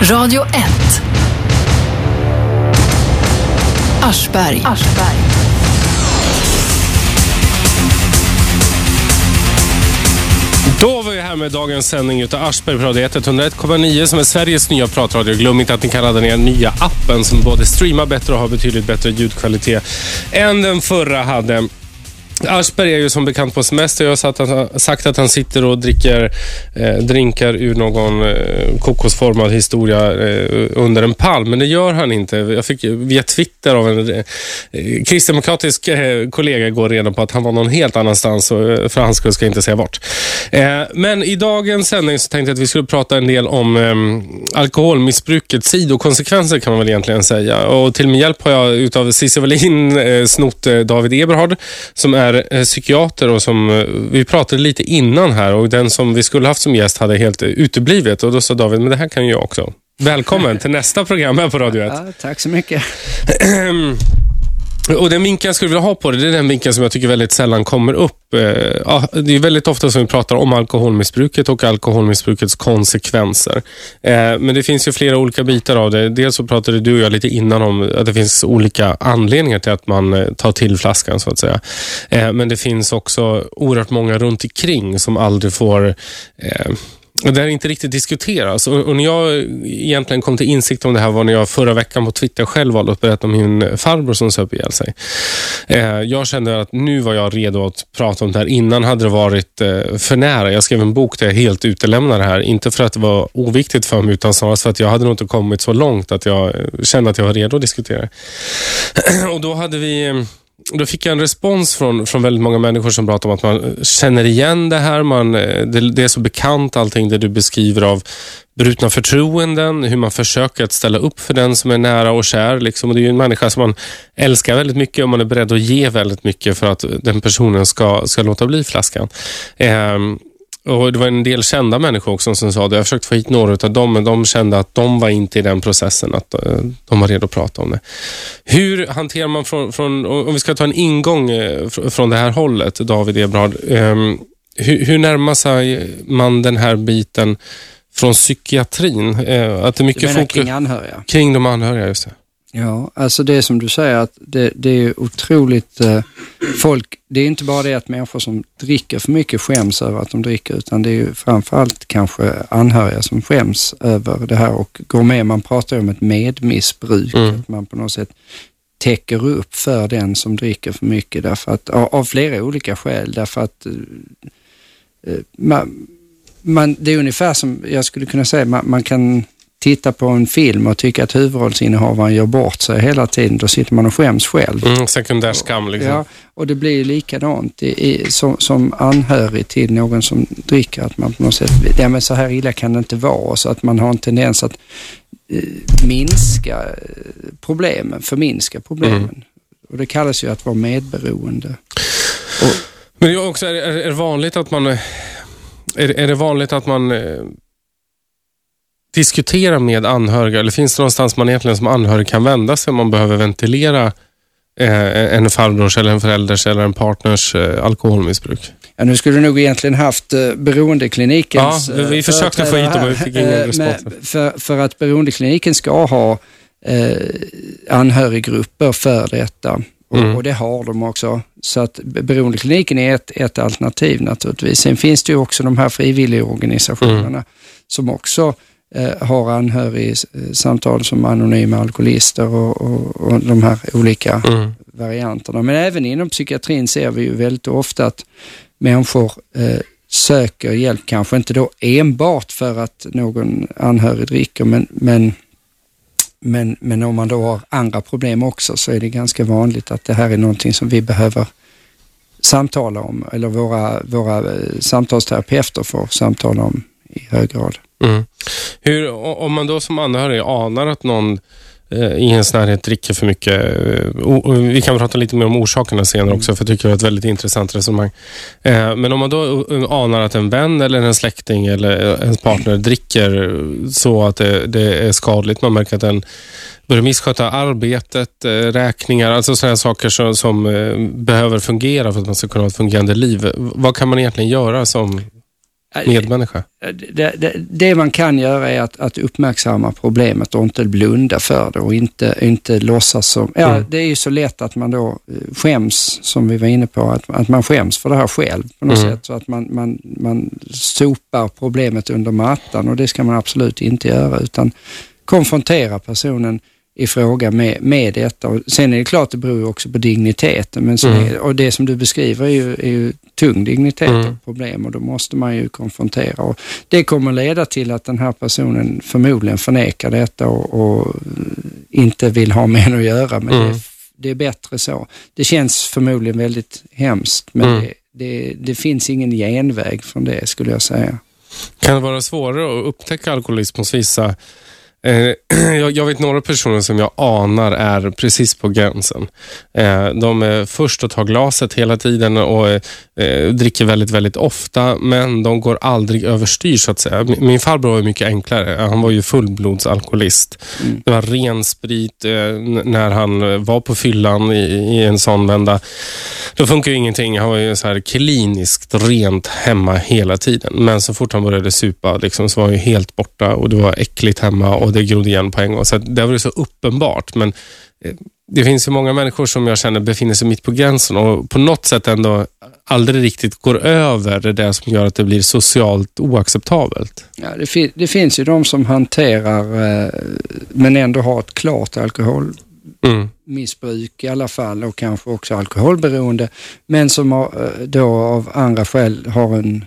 Radio 1. Aschberg. Aschberg. Då var vi här med dagens sändning utav Aschberg på Radio 101,9 som är Sveriges nya pratradio. Glöm inte att ni kan ladda ner nya appen som både streamar bättre och har betydligt bättre ljudkvalitet än den förra hade. Aschberg är ju som bekant på semester. Jag har sagt att han sitter och dricker eh, drinkar ur någon eh, kokosformad historia eh, under en palm, men det gör han inte. Jag fick via Twitter av en eh, kristdemokratisk eh, kollega går reda på att han var någon helt annanstans, och, eh, för hans skull ska jag inte säga vart. Eh, men i dagens sändning så tänkte jag att vi skulle prata en del om eh, alkoholmissbrukets sidokonsekvenser kan man väl egentligen säga. Och till min hjälp har jag utav Cissi Wallin eh, snott eh, David Eberhard som är är psykiater och som eh, vi pratade lite innan här och den som vi skulle haft som gäst hade helt uteblivit och då sa David, men det här kan ju jag också. Välkommen till nästa program här på Radio 1. Ja, tack så mycket. Och Den vinkeln jag skulle vilja ha på det, det är den vinkeln som jag tycker väldigt sällan kommer upp. Eh, det är väldigt ofta som vi pratar om alkoholmissbruket och alkoholmissbrukets konsekvenser. Eh, men det finns ju flera olika bitar av det. Dels så pratade du och jag lite innan om att det finns olika anledningar till att man eh, tar till flaskan så att säga. Eh, men det finns också oerhört många runt omkring som aldrig får eh, det här inte riktigt diskuteras. Och, och, när jag egentligen kom till insikt om det här var när jag förra veckan på Twitter själv valde att berätta om min farbror som söp ihjäl sig. Eh, jag kände att nu var jag redo att prata om det här. Innan hade det varit eh, för nära. Jag skrev en bok där jag helt utelämnade det här. Inte för att det var oviktigt för mig utan snarast för att jag hade nog inte kommit så långt att jag eh, kände att jag var redo att diskutera. och då hade vi eh, då fick jag en respons från, från väldigt många människor som pratar om att man eh, känner igen det här. Man, eh, det, det, är så bekant allting det du beskriver av brutna förtroenden, hur man försöker att ställa upp för den som är nära och kär. Liksom. Och det är en människa som man älskar väldigt mycket och man är beredd att ge väldigt mycket för att den personen ska, ska låta bli flaskan. Eh, och Det var en del kända människor också som sa det. Jag har försökt få hit några av dem, men de kände att de var inte i den processen, att eh, de var redo att prata om det. Hur hanterar man från, från om vi ska ta en ingång eh, från det här hållet, David Ebrard. Ehm, hur, hur närmar sig man den här biten från psykiatrin? Eh, att det är mycket du menar kring anhöriga? Kring de anhöriga, just det. Ja, alltså det som du säger att det, det är otroligt eh, folk, det är inte bara det att människor som dricker för mycket skäms över att de dricker utan det är ju framförallt kanske anhöriga som skäms över det här och går med. Man pratar om ett medmissbruk, mm. att man på något sätt täcker upp för den som dricker för mycket därför att, av flera olika skäl. Därför att eh, eh, man, man, det är ungefär som, jag skulle kunna säga, man, man kan titta på en film och tycka att huvudrollsinnehavaren gör bort sig hela tiden, då sitter man och skäms själv. Mm, sekundär skam liksom. Ja, och det blir likadant i, i, som, som anhörig till någon som dricker, att man på något sätt, ja men så här illa kan det inte vara, så att man har en tendens att eh, minska eh, problemen, förminska problemen. Mm. Och det kallas ju att vara medberoende. Och, men är, också, är, är vanligt att man, är, är det vanligt att man eh, diskutera med anhöriga? Eller finns det någonstans man egentligen som anhörig kan vända sig om man behöver ventilera eh, en farbrors, eller en förälders eller en partners eh, alkoholmissbruk? Ja, nu skulle du nog egentligen haft eh, beroendeklinikens Ja, vi försökte få hit dem men vi fick ingen respons. För, för att beroendekliniken ska ha eh, anhöriggrupper för detta. Och, mm. och, det har de också. Så att beroendekliniken är ett, ett alternativ naturligtvis. Sen finns det ju också de här frivilligorganisationerna mm. som också eh, har anhörigsamtal som anonyma alkoholister och, och, och de här olika mm. varianterna. Men även inom psykiatrin ser vi ju väldigt ofta att människor eh, söker hjälp, kanske inte då enbart för att någon anhörig dricker, men, men, men, men om man då har andra problem också så är det ganska vanligt att det här är någonting som vi behöver samtala om, eller våra, våra eh, samtalsterapeuter får samtala om i hög grad. Mm. Hur, om man då som anhörig anar att någon eh, i ens närhet dricker för mycket. Eh, vi kan prata lite mer om orsakerna senare också, för jag tycker det är ett väldigt intressant resonemang. Eh, men om man då anar att en vän eller en släkting eller ens partner dricker så att det, är skadligt, man märker att den börjar missköta arbetet, räkningar, alltså sådana saker som behöver fungera för att man ska kunna ha ett fungerande liv. Vad kan man egentligen göra som medmänniska? Det, det, det, man kan göra är att, att uppmärksamma problemet och inte blunda för det och inte, inte låtsas som... Ja, mm. det är ju så lätt att man då eh, skäms, som vi var inne på, att, att man skäms för det här själv på något mm. sätt. Så att man, man, man sopar problemet under mattan och det ska man absolut inte göra utan konfrontera personen i fråga med, med detta. Och sen är det klart, det beror också på digniteten. Men mm. är, och det som du beskriver är ju, är ju tung dignitet mm. och problem och då måste man ju konfrontera. Och det kommer leda till att den här personen förmodligen förnekar detta och, och inte vill ha med att göra. Men mm. det, det, är bättre så. Det känns förmodligen väldigt hemskt men mm. det, det, det finns ingen genväg från det skulle jag säga. Kan det vara svårare att upptäcka alkoholism hos vissa jag vet några personer som jag anar är precis på gränsen. Eh, de är först att ta glaset hela tiden och eh, dricker väldigt, väldigt ofta, men de går aldrig överstyr så att säga. Min farbror var mycket enklare. Han var ju fullblodsalkoholist. Mm. Det var ren sprit när han var på fyllan i, en sån vända. Då funkar ju ingenting. Han var ju så här kliniskt rent hemma hela tiden. Men så fort han började supa liksom, så var han ju helt borta och det var äckligt hemma och det grodde igen på en gång. Så det var det så uppenbart. Men eh, det finns ju många människor som jag känner befinner sig mitt på gränsen och på något sätt ändå aldrig riktigt går över det där som gör att det blir socialt oacceptabelt. Ja, det, fin det finns ju de som hanterar eh, men ändå har ett klart alkoholmissbruk mm. i alla fall och kanske också alkoholberoende men som har, eh, då av andra skäl har en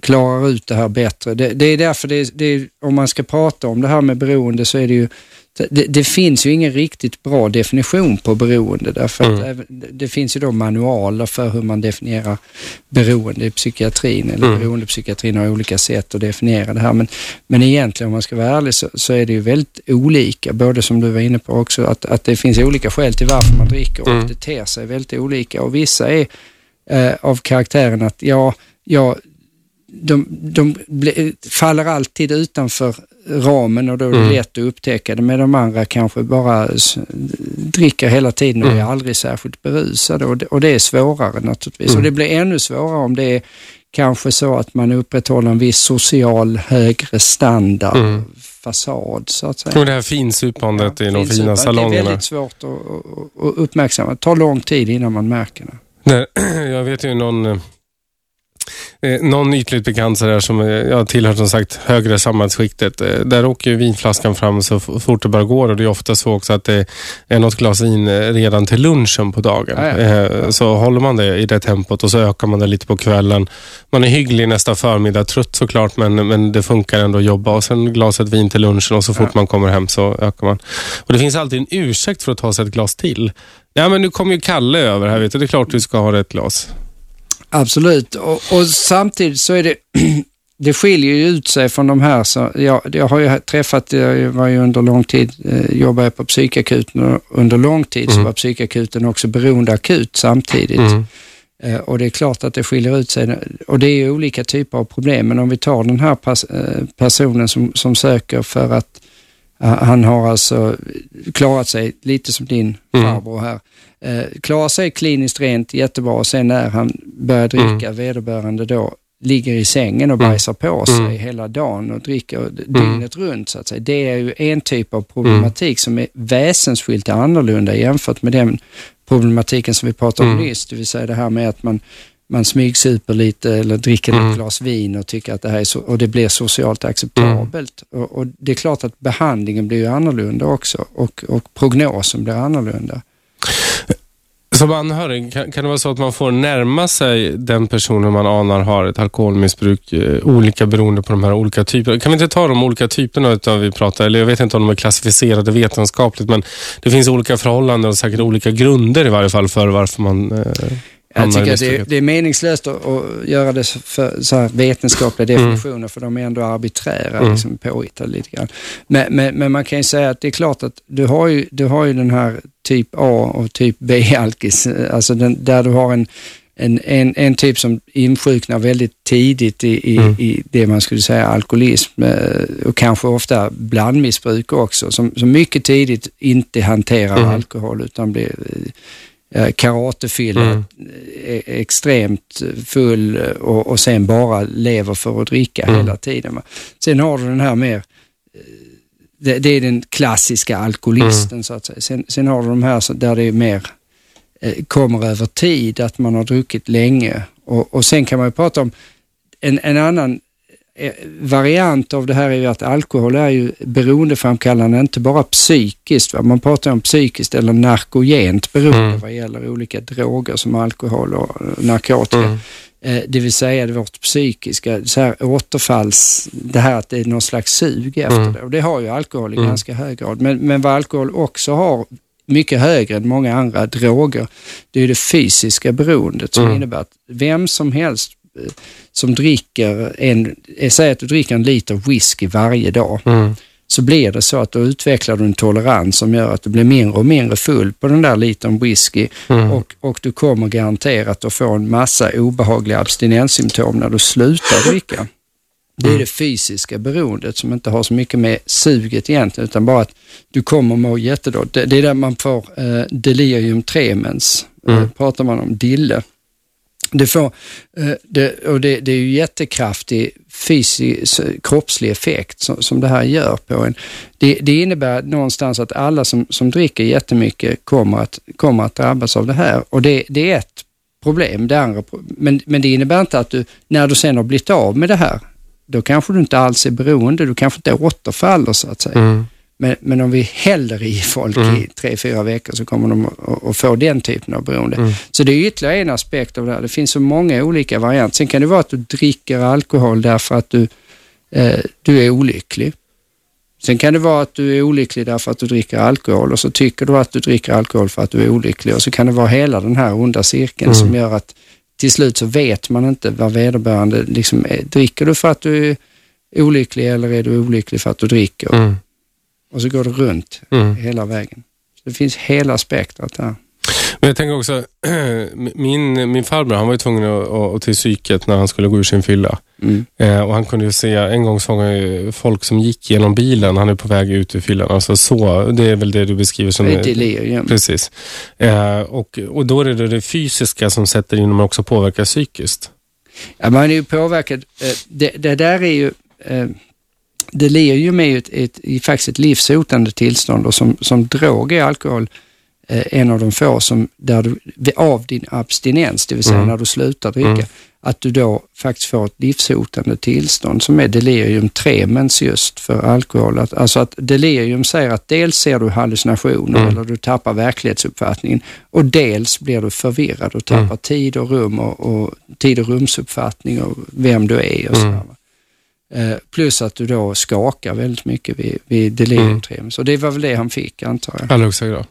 klarar ut det här bättre. Det, det är därför det, det, om man ska prata om det här med beroende så är det ju det, det, finns ju ingen riktigt bra definition på beroende därför mm. att det finns ju då manualer för hur man definierar beroende i psykiatrin eller mm. beroendepsykiatrin har olika sätt att definiera det här men, men egentligen om man ska vara ärlig så, så, är det ju väldigt olika, både som du var inne på också att, att det finns olika skäl till varför man dricker och mm. det ter sig väldigt olika och vissa är eh, av karaktären att ja, ja de, de ble, faller alltid utanför ramen och då är det mm. lätt att upptäcka det. Men de andra kanske bara dricker hela tiden och mm. är aldrig särskilt berusade och det, och det är svårare naturligtvis. Mm. Och det blir ännu svårare om det är kanske så att man upprätthåller en viss social högre standard, mm. fasad så att säga. Och det här finsupandet ja, i de fina salongerna. Det är väldigt svårt att, att, uppmärksamma. Det tar lång tid innan man märker det. Jag vet ju någon Eh, någon ytligt bekant så där som eh, jag tillhör som sagt högre samhällsskiktet. Eh, där åker vinflaskan fram så fort det bara går och det är ofta så också att det är något glas vin eh, redan till lunchen på dagen. Ja, ja. Eh, så håller man det i det tempot och så ökar man det lite på kvällen. Man är hygglig nästa förmiddag, trött såklart men, men det funkar ändå att jobba och sen glaset vin till lunchen och så fort ja. man kommer hem så ökar man. Och Det finns alltid en ursäkt för att ta sig ett glas till. Ja men nu kommer ju Kalle över här vet du, det är klart du ska ha ett glas. Absolut, och, och, samtidigt så är det, det skiljer ju ut sig från de här. Så jag, jag har ju träffat, jag var ju under lång tid, eh, jobbade på psykakuten och under lång tid mm. så var psykakuten också beroendeakut samtidigt. Mm. Eh, och det är klart att det skiljer ut sig och det är ju olika typer av problem. Men om vi tar den här pers eh, personen som, som söker för att han har alltså klarat sig lite som din mm. farbror här eh, klarar sig kliniskt rent jättebra och sen när han börjar dricka, mm. vederbörande då ligger i sängen och mm. bajsar på sig mm. hela dagen och dricker mm. dygnet runt så att säga. Det är ju en typ av problematik mm. som är väsensskilt annorlunda jämfört med den problematiken som vi pratade om mm. nyss, det vill säga det här med att man man smygsuper lite eller dricker mm. ett glas vin och tycker att det här är så, och det blir socialt acceptabelt. Mm. Och, och, Det är klart att behandlingen blir annorlunda också och, och prognosen blir annorlunda. Som anhörig, kan, kan, det vara så att man får närma sig den personen man anar har ett alkoholmissbruk eh, olika beroende på de här olika typerna? Kan vi inte ta de olika typerna utan vi pratar, eller jag vet inte om de är klassificerade vetenskapligt, men det finns olika förhållanden och säkert olika grunder i varje fall för varför man eh, jag tycker att det, det, är meningslöst att, att göra det för så här vetenskapliga mm. definitioner mm. för de är ändå arbiträra, mm. liksom påhittade lite grann. Men, men, men, man kan ju säga att det är klart att du har ju, du har ju den här typ A och typ B-alkis, alltså den, där du har en, en, en, en typ som insjuknar väldigt tidigt i, i, mm. i det man skulle säga alkoholism eh, och kanske ofta blandmissbruk också, som, som mycket tidigt inte hanterar mm. alkohol utan blir karatefylla, Mm. eh, extremt full och, och sen bara lever för att dricka Mm. hela tiden. Va? Sen har du den här mer, eh, det, det är den klassiska alkoholisten Mm. så att säga. Sen, sen har du de här där det är mer, eh, kommer över tid, att man har druckit länge. Och, och sen kan man ju prata om en, en annan eh, variant av det här är ju att alkohol är ju beroendeframkallande, inte bara psykiskt. Va? Man pratar om psykiskt eller narkogent beroende Mm. vad gäller olika droger som alkohol och eh, narkotika. Mm. Eh, Det vill säga det vårt psykiska, så här återfalls, det här att det är någon slags sug efter Mm. det. Och det har ju alkohol i Mm. ganska hög grad. Men, men vad alkohol också har mycket högre än många andra droger, det är det fysiska beroendet som Mm. innebär att vem som helst eh, som dricker en, eh, säg att du dricker en liter whisky varje dag, Mm. så blir det så att då utvecklar du en tolerans som gör att du blir mindre och mindre full på den där litern whisky Mm. och, och du kommer garanterat att få en massa obehagliga abstinenssymptom när du slutar dricka. Det är Mm. det fysiska beroendet som inte har så mycket med suget egentligen utan bara att du kommer må jättedåligt. Det, det är där man får eh, delirium tremens, eh, Mm. pratar man om dille. Det, får, eh, det, och det, det är ju jättekraftig fysisk, kroppslig effekt som, som det här gör på en. Det, det innebär någonstans att alla som, som dricker jättemycket kommer att, kommer att drabbas av det här och det, det är ett problem. Det andra, men, men det innebär inte att du, när du sen har blivit av med det här, då kanske du inte alls är beroende, du kanske inte återfaller så att säga. Mm. Men, men om vi häller i folk Mm. i tre, fyra veckor så kommer de att, få den typen av beroende. Mm. Så det är ytterligare en aspekt av det här. Det finns så många olika varianter. Sen kan det vara att du dricker alkohol därför att du, eh, du är olycklig. Sen kan det vara att du är olycklig därför att du dricker alkohol och så tycker du att du dricker alkohol för att du är olycklig och så kan det vara hela den här onda cirkeln Mm. som gör att till slut så vet man inte vad vederbörande liksom är. Dricker du för att du är olycklig eller är du olycklig för att du dricker? Mm. Och så går det runt Mm. hela vägen. Så det finns hela spektrat där. Men jag tänker också, min, min farbror han var ju tvungen att, att, till psyket när han skulle gå ur sin fylla. Mm. Eh, och han kunde ju se, en gång såg han ju folk som gick genom bilen, han är på väg ut ur fyllan. Alltså så, det är väl det du beskriver som... Delirium. Precis. Eh, och, och då är det det fysiska som sätter in men också påverkar psykiskt. Ja, man är ju påverkad. Eh, Det, det där är ju... Delirium är ju ett, ett, faktiskt ett livshotande tillstånd och som, som drog är alkohol eh, en av de få som, där du, av din abstinens, det vill säga Mm. när du slutar dricka, Mm. att du då faktiskt får ett livshotande tillstånd som är delirium tremens just för alkohol. Att, alltså att delirium säger att dels ser du hallucinationer Mm. eller du tappar verklighetsuppfattningen och dels blir du förvirrad och tappar Mm. tid och rum och, och tid och rumsuppfattning och vem du är och Mm. sådär. Eh, plus att du då skakar väldigt mycket vid, vid delirium tremens. Och det var väl det han fick antar jag. Allra högsta grad.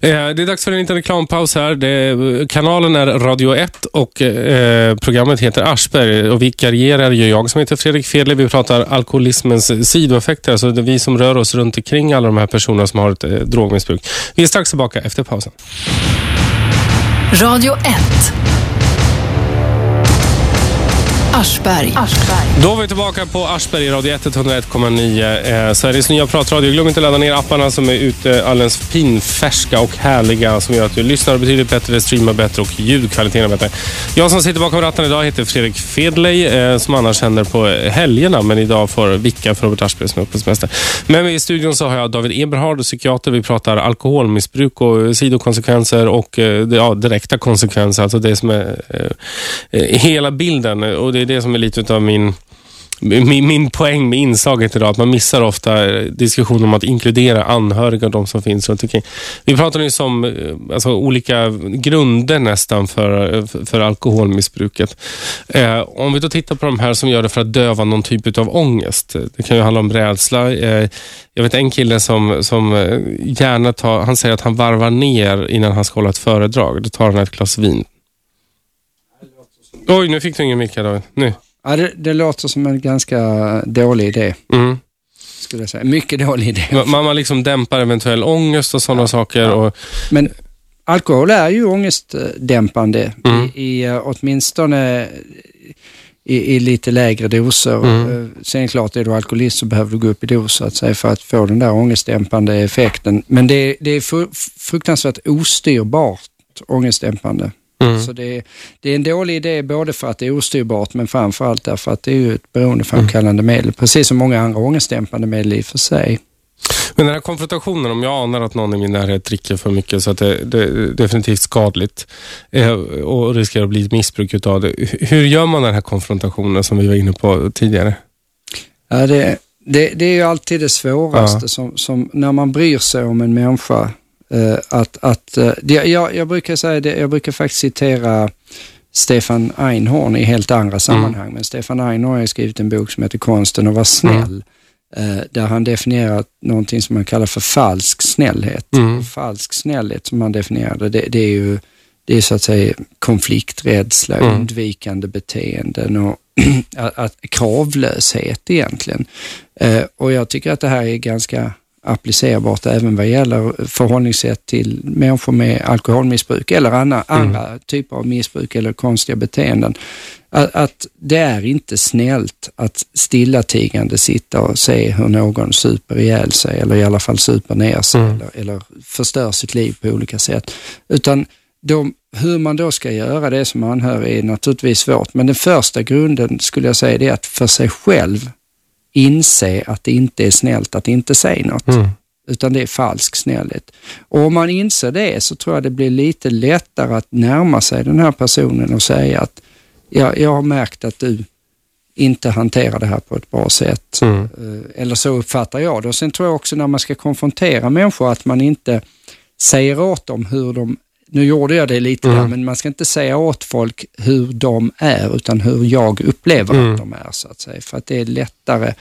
Eh, det är dags för en liten reklampaus här. Det, kanalen är Radio 1 och eh, programmet heter Aschberg och vikarierar gör jag som heter Fredrik Fedle. Vi pratar alkoholismens sidoeffekter, alltså det är vi som rör oss runt omkring alla de här personerna som har ett eh, drogmissbruk. Vi är strax tillbaka efter pausen. Radio 1. Aschberg. Då är vi tillbaka på Aschberg i Radio 1, 101,9. Eh, Sveriges nya pratradio. Glöm inte att ladda ner apparna som är ute alldeles pinfärska och härliga som gör att du lyssnar betydligt bättre, streamar bättre och ljudkvaliteten är bättre. Jag som sitter bakom ratten idag heter Fredrik Fedley eh, som annars händer på helgerna men idag får vicka för Robert Aschberg som är på semester. Men i studion så har jag David Eberhard, psykiater. Vi pratar alkoholmissbruk och sidokonsekvenser och eh, ja, direkta konsekvenser, alltså det som är eh, eh, hela bilden och det är det som är lite av min min, min poäng med inslaget idag, att man missar ofta eh, diskussionen om att inkludera anhöriga och de som finns runt omkring. Vi pratar nyss om eh, alltså, olika grunder nästan för, eh, för alkoholmissbruket. Eh, om vi då tittar på de här som gör det för att döva någon typ av ångest. Det kan ju handla om rädsla. Eh, jag vet en kille som, som gärna tar, han säger att han varvar ner innan han ska hålla ett föredrag. Då tar han ett glas vin. Oj, nu fick du ingen mick här David. Nu. Ja, det, det låter som en ganska dålig idé, Mm. skulle jag säga. Mycket dålig idé. Man, man liksom dämpar eventuell ångest och sådana saker. Och, Men alkohol är ju ångestdämpande Mm. i, i eh, åtminstone i, i lite lägre doser. Mm. Eh, Sen klart, är du alkoholist så behöver du gå upp i dos så att säga, för att få den där ångestdämpande effekten. Men det, det är fru- fruktansvärt ostyrbart ångestdämpande. Mm. Så det är, det är en dålig idé både för att det är ostyrbart men framförallt därför att det är ett beroendeframkallande medel, precis som många andra ångestdämpande medel i och för sig. Men den här konfrontationen, om jag anar att någon i min närhet dricker för mycket så att det, det är definitivt skadligt eh, och riskerar att bli ett missbruk utav det. Hur gör man den här konfrontationen som vi var inne på tidigare? Ja, det, det, det är ju alltid det svåraste Ja. som, som när man bryr sig om en människa. Eh, att, att, eh, det, jag, jag brukar säga det, jag brukar faktiskt citera Stefan Einhorn i helt andra sammanhang. Men Stefan Einhorn har skrivit en bok som heter Konsten att vara snäll. eh, Där han definierar någonting som man kallar för falsk snällhet. Mm. Falsk snällhet som han definierade, det, det är ju det är så att säga konflikträdsla, Mm. undvikande beteenden och att, att, kravlöshet egentligen. Eh, och jag tycker att det här är ganska applicerbart även vad gäller förhållningssätt till människor med alkoholmissbruk eller andra, andra typer av missbruk eller konstiga beteenden. Att, att det är inte snällt att stillatigande sitta och se hur någon super ihjäl sig eller i alla fall super ner sig Mm. eller, eller förstör sitt liv på olika sätt. Utan de, hur man då ska göra det som anhörig är naturligtvis svårt, men den första grunden skulle jag säga är att för sig själv inse att det inte är snällt att inte säga något, Mm. utan det är falsk snällhet. Och om man inser det så tror jag det blir lite lättare att närma sig den här personen och säga att ja, jag har märkt att du inte hanterar det här på ett bra sätt. Mm. Eh, Eller så uppfattar jag det. Och sen tror jag också när man ska konfrontera människor att man inte säger åt dem hur de, nu gjorde jag det lite Mm. där, men man ska inte säga åt folk hur de är utan hur jag upplever Mm. att de är så att säga. För att det är lättare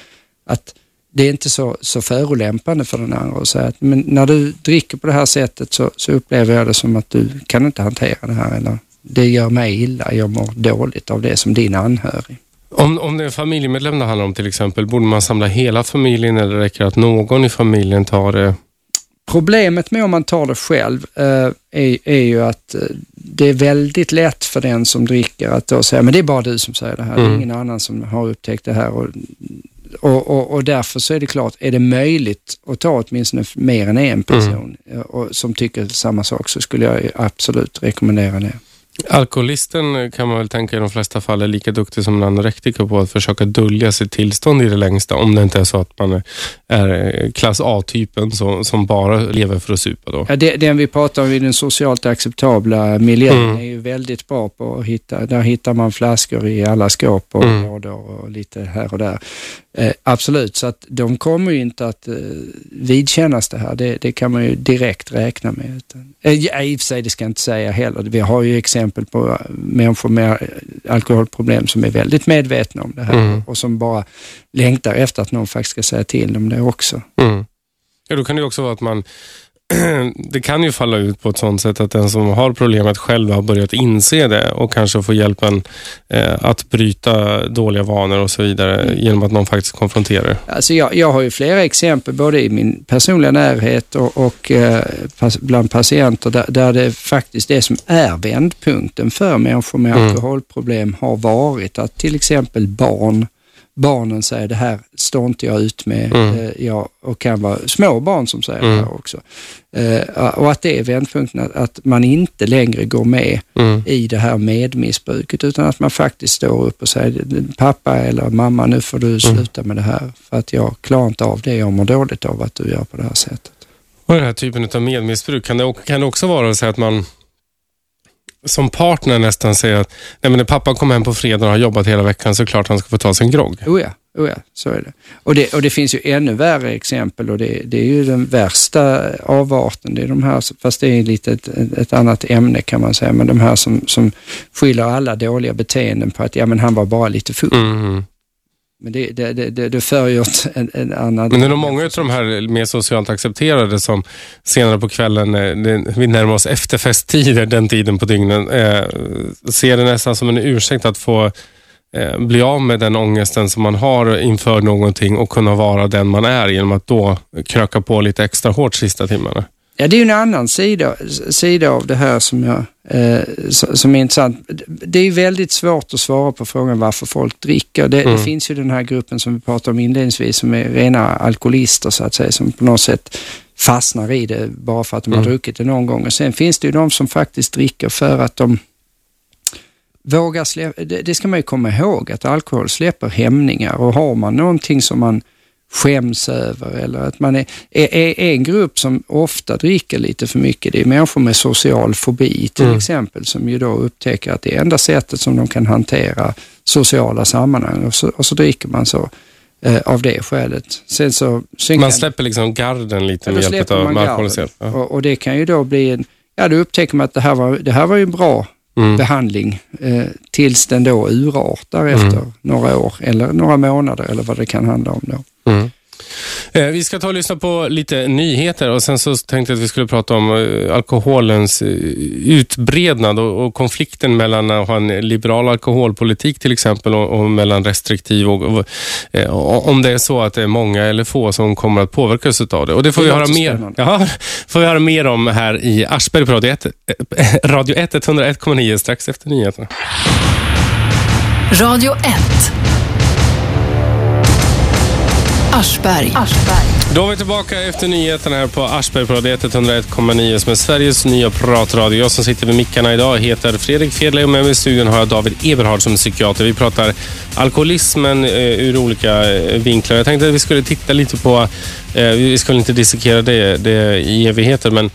att det är inte så, så förolämpande för den andra att säga att men när du dricker på det här sättet så, så upplever jag det som att du kan inte hantera det här eller det gör mig illa, jag mår dåligt av det som din anhörig. Om, om det är en familjemedlem det handlar om till exempel, borde man samla hela familjen eller räcker det att någon i familjen tar det? Problemet med om man tar det själv eh, är, är ju att eh, det är väldigt lätt för den som dricker att då säga, men det är bara du som säger det här, det är Mm. ingen annan som har upptäckt det här. Och, och, och, och därför så är det klart, är det möjligt att ta åtminstone mer än en person eh, och, som tycker samma sak så skulle jag absolut rekommendera det. Alkoholisten kan man väl tänka i de flesta fall är lika duktig som en anorektiker på att försöka dölja sitt tillstånd i det längsta. Om det inte är så att man är- är klass A-typen som, som bara lever för att supa. Då. Ja, det, den vi pratar om i den socialt acceptabla miljön Mm. är ju väldigt bra på att hitta, där hittar man flaskor i alla skåp och Mm. lådor och lite här och där. Eh, absolut, så att de kommer ju inte att eh, vidkännas det här. Det, det kan man ju direkt räkna med. Utan, eh, I och för sig, det ska jag inte säga heller. Vi har ju exempel på eh, människor med eh, alkoholproblem som är väldigt medvetna om det här Mm. och som bara längtar efter att någon faktiskt ska säga till dem det också. Mm. Ja, då kan det också vara att man det kan ju falla ut på ett sånt sätt att den som har problemet själv har börjat inse det och kanske få hjälpen eh, att bryta dåliga vanor och så vidare genom att någon faktiskt konfronterar. Alltså jag, jag har ju flera exempel både i min personliga närhet och, och eh, pas, bland patienter där, där det faktiskt det som är vändpunkten för människor med Mm. alkoholproblem har varit att till exempel barn, barnen säger det här står inte jag ut med. Mm. Eh, jag, och kan vara små barn som säger Mm. det här också. Eh, och att det är vändpunkten, att, att man inte längre går med Mm. i det här medmissbruket utan att man faktiskt står upp och säger pappa eller mamma nu får du sluta med det här för att jag klarar inte av det, jag mår dåligt av att du gör på det här sättet. Och den här typen av medmissbruk, kan det, kan det också vara så att man som partner nästan säger att Nej, men när pappa kommer hem på fredag och har jobbat hela veckan så är det klart han ska få ta sin grogg. Oh ja, oh ja, så är det. Och, det. och det finns ju ännu värre exempel och det, det är ju den värsta avarten. Det är de här, fast det är lite ett, ett annat ämne kan man säga, men de här som, som skyller alla dåliga beteenden på att ja, men han var bara lite full. Mm. Men det, det, det, det, det för ju åt en, en annan... Men det är nog många av de här mer socialt accepterade som senare på kvällen, eh, vi närmar oss efterfesttider, den tiden på dygnen, eh, ser det nästan som en ursäkt att få eh, bli av med den ångesten som man har inför någonting och kunna vara den man är genom att då kröka på lite extra hårt sista timmarna. Ja, det är ju en annan sida, sida av det här som, jag, eh, som är intressant. Det är väldigt svårt att svara på frågan varför folk dricker. Det, Mm. det finns ju den här gruppen som vi pratade om inledningsvis som är rena alkoholister så att säga, som på något sätt fastnar i det bara för att de har Mm. druckit det någon gång. Och sen finns det ju de som faktiskt dricker för att de vågar släppa, det, det ska man ju komma ihåg, att alkohol släpper hämningar och har man någonting som man skäms över eller att man är, är, är en grupp som ofta dricker lite för mycket, det är människor med social fobi till Mm. exempel som ju då upptäcker att det är enda sättet som de kan hantera sociala sammanhang och så, och så dricker man så eh, av det skälet. Sen så, sen Man kan- släpper liksom garden lite med hjälp av alkoholens. Ja. och, och det kan ju då bli en, ja då upptäcker man att det här var, det här var ju bra Mm. behandling eh, tills den då urartar efter några år eller några månader eller vad det kan handla om då. Mm. Eh, vi ska ta och lyssna på lite nyheter och sen så tänkte jag att vi skulle prata om eh, alkoholens eh, utbrednad och, konflikten mellan att ha en liberal alkoholpolitik till exempel och, mellan restriktiv och, om det är så att det är många eller få som kommer att påverkas av det. Och det får Det vi höra mer, ja, får vi höra mer om här i Aschberg på Radio 1, eh, Radio 1 101,9 strax efter nyheterna. Radio 1. Aschberg. Då är vi tillbaka efter nyheterna här på Aschberg på Radio 101,9 som är Sveriges nya pratradio. Jag som sitter vid mickarna idag heter Fredrik Fedley och med mig i studion har jag David Eberhard som är psykiater. Vi pratar alkoholismen eh, ur olika eh, vinklar. Jag tänkte att vi skulle titta lite på, eh, vi skulle inte dissekera det, det i evigheter, men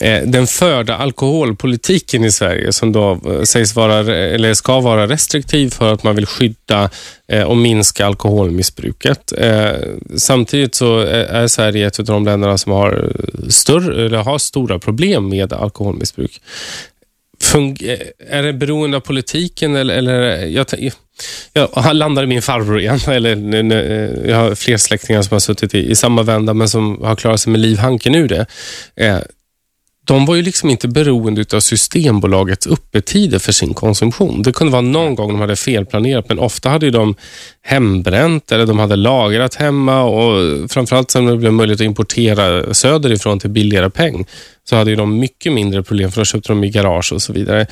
Eh, den förda alkoholpolitiken i Sverige som då eh, sägs vara, eller ska vara restriktiv för att man vill skydda eh, och minska alkoholmissbruket. Samtidigt så är Sverige ett av de länderna som har, större, eller har stora problem med alkoholmissbruk. Fung- är det beroende av politiken eller, eller jag, jag landar i min farbror igen. Eller, nu- nu, jag har fler släktingar som har suttit i, i samma vända men som har klarat sig med livhanken ur det. De var ju liksom inte beroende av Systembolagets öppettider för sin konsumtion. Det kunde vara någon gång de hade felplanerat, men ofta hade de hembränt eller de hade lagrat hemma och framförallt sen det blev möjligt att importera söderifrån till billigare peng så hade de mycket mindre problem för då köpte de i garage och så vidare.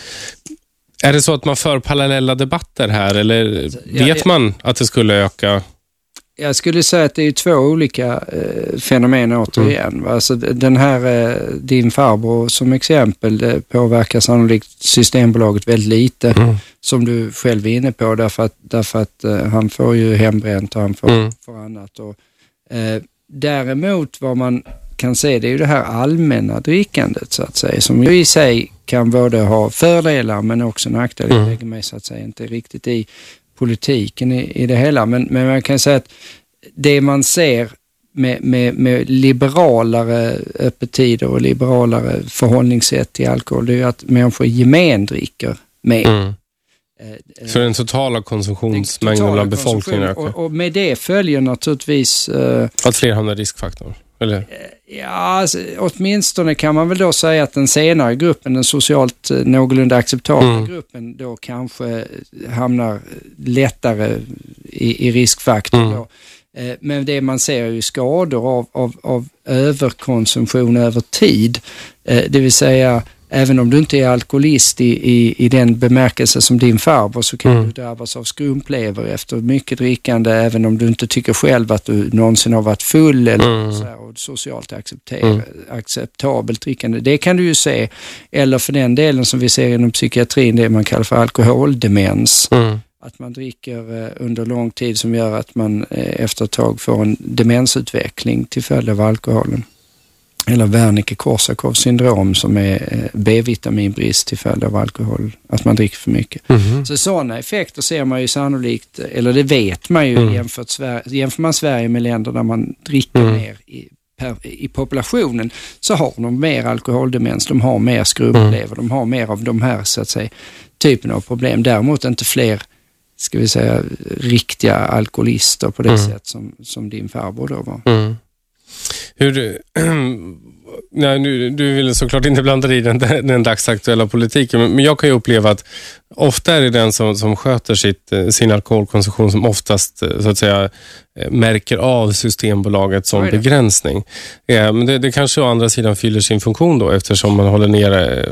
Är det så att man för parallella debatter här eller Ja, vet man att det skulle öka? Jag skulle säga att det är två olika eh, fenomen återigen. va. Alltså, den här, eh, din farbror som exempel, det påverkar sannolikt Systembolaget väldigt lite, Mm. som du själv är inne på, därför att, därför att eh, han får ju hembränt och han får, Mm. får annat. Och, eh, däremot vad man kan se, det är ju det här allmänna drickandet så att säga, som ju i sig kan både ha fördelar men också nackdelar. Jag Mm. lägger mig så att säga inte riktigt i politiken i, i det hela, men, men man kan säga att det man ser med, med, med liberalare öppettider och liberalare förhållningssätt till alkohol, det är ju att människor gemen dricker mer. Mm. Eh, Så den totala konsumtionsmängden bland befolkningen ökar? och, och med det följer naturligtvis eh, Att fler hamnar i riskfaktorn? Eller? Ja, alltså, åtminstone kan man väl då säga att den senare gruppen, den socialt eh, någorlunda acceptabla Mm. gruppen, då kanske eh, hamnar lättare i, i riskfaktorn. Mm. Eh, Men det man ser är ju skador av, av, av överkonsumtion över tid. Eh, Det vill säga, även om du inte är alkoholist i, i, i den bemärkelse som din farbror så kan Mm. du drabbas av skrumplever efter mycket drickande även om du inte tycker själv att du någonsin har varit full eller Mm. så här, och socialt Mm. acceptabelt drickande. Det kan du ju se. Eller för den delen som vi ser inom psykiatrin, det man kallar för alkoholdemens. Mm. Att man dricker eh, under lång tid som gör att man eh, efter ett tag får en demensutveckling till följd av alkoholen. Eller Wernicke-Korsakoff syndrom som är eh, B-vitaminbrist till följd av alkohol, att man dricker för mycket. Mhm. Så sådana effekter ser man ju sannolikt, eller det vet man ju Mm. jämfört Sverige, jämför man Sverige med länder där man dricker Mm. mer i, per, i populationen så har de mer alkoholdemens, de har mer skrumplever, Mm. de har mer av de här så att säga, typen av problem. Däremot inte fler, ska vi säga, riktiga alkoholister på det Mm. sätt som, som din farbror då var. Hur, nej, nu, du vill såklart inte blanda dig i den, den dagsaktuella politiken, men men jag kan ju uppleva att ofta är det den som, som sköter sitt, eh, sin alkoholkonsumtion som oftast eh, så att säga, eh, märker av Systembolaget som det. begränsning. Eh, Men det, det kanske å andra sidan fyller sin funktion då eftersom man håller nere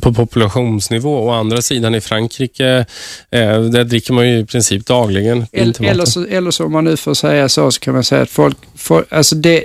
på, populationsnivå. Å andra sidan i Frankrike, eh, där dricker man ju i princip dagligen. Eller, eller, så, eller så om man nu får säga så, så kan man säga att folk, folk alltså det,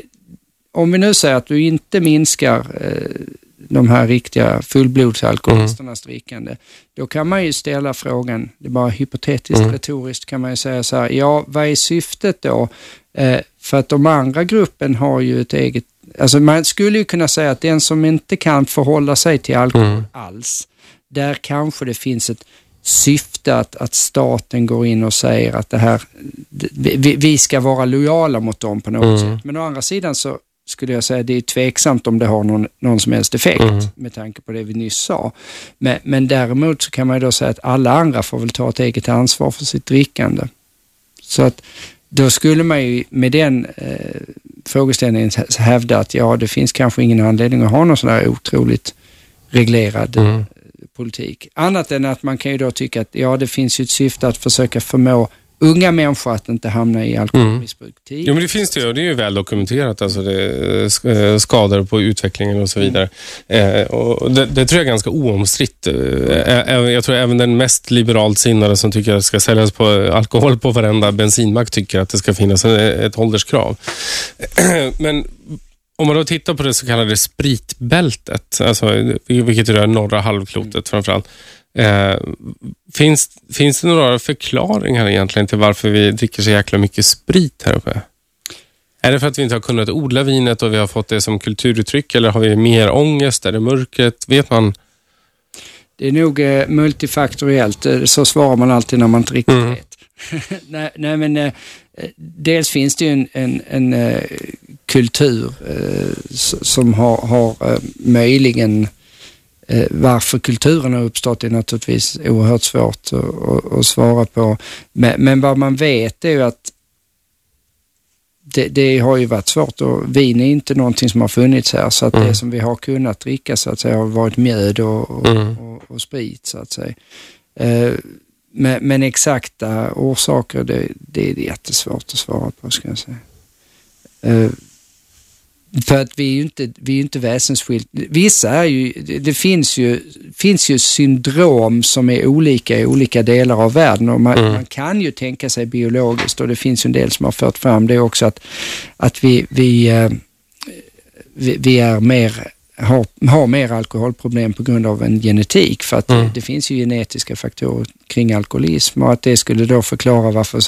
om vi nu säger att du inte minskar eh, de här riktiga fullblodsalkoholisternas mm. drickande, då kan man ju ställa frågan, det är bara hypotetiskt, mm. retoriskt kan man ju säga så här, ja vad är syftet då? Eh, för att de andra gruppen har ju ett eget, alltså man skulle ju kunna säga att den som inte kan förhålla sig till alkohol mm. alls, där kanske det finns ett syfte att, att staten går in och säger att det här, vi, vi ska vara lojala mot dem på något mm. sätt. Men å andra sidan så skulle jag säga det är tveksamt om det har någon, någon som helst effekt mm. med tanke på det vi nyss sa. Men, men däremot så kan man ju då säga att alla andra får väl ta ett eget ansvar för sitt drickande. Så att då skulle man ju med den eh, frågeställningen hävda att ja, det finns kanske ingen anledning att ha någon sån där otroligt reglerad mm. politik. Annat än att man kan ju då tycka att ja, det finns ju ett syfte att försöka förmå unga människor att inte hamna i alkoholmissbruk mm. Jo, men det finns det ju. Det är ju väl dokumenterat. Alltså det, eh, skador på utvecklingen och så vidare. Mm. Eh, och det, det, tror jag är ganska oomstritt. Eh, jag tror även den mest liberalt sinnade som tycker att det ska säljas på alkohol på varenda bensinmack tycker att det ska finnas ett ålderskrav. men om man då tittar på det så kallade spritbältet, alltså, vilket är norra halvklotet mm. framförallt, Eh, finns, finns det några förklaringar egentligen till varför vi dricker så jäkla mycket sprit här uppe? Är det för att vi inte har kunnat odla vinet och vi har fått det som kulturuttryck eller har vi mer ångest? Är det mörkret? Vet man? Det är nog eh, multifaktoriellt. Eh, så svarar man alltid när man inte riktigt mm. vet. nej, nej, men eh, dels finns det ju en, en, en eh, kultur eh, som har, har möjligen Eh, varför kulturen har uppstått är naturligtvis oerhört svårt att, svara på. Men, men, vad man vet är ju att det, det, har ju varit svårt och vin är inte någonting som har funnits här så att mm. det som vi har kunnat dricka så att säga har varit mjöd och, och, mm. och, och sprit så att säga. Eh, men, men, exakta orsaker det, det är jättesvårt att svara på ska jag säga. Eh, för att vi är ju inte, vi är inte väsensskilt. Vissa är ju, det finns ju, finns ju syndrom som är olika i olika delar av världen och man, mm. man, kan ju tänka sig biologiskt och det finns ju en del som har fört fram det också att, att vi, vi, eh, vi, vi är mer har, har mer alkoholproblem på grund av en genetik för att mm. det, det, finns ju genetiska faktorer kring alkoholism och att det skulle då förklara varför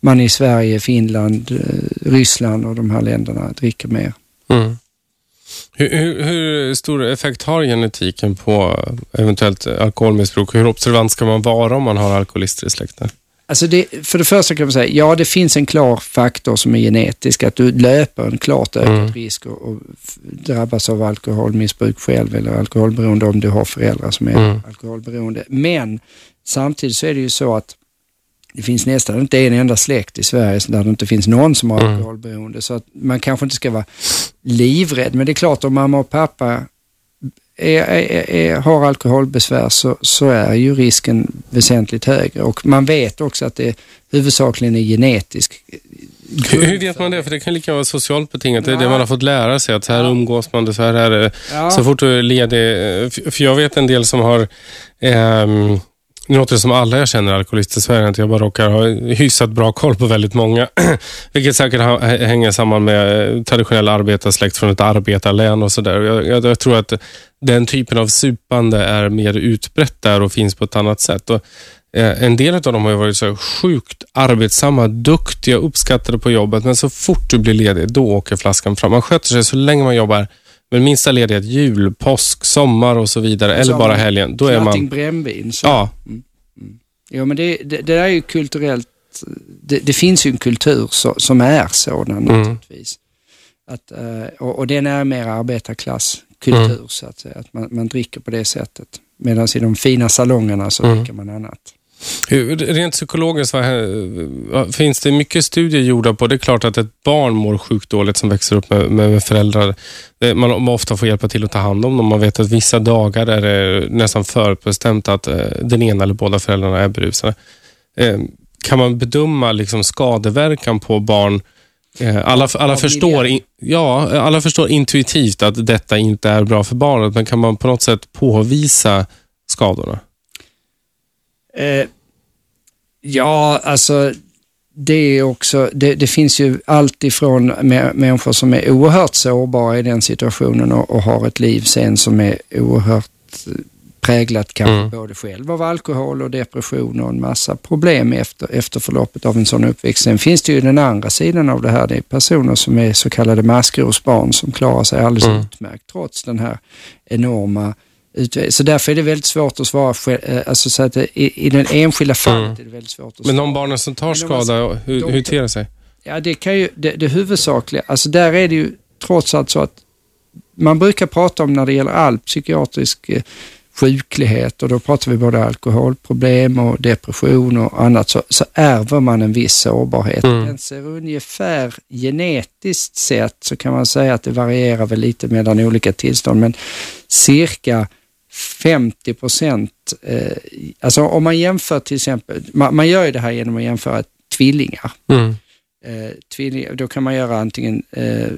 man i Sverige, Finland, eh, Ryssland och de här länderna dricker mer. Mm. Hur, hur, hur, stor effekt har genetiken på eventuellt alkoholmissbruk? Hur observant ska man vara om man har alkoholister i släkten? Alltså det, för det första kan man säga, ja det finns en klar faktor som är genetisk, att du löper en klart ökad mm. risk att drabbas av alkoholmissbruk själv eller alkoholberoende om du har föräldrar som är mm. alkoholberoende. Men samtidigt så är det ju så att det finns nästan inte en enda släkt i Sverige där det inte finns någon som har mm. alkoholberoende. Så att man kanske inte ska vara livrädd. Men det är klart om mamma och pappa är, är, är, har alkoholbesvär så, så är ju risken väsentligt högre. Och man vet också att det huvudsakligen är genetisk hur, hur vet man det? För det kan lika vara socialt betingat. Det är det man har fått lära sig. Att här ja. umgås man, det så här är det. Ja. Så fort du är ledig. För jag vet en del som har eh, nu låter det som alla jag känner alkoholister i Sverige, att jag bara råkar ha hyfsat bra koll på väldigt många. Vilket säkert hänger samman med eh, traditionell arbetarsläkt från ett arbetarlän och sådär. Jag, jag, jag, tror att den typen av supande är mer utbrett där och finns på ett annat sätt. Och, eh, en del av dem har varit så sjukt arbetsamma, duktiga, uppskattade på jobbet, men så fort du blir ledig, då åker flaskan fram. Man sköter sig så länge man jobbar men minsta ledighet, jul, påsk, sommar och så vidare. eller bara helgen. Då är man... brännvin. Så. Ja. Mm. Mm. Ja, men det, det, det, är ju kulturellt. Det, det, finns ju en kultur så, som är sådan mm. naturligtvis. Att, eh, och, och den är mer arbetarklasskultur mm. så att säga. Att man, man dricker på det sättet. Medan i de fina salongerna så mm. dricker man annat. Rent psykologiskt, finns det mycket studier gjorda på, det är klart att ett barn mår sjukt dåligt som växer upp med, med föräldrar. Man, ofta får hjälpa till att ta hand om dem. Man vet att vissa dagar är det nästan förutbestämt att eh, den ena eller båda föräldrarna är berusade. Eh, kan man bedöma liksom skadeverkan på barn eh, alla, alla, förstår, ja, alla förstår intuitivt att detta inte är bra för barnet, men kan man på något sätt påvisa skadorna? Eh, ja, alltså det är också, det, det finns ju allt ifrån människor som är oerhört sårbara i den situationen och, och har ett liv sen som är oerhört präglat kanske mm. både själv av alkohol och depression och en massa problem efter, efter förloppet av en sån uppväxt. Sen finns det ju den andra sidan av det här. Det är personer som är så kallade maskrosbarn som klarar sig alldeles mm. utmärkt trots den här enorma Så därför är det väldigt svårt att svara. Eh, alltså så att i, i den enskilda fallet mm. är det väldigt svårt att svara. Men de barnen som tar skada, hur, de, hur ter det sig? Ja, det kan ju, det, det huvudsakliga, alltså där är det ju trots allt så att man brukar prata om när det gäller all psykiatrisk eh, sjuklighet och då pratar vi både alkoholproblem och depression och annat, så, så ärver man en viss sårbarhet. Mm. Den ser ungefär genetiskt sett så kan man säga att det varierar väl lite mellan olika tillstånd, men cirka 50 procent, eh, alltså om man jämför till exempel, man, man, gör ju det här genom att jämföra tvillingar. Mm. Eh, tvilling, då kan man göra antingen eh,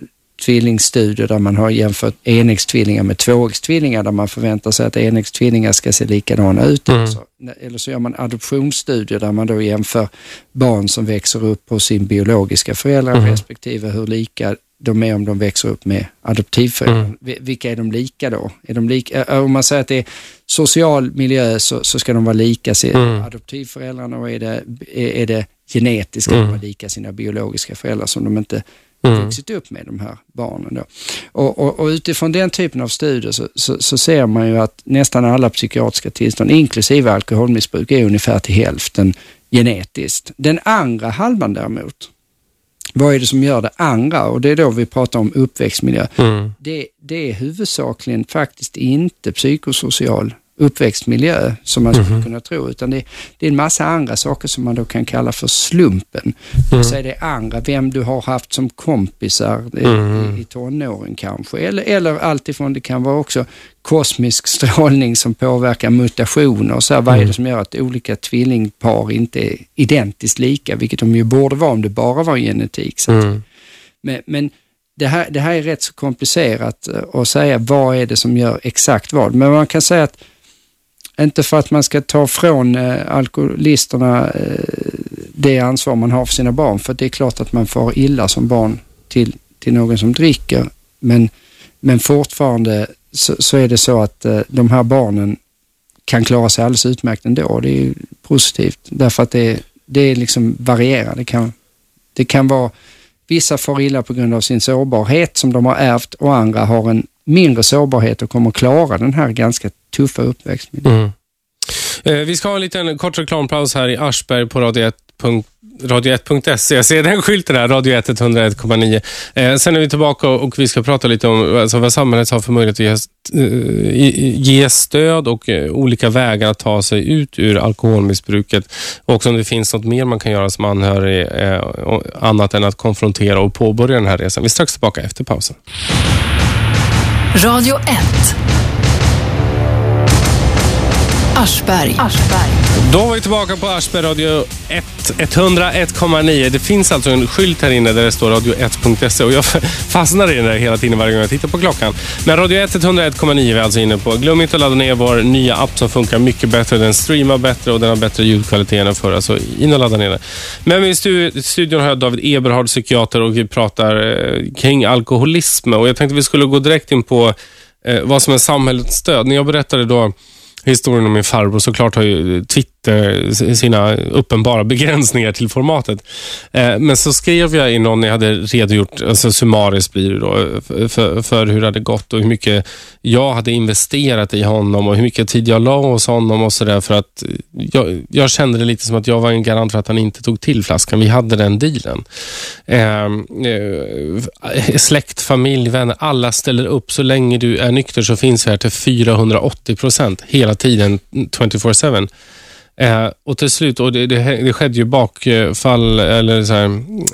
tvillingstudier där man har jämfört enäggstvillingar med tvåäggstvillingar där man förväntar sig att enäggstvillingar ska se likadana ut. Mm. Alltså, eller så gör man adoptionsstudier där man då jämför barn som växer upp hos sin biologiska föräldrar mm. respektive hur lika de är om de växer upp med adoptivföräldrar. Mm. Vilka är de lika då? Är de lika, om man säger att det är social miljö så, så ska de vara lika mm. adoptivföräldrarna och är det, är, är det genetiskt ska mm. de vara lika sina biologiska föräldrar som de inte mm. vuxit upp med de här barnen. Då. Och, och, och utifrån den typen av studier så, så, så, ser man ju att nästan alla psykiatriska tillstånd, inklusive alkoholmissbruk, är ungefär till hälften genetiskt. Den andra halvan däremot, vad är det som gör det andra? Och det är då vi pratar om uppväxtmiljö. Mm. Det, det är huvudsakligen faktiskt inte psykosocial uppväxtmiljö som man skulle mm. kunna tro, utan det, det, är en massa andra saker som man då kan kalla för slumpen. Mm. Är det andra, vem du har haft som kompisar mm. i, i tonåren kanske, eller, eller alltifrån, det kan vara också kosmisk strålning som påverkar mutationer. Så här, vad är det mm. som gör att olika tvillingpar inte är identiskt lika, vilket de ju borde vara om det bara var genetik. Så mm. men, men det här, det här är rätt så komplicerat att säga vad är det som gör exakt vad. Men man kan säga att inte för att man ska ta från eh, alkoholisterna eh, det ansvar man har för sina barn, för det är klart att man får illa som barn till, till någon som dricker. Men, men fortfarande så, så är det så att eh, de här barnen kan klara sig alldeles utmärkt ändå. Det är positivt därför att det, det är liksom varierande. Det kan, det kan vara Vissa får illa på grund av sin sårbarhet som de har ärvt och andra har en mindre sårbarhet och kommer klara den här ganska tuffa uppväxtmiljön. Mm. Eh, vi ska ha en liten kort reklampaus här i Aschberg på Radio 1 radio1.se. Jag ser den skylten här, Radio 1 101,9. Eh, sen är vi tillbaka och, vi ska prata lite om alltså, vad samhället har för möjlighet att ge, eh, ge stöd och eh, olika vägar att ta sig ut ur alkoholmissbruket. Och också om det finns något mer man kan göra som anhörig, eh, annat än att konfrontera och påbörja den här resan. Vi är strax tillbaka efter pausen. Radio 1 Aschberg. Aschberg. Då var vi tillbaka på Aschberg Radio 1, 101,9. Det finns alltså en skylt här inne där det står radio1.se och jag fastnar i den där hela tiden varje gång jag tittar på klockan. Men Radio 1, 101,9 är vi alltså inne på. Glöm inte att ladda ner vår nya app som funkar mycket bättre. Den streamar bättre och den har bättre ljudkvalitet än förra. Så in och ladda ner den. Men i studion har jag David Eberhard, psykiater och vi pratar eh, kring alkoholism. Och jag tänkte vi skulle gå direkt in på eh, vad som är samhällets stöd. När jag berättade då historien om min farbror. Såklart har ju eh, Twitter Eh, sina uppenbara begränsningar till formatet. Eh, men så skrev jag i någon, jag hade redogjort, alltså summariskt blir det då, för, för hur det hade gått och hur mycket jag hade investerat i honom och hur mycket tid jag la hos honom och sådär för att jag, jag, kände det lite som att jag var en garant för att han inte tog till flaskan. Vi hade den dealen. Ehm, eh, släkt, familj, vänner, alla ställer upp. Så länge du är nykter så finns vi här till 480 procent hela tiden 24-7. Eh, och till slut, och det, det, det skedde ju bakfall, eller så här,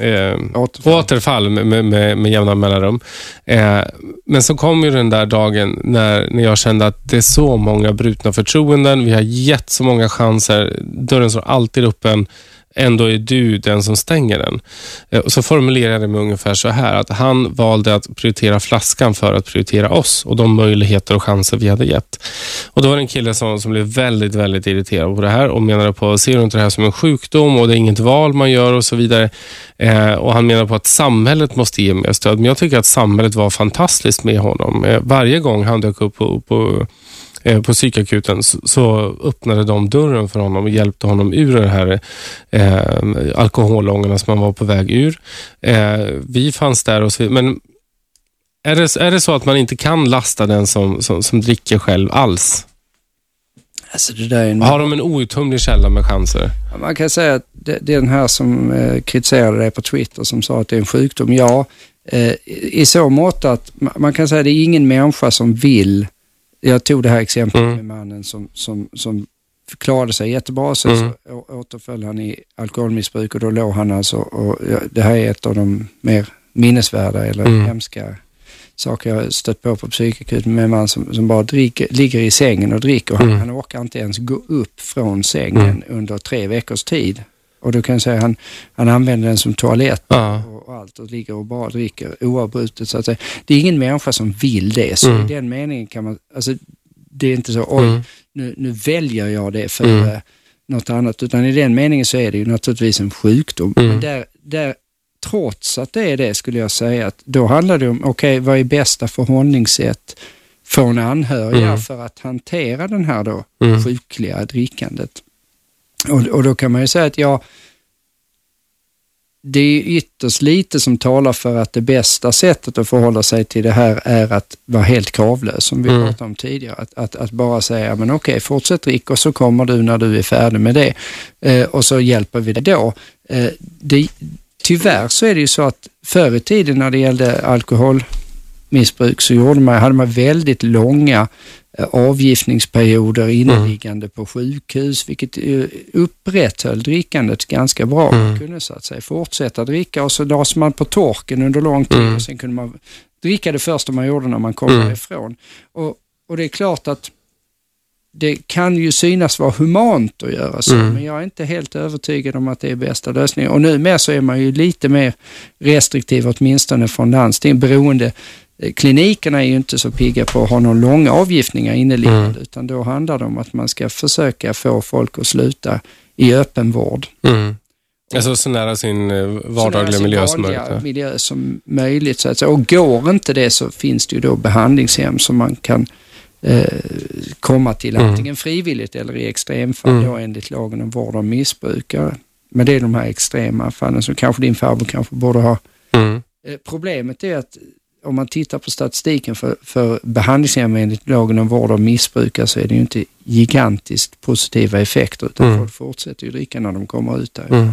eh, återfall, återfall med, med, med jämna mellanrum. Eh, men så kom ju den där dagen när, när jag kände att det är så många brutna förtroenden. Vi har gett så många chanser. Dörren står alltid öppen ändå är du den som stänger den. Eh, och så formulerade jag det ungefär så här, att han valde att prioritera flaskan för att prioritera oss och de möjligheter och chanser vi hade gett. Och Då var det en kille som, som blev väldigt, väldigt irriterad på det här och menade på, ser du inte det här som en sjukdom och det är inget val man gör och så vidare. Eh, och Han menar på att samhället måste ge mer stöd, men jag tycker att samhället var fantastiskt med honom. Eh, varje gång han dök upp på, på Eh, på psykakuten så öppnade de dörren för honom och hjälpte honom ur det här eh, alkoholångorna som han var på väg ur. Eh, vi fanns där och så Men är det, är det så att man inte kan lasta den som, som, som dricker själv alls? Alltså en... Har de en outtömlig källa med chanser? Man kan säga att det, det är den här som eh, kritiserade det på Twitter som sa att det är en sjukdom. Ja, eh, i så mått att man kan säga att det är ingen människa som vill jag tog det här exemplet mm. med mannen som, som, som klarade sig jättebra. Sen mm. så återföll han i alkoholmissbruk och då låg han alltså, och det här är ett av de mer minnesvärda eller mm. hemska saker jag stött på på psykakuten med en man som, som bara dricker, ligger i sängen och dricker. Och han, mm. han orkar inte ens gå upp från sängen mm. under tre veckors tid. Och då kan jag säga han, han använder den som toalett ja. och, och, allt och ligger och bara dricker oavbrutet. Så att säga. Det är ingen människa som vill det, så mm. i den meningen kan man, alltså det är inte så, oj, mm. nu, nu väljer jag det för mm. uh, något annat, utan i den meningen så är det ju naturligtvis en sjukdom. Mm. Men där, där, trots att det är det skulle jag säga att då handlar det om, okej, okay, vad är bästa förhållningssätt från anhöriga mm. för att hantera den här då mm. sjukliga drickandet? Och, och då kan man ju säga att ja, det är ytterst lite som talar för att det bästa sättet att förhålla sig till det här är att vara helt kravlös, som vi mm. pratade om tidigare. Att, att, att bara säga, men okej, fortsätt drick och så kommer du när du är färdig med det. Eh, och så hjälper vi dig då. Eh, det, tyvärr så är det ju så att förr i tiden när det gällde alkoholmissbruk så gjorde man, hade man väldigt långa Eh, avgiftningsperioder inneliggande mm. på sjukhus, vilket eh, upprätthöll drickandet ganska bra. Mm. Man kunde så att säga fortsätta dricka och så lades man på torken under lång tid mm. och sen kunde man dricka det första man gjorde när man kom mm. därifrån. Och, och det är klart att det kan ju synas vara humant att göra så, mm. men jag är inte helt övertygad om att det är bästa lösningen. Och numera så är man ju lite mer restriktiv, åtminstone från landsting, beroende klinikerna är ju inte så pigga på att ha några långa avgiftningar inneliggande, mm. utan då handlar det om att man ska försöka få folk att sluta i öppenvård. Mm. Alltså så nära sin eh, vardagliga miljö som möjligt? miljö som möjligt. Så att säga. Och går inte det så finns det ju då behandlingshem som man kan eh, komma till mm. antingen frivilligt eller i extremfall mm. då enligt lagen om vård av missbrukare. Men det är de här extrema fallen som kanske din farbror kanske borde ha. Mm. Eh, problemet är att om man tittar på statistiken för, för behandlingshem enligt lagen om vård av missbrukare så är det ju inte gigantiskt positiva effekter utan mm. folk fortsätter ju dricka när de kommer ut där. Mm.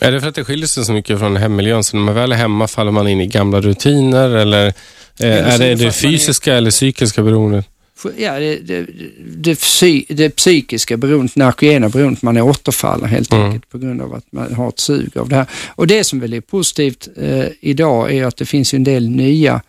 Är det för att det skiljer sig så mycket från hemmiljön så när man väl är hemma faller man in i gamla rutiner eller eh, är det det fysiska är... eller psykiska beroendet? Ja, det, det, det, psy, det psykiska beroendet, narkogena beroendet, man är återfaller helt mm. enkelt på grund av att man har ett sug av det här. Och det som väl är positivt eh, idag är att det finns en del nya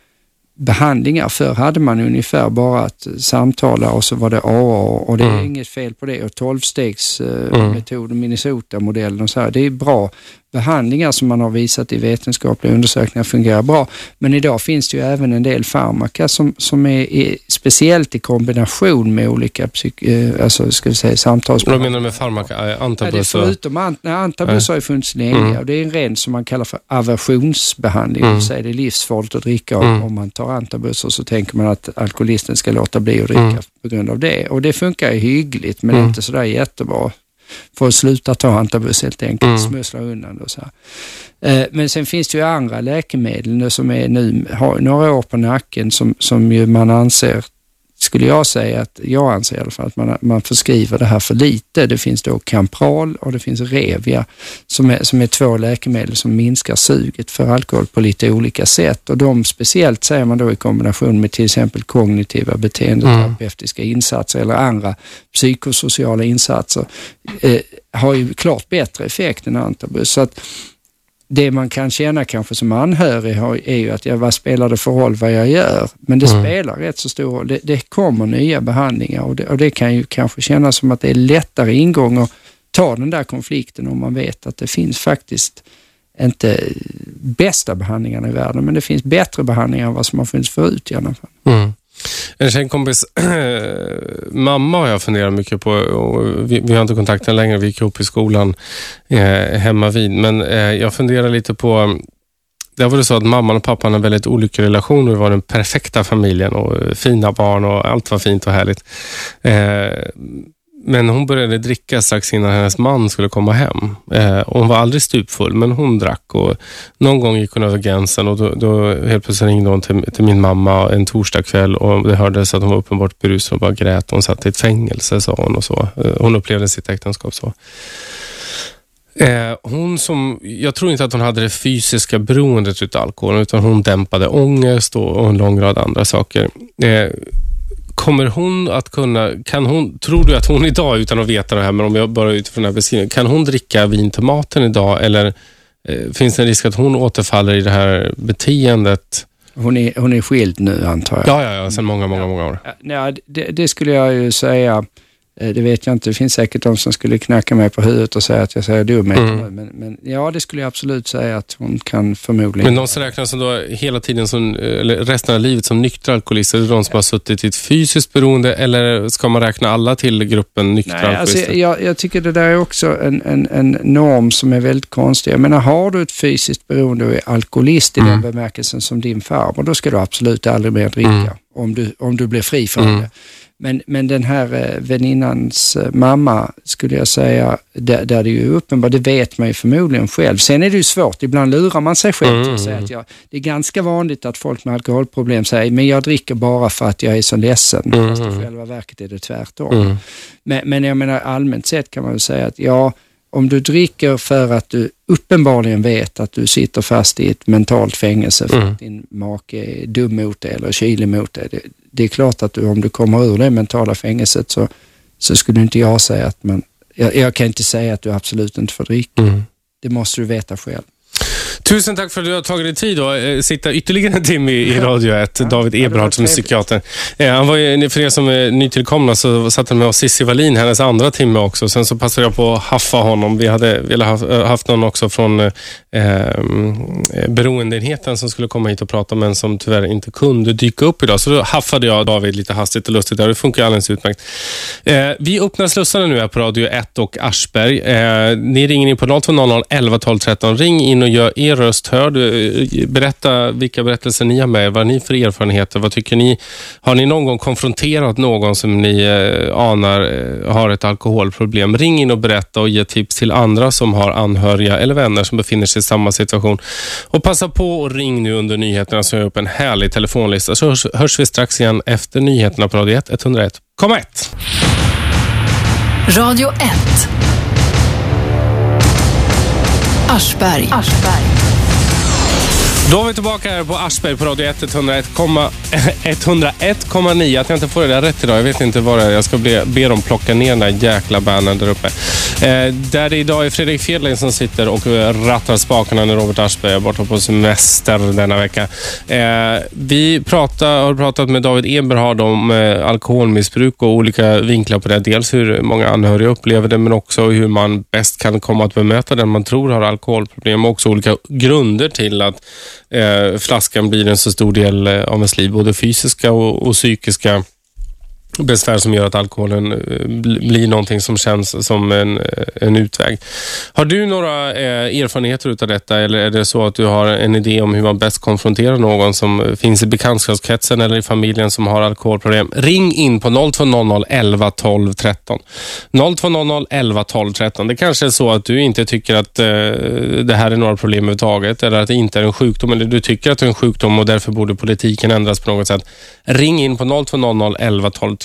behandlingar. Förr hade man ungefär bara att samtala och så var det AA och det är mm. inget fel på det. Och tolvstegsmetoden, mm. Minnesota-modellen och så här, det är bra behandlingar som man har visat i vetenskapliga undersökningar fungerar bra. Men idag finns det ju även en del farmaka som, som är, är speciellt i kombination med olika psyk, eh, alltså, ska vi säga, samtalsbehandlingar. Vad menar du med farmaka? Antabus? Ja, förutom ant, nej, antabus har ju funnits länge mm. och det är en ren som man kallar för aversionsbehandling. Mm. Det är livsfarligt att dricka mm. om man tar antabus och så tänker man att alkoholisten ska låta bli att dricka mm. på grund av det. Och det funkar ju hyggligt men mm. inte sådär jättebra för att sluta ta antabus helt enkelt, mm. smussla undan och så. Eh, men sen finns det ju andra läkemedel som är nu, har några år på nacken som, som ju man anser skulle jag säga att, jag anser i alla fall att man, man förskriver det här för lite. Det finns då Campral och det finns Revia som är, som är två läkemedel som minskar suget för alkohol på lite olika sätt och de speciellt säger man då i kombination med till exempel kognitiva beteendeterapeutiska mm. insatser eller andra psykosociala insatser eh, har ju klart bättre effekt än antabus. Så att, det man kan känna kanske som anhörig är ju att ja, vad spelar det för roll vad jag gör? Men det mm. spelar rätt så stor roll. Det, det kommer nya behandlingar och det, och det, kan ju kanske kännas som att det är lättare ingång att ta den där konflikten om man vet att det finns faktiskt inte bästa behandlingarna i världen, men det finns bättre behandlingar än vad som har funnits förut i alla fall. Mm. En tjejkompis eh, mamma har jag funderat mycket på. Vi, vi, har inte kontakten längre, vi gick ihop i skolan eh, hemma vid. Men eh, jag funderar lite på där var det så att mamman och pappan hade väldigt olika relationer, det var den perfekta familjen och eh, fina barn och allt var fint och härligt. Eh, men hon började dricka strax innan hennes man skulle komma hem. Eh, hon var aldrig stupfull, men hon drack. Och någon gång gick hon över gränsen och då, då helt plötsligt ringde hon till, till min mamma en torsdagkväll och det hördes att hon var uppenbart berusad och bara grät. Hon satt i ett fängelse, sa hon. Och så. Eh, hon upplevde sitt äktenskap så. Eh, hon som, jag tror inte att hon hade det fysiska beroendet av alkohol, utan hon dämpade ångest och, och en lång rad andra saker. Eh, kommer hon att kunna, kan hon, tror du att hon idag, utan att veta det här, men om jag bara utifrån den här beskrivningen, kan hon dricka vin till maten idag eller eh, finns det en risk att hon återfaller i det här beteendet? Hon är, hon är skild nu antar jag? Ja, ja, ja sedan många, många, många år. Ja, det, det skulle jag ju säga det vet jag inte. Det finns säkert de som skulle knacka mig på huvudet och säga att jag säger dumheter mm. Men, men, ja, det skulle jag absolut säga att hon kan förmodligen... Men de som räknas som då hela tiden, som, eller resten av livet som nyktra alkoholister, är det de som har suttit i ett fysiskt beroende eller ska man räkna alla till gruppen nyktra Nej, alltså, alkoholister? Alltså, jag, jag, tycker det där är också en, en, en norm som är väldigt konstig. Jag menar, har du ett fysiskt beroende och är alkoholist i mm. den bemärkelsen som din farbror, då ska du absolut aldrig mer dricka. Mm. Om, du, om du blir fri från mm. det. Men, men den här eh, väninnans eh, mamma skulle jag säga, där, där det är ju uppenbart, det vet man ju förmodligen själv. Sen är det ju svårt, ibland lurar man sig själv att säga att jag, det är ganska vanligt att folk med alkoholproblem säger, men jag dricker bara för att jag är så ledsen. Mm. Fast i själva verket är det tvärtom. Mm. Men, men jag menar allmänt sett kan man väl säga att ja, om du dricker för att du uppenbarligen vet att du sitter fast i ett mentalt fängelse för mm. att din make är dum mot dig eller kylig mot dig. Det, det, är klart att du, om du kommer ur det mentala fängelset så, så skulle inte jag säga att man, jag, jag kan inte säga att du absolut inte får dricka. Mm. Det måste du veta själv. Tusen tack för att du har tagit dig tid att eh, sitta ytterligare en timme i Radio 1. Ja, David Eberhard som är psykiater. Eh, han var, för er som är nytillkomna så satt han med oss Cissi Wallin hennes andra timme också. Sen så passade jag på att haffa honom. Vi hade velat ha eh, haft någon också från eh, beroendeenheten som skulle komma hit och prata men som tyvärr inte kunde dyka upp idag. Så då haffade jag David lite hastigt och lustigt där. Det funkar alldeles utmärkt. Eh, vi öppnar slussarna nu här på Radio 1 och Aschberg. Eh, ni ringer in på 0200 11 12 13. Ring in och gör er röst hörd. Eh, berätta vilka berättelser ni har med Vad har ni för erfarenheter? Vad tycker ni? Har ni någon gång konfronterat någon som ni eh, anar eh, har ett alkoholproblem? Ring in och berätta och ge tips till andra som har anhöriga eller vänner som befinner sig i samma situation. Och passa på och ring nu under nyheterna så jag upp en härlig telefonlista. Så hörs, hörs vi strax igen efter nyheterna på Radio 1 101,1. Radio 1 Aschberg. Aschberg. Då är vi tillbaka här på Aschberg på Radio 101,9. 101, Att jag inte får det där rätt idag. Jag vet inte vad det är. Jag ska be, be dem plocka ner den där jäkla bannern där uppe. Eh, där det idag är Fredrik Fedling som sitter och eh, rattar spakarna när Robert Aschberg är borta på semester denna vecka. Eh, vi pratar, har pratat med David Eberhard om eh, alkoholmissbruk och olika vinklar på det. Dels hur många anhöriga upplever det, men också hur man bäst kan komma att bemöta den man tror har alkoholproblem och också olika grunder till att Eh, flaskan blir en så stor del eh, av ens liv, både fysiska och, och psykiska besvär som gör att alkoholen eh, blir någonting som känns som en, eh, en utväg. Har du några eh, erfarenheter av detta eller är det så att du har en idé om hur man bäst konfronterar någon som finns i bekantskapskretsen eller i familjen som har alkoholproblem? Ring in på 0200 11 12 13. 0200 11 12 13. Det kanske är så att du inte tycker att det här är några problem överhuvudtaget eller att det inte är en sjukdom eller du tycker att det är en sjukdom och därför borde politiken ändras på något sätt. Ring in på 0200 11 12 13.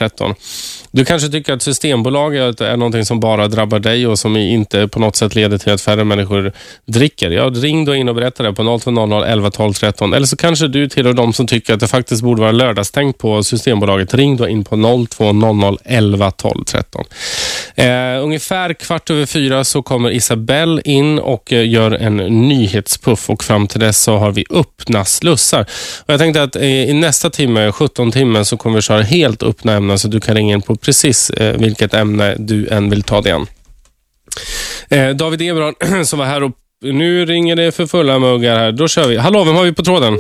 Du kanske tycker att Systembolaget är någonting som bara drabbar dig och som inte på något sätt leder till att färre människor dricker. Ja, ring då in och berätta det på 0200 11 12 13. Eller så kanske du tillhör de som tycker att det faktiskt borde vara lördagsstängt på Systembolaget. Ring då in på 0200 11 12 13. Eh, ungefär kvart över fyra så kommer Isabelle in och eh, gör en nyhetspuff och fram till dess så har vi öppna slussar. Och jag tänkte att eh, i nästa timme, 17 timmen, så kommer vi köra helt öppna ämnen så du kan ringa in på precis eh, vilket ämne du än vill ta dig an. Eh, David Eberhard som var här och nu ringer det för fulla muggar här. Då kör vi. Hallå, vem har vi på tråden?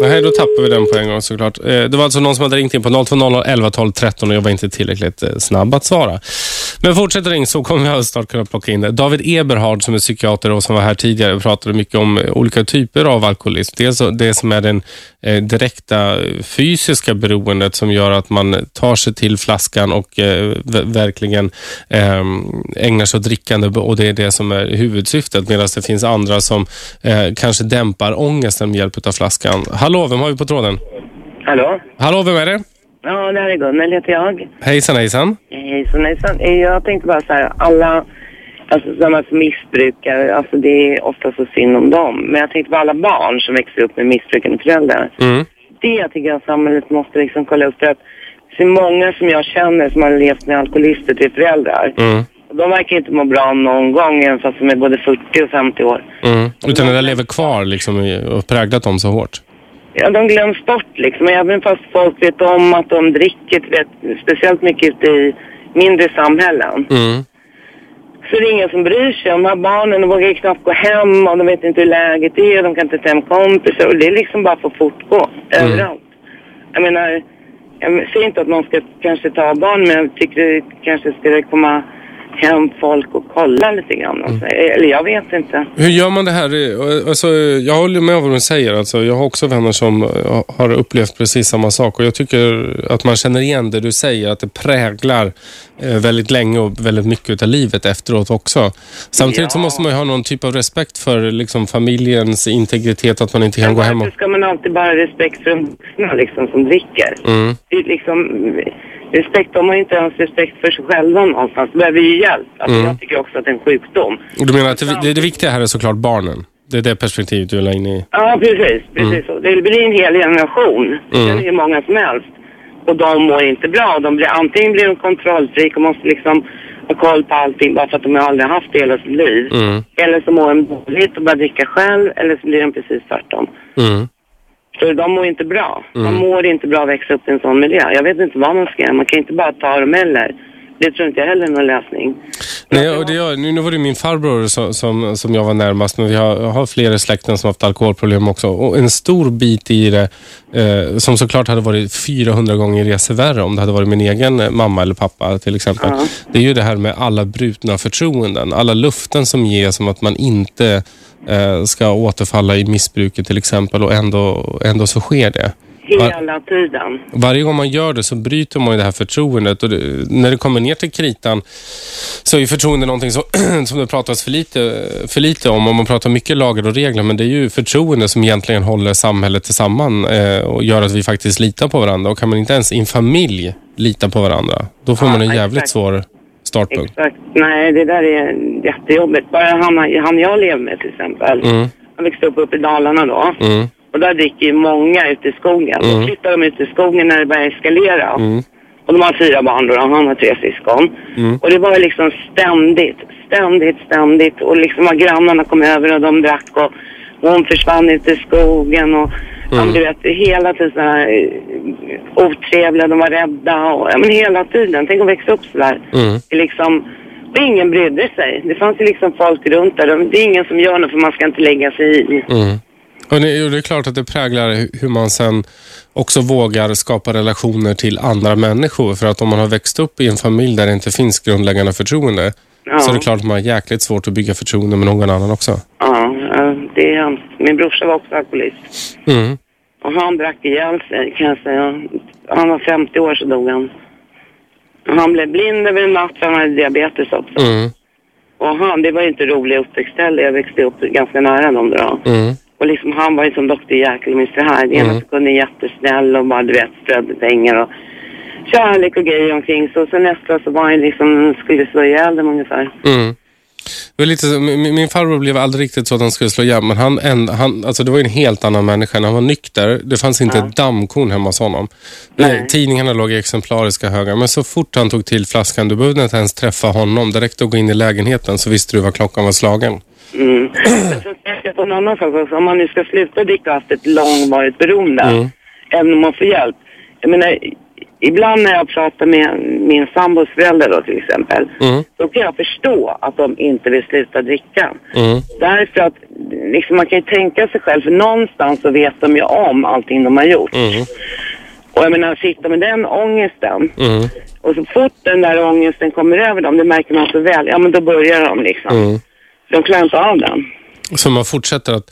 Nej, då tappar vi den på en gång såklart. Eh, det var alltså någon som hade ringt in på 0200 11 12 13 och jag var inte tillräckligt eh, snabb att svara. Men fortsätt ring så kommer jag snart kunna plocka in det. David Eberhard som är psykiater och som var här tidigare pratade mycket om eh, olika typer av alkoholism. Dels det som är den eh, direkta fysiska beroendet som gör att man tar sig till flaskan och eh, verkligen eh, ägnar sig åt drickande och det är det som är huvudsyftet. Medan det finns andra som eh, kanske dämpar ångesten med hjälp av flaskan. Hallå, vem har vi på tråden? Hallå? Hallå, vem är det? Ja, det här är Gunnel heter jag. Hejsan, hejsan. Hejsan, hejsan. Eh, Jag tänkte bara så här, alla alltså, sådana som missbrukar, alltså det är ofta så synd om dem. Men jag tänkte på alla barn som växer upp med missbrukande föräldrar. Mm. Det tycker jag samhället måste liksom kolla upp för att är många som jag känner som har levt med alkoholister till föräldrar. Mm. De verkar inte må bra någon gång, även fast de är både 40 och 50 år. Mm. Utan det där lever kvar liksom och präglat dem så hårt. Ja, de glöms bort liksom. Även fast folk vet om att de dricker, vet, speciellt mycket ute i mindre samhällen. Mm. Så det är ingen som bryr sig. De här barnen de vågar knappt gå hem och de vet inte hur läget är. De kan inte ta hem kompisar och det är liksom bara för att fortgå överallt. Jag menar, jag säger inte att någon ska kanske ta barn men jag tycker det kanske skulle komma hem folk och kolla lite grann. och så. Eller jag vet inte. Hur gör man det här? Alltså, jag håller med vad du säger. Alltså, jag har också vänner som eh, har upplevt precis samma sak. Och Jag tycker att man känner igen det du säger. Att det präglar eh, väldigt länge och väldigt mycket av livet efteråt också. Samtidigt så Ja. måste man ju ha någon typ av respekt för liksom, familjens integritet. Att man inte kan gå hem och... Ska man alltid bara ha respekt för de vuxna liksom, som dricker? Mm. Det är liksom, respekt, de har inte ens respekt för sig själva någonstans. De behöver ju hjälp. Alltså, Mm. Jag tycker också att det är en sjukdom. Du menar att det, det, viktiga här är såklart barnen? Det är det perspektivet du är inne i? Ja, precis. precis så. Det blir en hel generation. Det Mm. känner ju många som helst. Och de mår inte bra. De blir, antingen blir de kontrollfreak och måste liksom ha koll på allting bara för att de aldrig haft det hela sitt liv. Mm. Eller så mår de dåligt och börjar dricka själv. Eller så blir de precis tvärtom. Mm. För de mår inte bra. Mm. De mår inte bra att växa upp i en sån miljö. Jag vet inte vad man ska göra. Man kan inte bara ta dem heller. Det tror inte jag heller är någon lösning. Nej, och det, nu, nu var det min farbror som, som, som jag var närmast, men vi har, har flera i släkten som haft alkoholproblem också. Och en stor bit i det, eh, som såklart hade varit 400 gånger resor värre om det hade varit min egen eh, mamma eller pappa till exempel. Ja. Det är ju det här med alla brutna förtroenden. Alla luften som ges om att man inte eh, ska återfalla i missbruket till exempel och ändå, ändå så sker det. Hela tiden. Varje gång man gör det så bryter man ju det här förtroendet och det, när det kommer ner till kritan så är ju förtroende någonting som, som det pratas för lite, för lite om och man pratar mycket lagar och regler men det är ju förtroende som egentligen håller samhället tillsamman eh, och gör att vi faktiskt litar på varandra och kan man inte ens i en familj lita på varandra då får Ja, man en jävligt exakt. svår startpunkt. Exakt. Nej, det där är jättejobbigt. Bara han, han jag lever med till exempel. Mm, Han växte upp uppe i Dalarna då. mm, Och där dricker ju många ute i skogen. Mm. Då flyttar de ut i skogen när det börjar eskalera. mm, Och de har fyra barn då, han har tre syskon. Mm. Och det var liksom ständigt, ständigt, ständigt. Och liksom grannarna kom över och de drack och hon försvann ut i skogen och Mm. du vet, hela tiden så här eh, otrevliga, de var rädda och ja men hela tiden. Tänk att växa upp sådär. mm. Det liksom, och ingen brydde sig. Det fanns ju liksom folk runt där. Det är ingen som gör något för man ska inte lägga sig i. Mm. Och det, är klart att det präglar hu- hur man sen också vågar skapa relationer till andra människor. För att om man har växt upp i en familj där det inte finns grundläggande förtroende Ja. så är det klart att man har jäkligt svårt att bygga förtroende med någon annan också. Ja, ja, det är hemskt. Min brorsa var också alkoholist. Mm. Och han drack ihjäl sig kan jag säga. Han var 50 år så dog han. Han blev blind över en natt för han hade diabetes också. Mm. Och han, det var ju inte rolig uppväxt heller. Jag växte upp ganska nära dem då. Mm. Och liksom han var ju som Dr. Jekyll och Mr. Hyde. Ena Mm. sekunden jättesnäll och bara du vet strödde pengar och kärlek och grejer omkring sig. Och sen nästa så var han liksom, skulle slå ihjäl dem ungefär. Mm. Det var lite, min, min farbror blev aldrig riktigt så att han skulle slå ihjäl, men han, en, han, alltså det var ju en helt annan människa. När han var nykter, det fanns inte Ja. ett dammkorn hemma hos honom. Nej. Tidningarna låg i exemplariska högar, men så fort han tog till flaskan, du behövde inte ens träffa honom. Direkt att gå in i lägenheten så visste du vad klockan var slagen. Mm. Men jag på en annan sak också. Om man nu ska sluta dricka och haft ett långvarigt beroende, Mm. även om man får hjälp. Jag menar, ibland när jag pratar med min sambos föräldrar då till exempel, Mm. då kan jag förstå att de inte vill sluta dricka. Mm. Därför att liksom, man kan ju tänka sig själv, för någonstans så vet de ju om allting de har gjort. Mm. Och jag menar, sitta med den ångesten Mm. och så fort den där ångesten kommer över dem, det märker man så väl, ja men då börjar de liksom. De klarar inte av den. Så man fortsätter att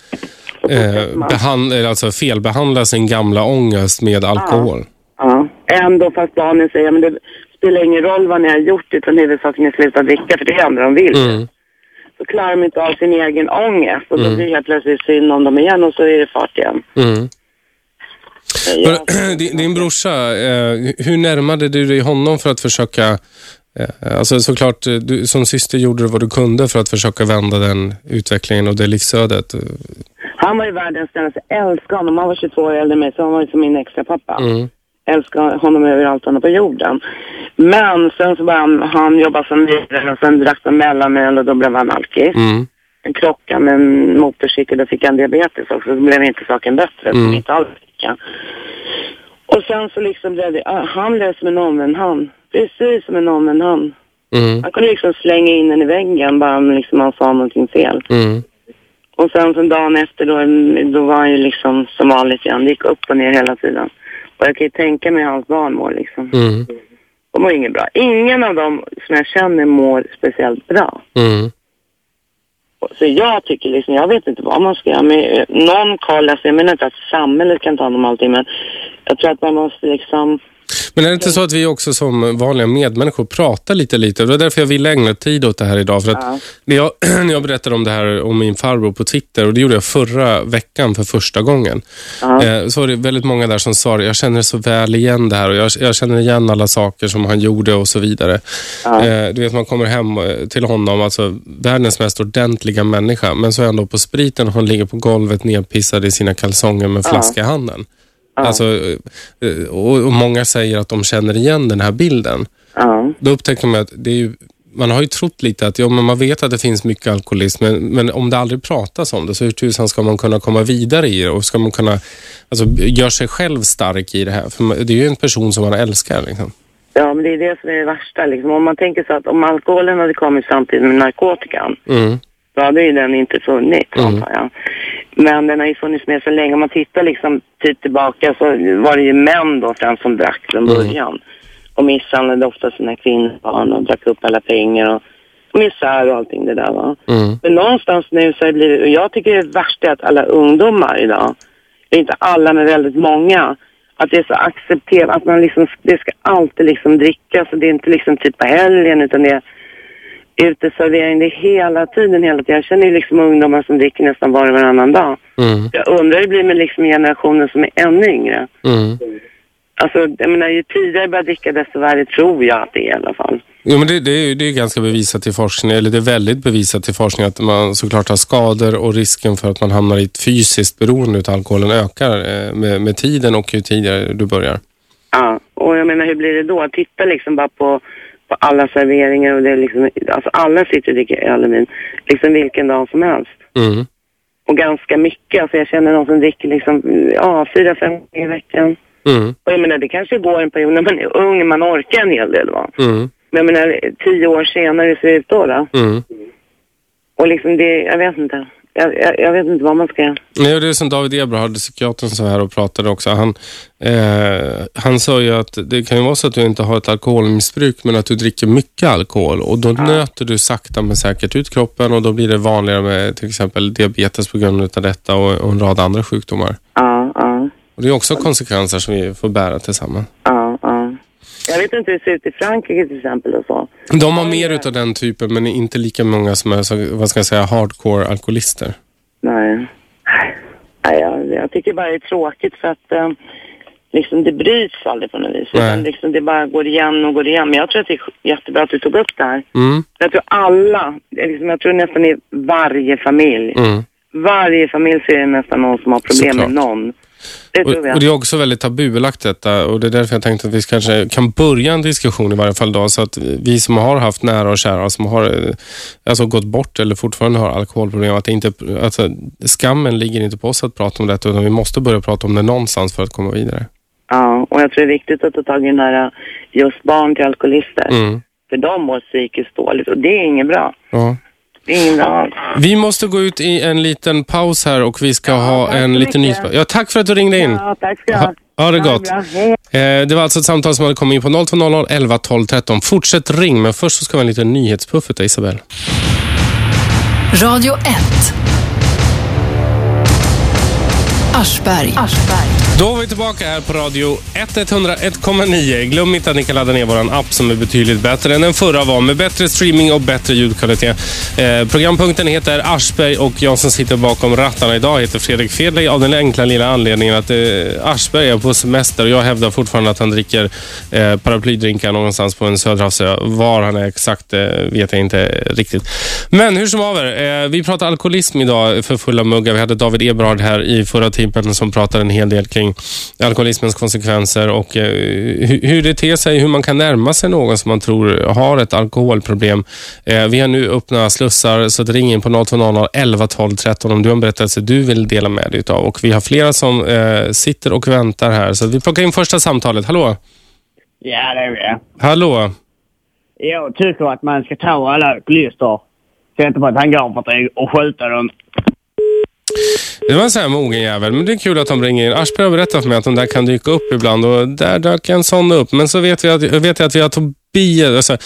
eh, behandla, alltså felbehandla sin gamla ångest med alkohol. Ja. Ändå fast barnen säger, men det spelar ingen roll vad ni har gjort utan huvudsaken är att sluta dricka för det är det enda de vill. Mm. Så klarar de inte av sin egen ångest och då Mm. blir det helt plötsligt synd om dem igen och så är det fart igen. Mm. Ja. Din, din brorsa, eh, hur närmade du dig honom för att försöka Alltså såklart, eh, du, som syster gjorde du vad du kunde för att försöka vända den utvecklingen och det livsödet. Han var ju världens snällaste, älskar honom. Han var 22 år äldre än mig så han var ju som min extra pappa. Mm. Älskar honom över allt annat på jorden. Men sen så började han, han jobba som lirare och sen drack han mellanöl och då blev han alkis. Mm. En krocka med en motorcykel, då fick han diabetes också. Så blev inte saken bättre, Mm. inte alls han. Och sen så liksom blev det, han blev som en omvänd hand. Precis som en omvänd hand. Mm. Han kunde liksom slänga in den i väggen bara om liksom han sa någonting fel. Mm. Och sen så dagen efter då, då var han ju liksom som vanligt igen. Det gick upp och ner hela tiden. Och jag kan ju tänka mig hur hans barn mår liksom. Mm. De mår inget bra. Ingen av dem som jag känner mår speciellt bra. Mm. Så jag tycker liksom, jag vet inte vad man ska göra. Men eh, någon koll, alltså jag menar inte att samhället kan ta hand om allting. Men jag tror att man måste liksom, Men är det inte så att vi också som vanliga medmänniskor pratar lite lite? Det var därför jag ville ägna tid åt det här idag. För att Ja. när, jag, när jag berättade om det här om min farbror på Twitter, och det gjorde jag förra veckan för första gången, ja. eh, så var det väldigt många där som sa jag känner så väl igen det här och jag, jag känner igen alla saker som han gjorde och så vidare. Ja. Eh, du vet, man kommer hem eh, till honom, alltså världens mest ordentliga människa, men så ändå på spriten och han ligger på golvet nedpissad i sina kalsonger med flaska i handen. Ja. Alltså, eh, och, många säger att de känner igen den här bilden. ja. Då upptäcker man att det är ju, man har ju trott lite att ja, men man vet att det finns mycket alkoholism, men, men om det aldrig pratas om det, så hur tusan ska man kunna komma vidare i det? Och ska man kunna alltså, göra sig själv stark i det här? För det är ju en person som man älskar. Liksom. Ja, men det är det som är det värsta liksom. Om man tänker så att om alkoholen hade kommit samtidigt med narkotikan, Mm, då hade ju den inte funnits, Mm. antar jag. Men den har ju funnits med så länge. Om man tittar liksom tid tillbaka så var det ju män då främst som drack från Mm. början. Och misshandlade ofta sina kvinnor och drack upp alla pengar och misär och allting det där va. mm, Men någonstans nu så har det blivit, och jag tycker det värsta är att alla ungdomar idag, inte alla men väldigt många, att det är så accepterat, att man liksom, det ska alltid liksom drickas och det är inte liksom typ på helgen utan det är uteservering, det är hela tiden, hela tiden. Jag känner ju liksom ungdomar som dricker nästan var och varannan dag. mm, Jag undrar hur det blir med liksom generationen som är ännu yngre. mm. Alltså, jag menar ju tidigare jag börjar dricka desto värre tror jag att det är i alla fall. Jo, men det, det, är, det är ganska bevisat i forskning, eller det är väldigt bevisat i forskning att man såklart har skador och risken för att man hamnar i ett fysiskt beroende av alkoholen ökar eh, med, med tiden och ju tidigare du börjar. Ja, och jag menar hur blir det då? Titta liksom bara på, på alla serveringar och det är liksom, alltså alla sitter och dricker öl och vin, liksom vilken dag som helst. Mm, Och ganska mycket, alltså jag känner någon som dricker liksom, ja, fyra, fem gånger i veckan. mm, Och jag menar det kanske går en period när man är ung, man orkar en hel del va. mm, Men jag menar tio år senare, hur ser det ut då då? mm. Och liksom det, jag vet inte. Jag, jag, jag vet inte vad man ska. Nej, det är som David Eberhard, psykiatern, så här och pratade också. Han, eh, han sa ju att det kan ju vara så att du inte har ett alkoholmissbruk, men att du dricker mycket alkohol. Och då nöter du sakta men säkert ut kroppen och då blir det vanligare med till exempel diabetes på grund av detta och, och en rad andra sjukdomar. Ja, ja, Och Det är också konsekvenser som vi får bära tillsammans. ja, ja. Jag vet inte hur det ser ut i Frankrike till exempel och så. De har mer utav den typen, men inte lika många som är så, vad ska jag säga, hardcore alkoholister. Nej. Nej, jag, jag tycker bara det är tråkigt för att eh, liksom det bryts aldrig på något vis. Utan liksom det bara går igen och går igen. Men jag tror att det är jättebra att du tog upp det här. Mm, Jag tror alla, liksom, jag tror nästan i varje familj, mm. varje familj så är det nästan någon som har problem Såklart. med någon. Det Och, tror jag. och det är också väldigt tabubelagt detta och det är därför jag tänkte att vi kanske kan börja en diskussion i varje fall då så att vi som har haft nära och kära som har eh, alltså gått bort eller fortfarande har alkoholproblem, att inte, alltså, skammen ligger inte på oss att prata om detta utan vi måste börja prata om det någonstans för att komma vidare. Ja, och jag tror det är viktigt att ta tag i den här just barn till alkoholister. Mm. För de mår psykiskt dåligt och det är inget bra. Ja. Är alls. Vi måste gå ut i en liten paus här och vi ska ha tack en liten nyhetspaus. Ja, tack för att du ringde in. Ja, tack ska du Ha, ha. ha det Ja, gott. Eh, det var alltså ett samtal som hade kommit in på 0200 11 12 13. Fortsätt ring, men först så ska vi ha en liten nyhetspuff utav Isabel. Radio 1. Aschberg. Då är vi tillbaka här på radio 101,9. Glöm inte att ni kan ladda ner vår app som är betydligt bättre än den förra var med bättre streaming och bättre ljudkvalitet. Eh, programpunkten heter Aschberg och jag som sitter bakom rattarna idag heter Fredrik Fedley av den enkla lilla anledningen att eh, Aschberg är på semester och jag hävdar fortfarande att han dricker eh, paraplydrinkar någonstans på en söderhavsö. Var han är exakt eh, vet jag inte riktigt. Men hur som haver, eh, vi pratar alkoholism idag för fulla muggar. Vi hade David Eberhard här i förra timmen som pratade en hel del kring alkoholismens konsekvenser och eh, hur, det ter sig, hur man kan närma sig någon som man tror har ett alkoholproblem. Eh, vi har nu öppna slussar så ring in på 0200 11 12 13 om du har en berättelse du vill dela med dig av. Och vi har flera som eh, sitter och väntar här så vi plockar in första samtalet. Hallå? Ja, det är det. Hallå? Jag tycker att man ska ta alla alkoholister, sätta på ett hangarfartyg och skjuta dem. Det var en sån här mogen jävel, men det är kul att de ringer in. Aschberg har berättat för mig att de där kan dyka upp ibland och där dök en sån upp. Men så vet vi att, vet jag att vi har Tobias. Alltså,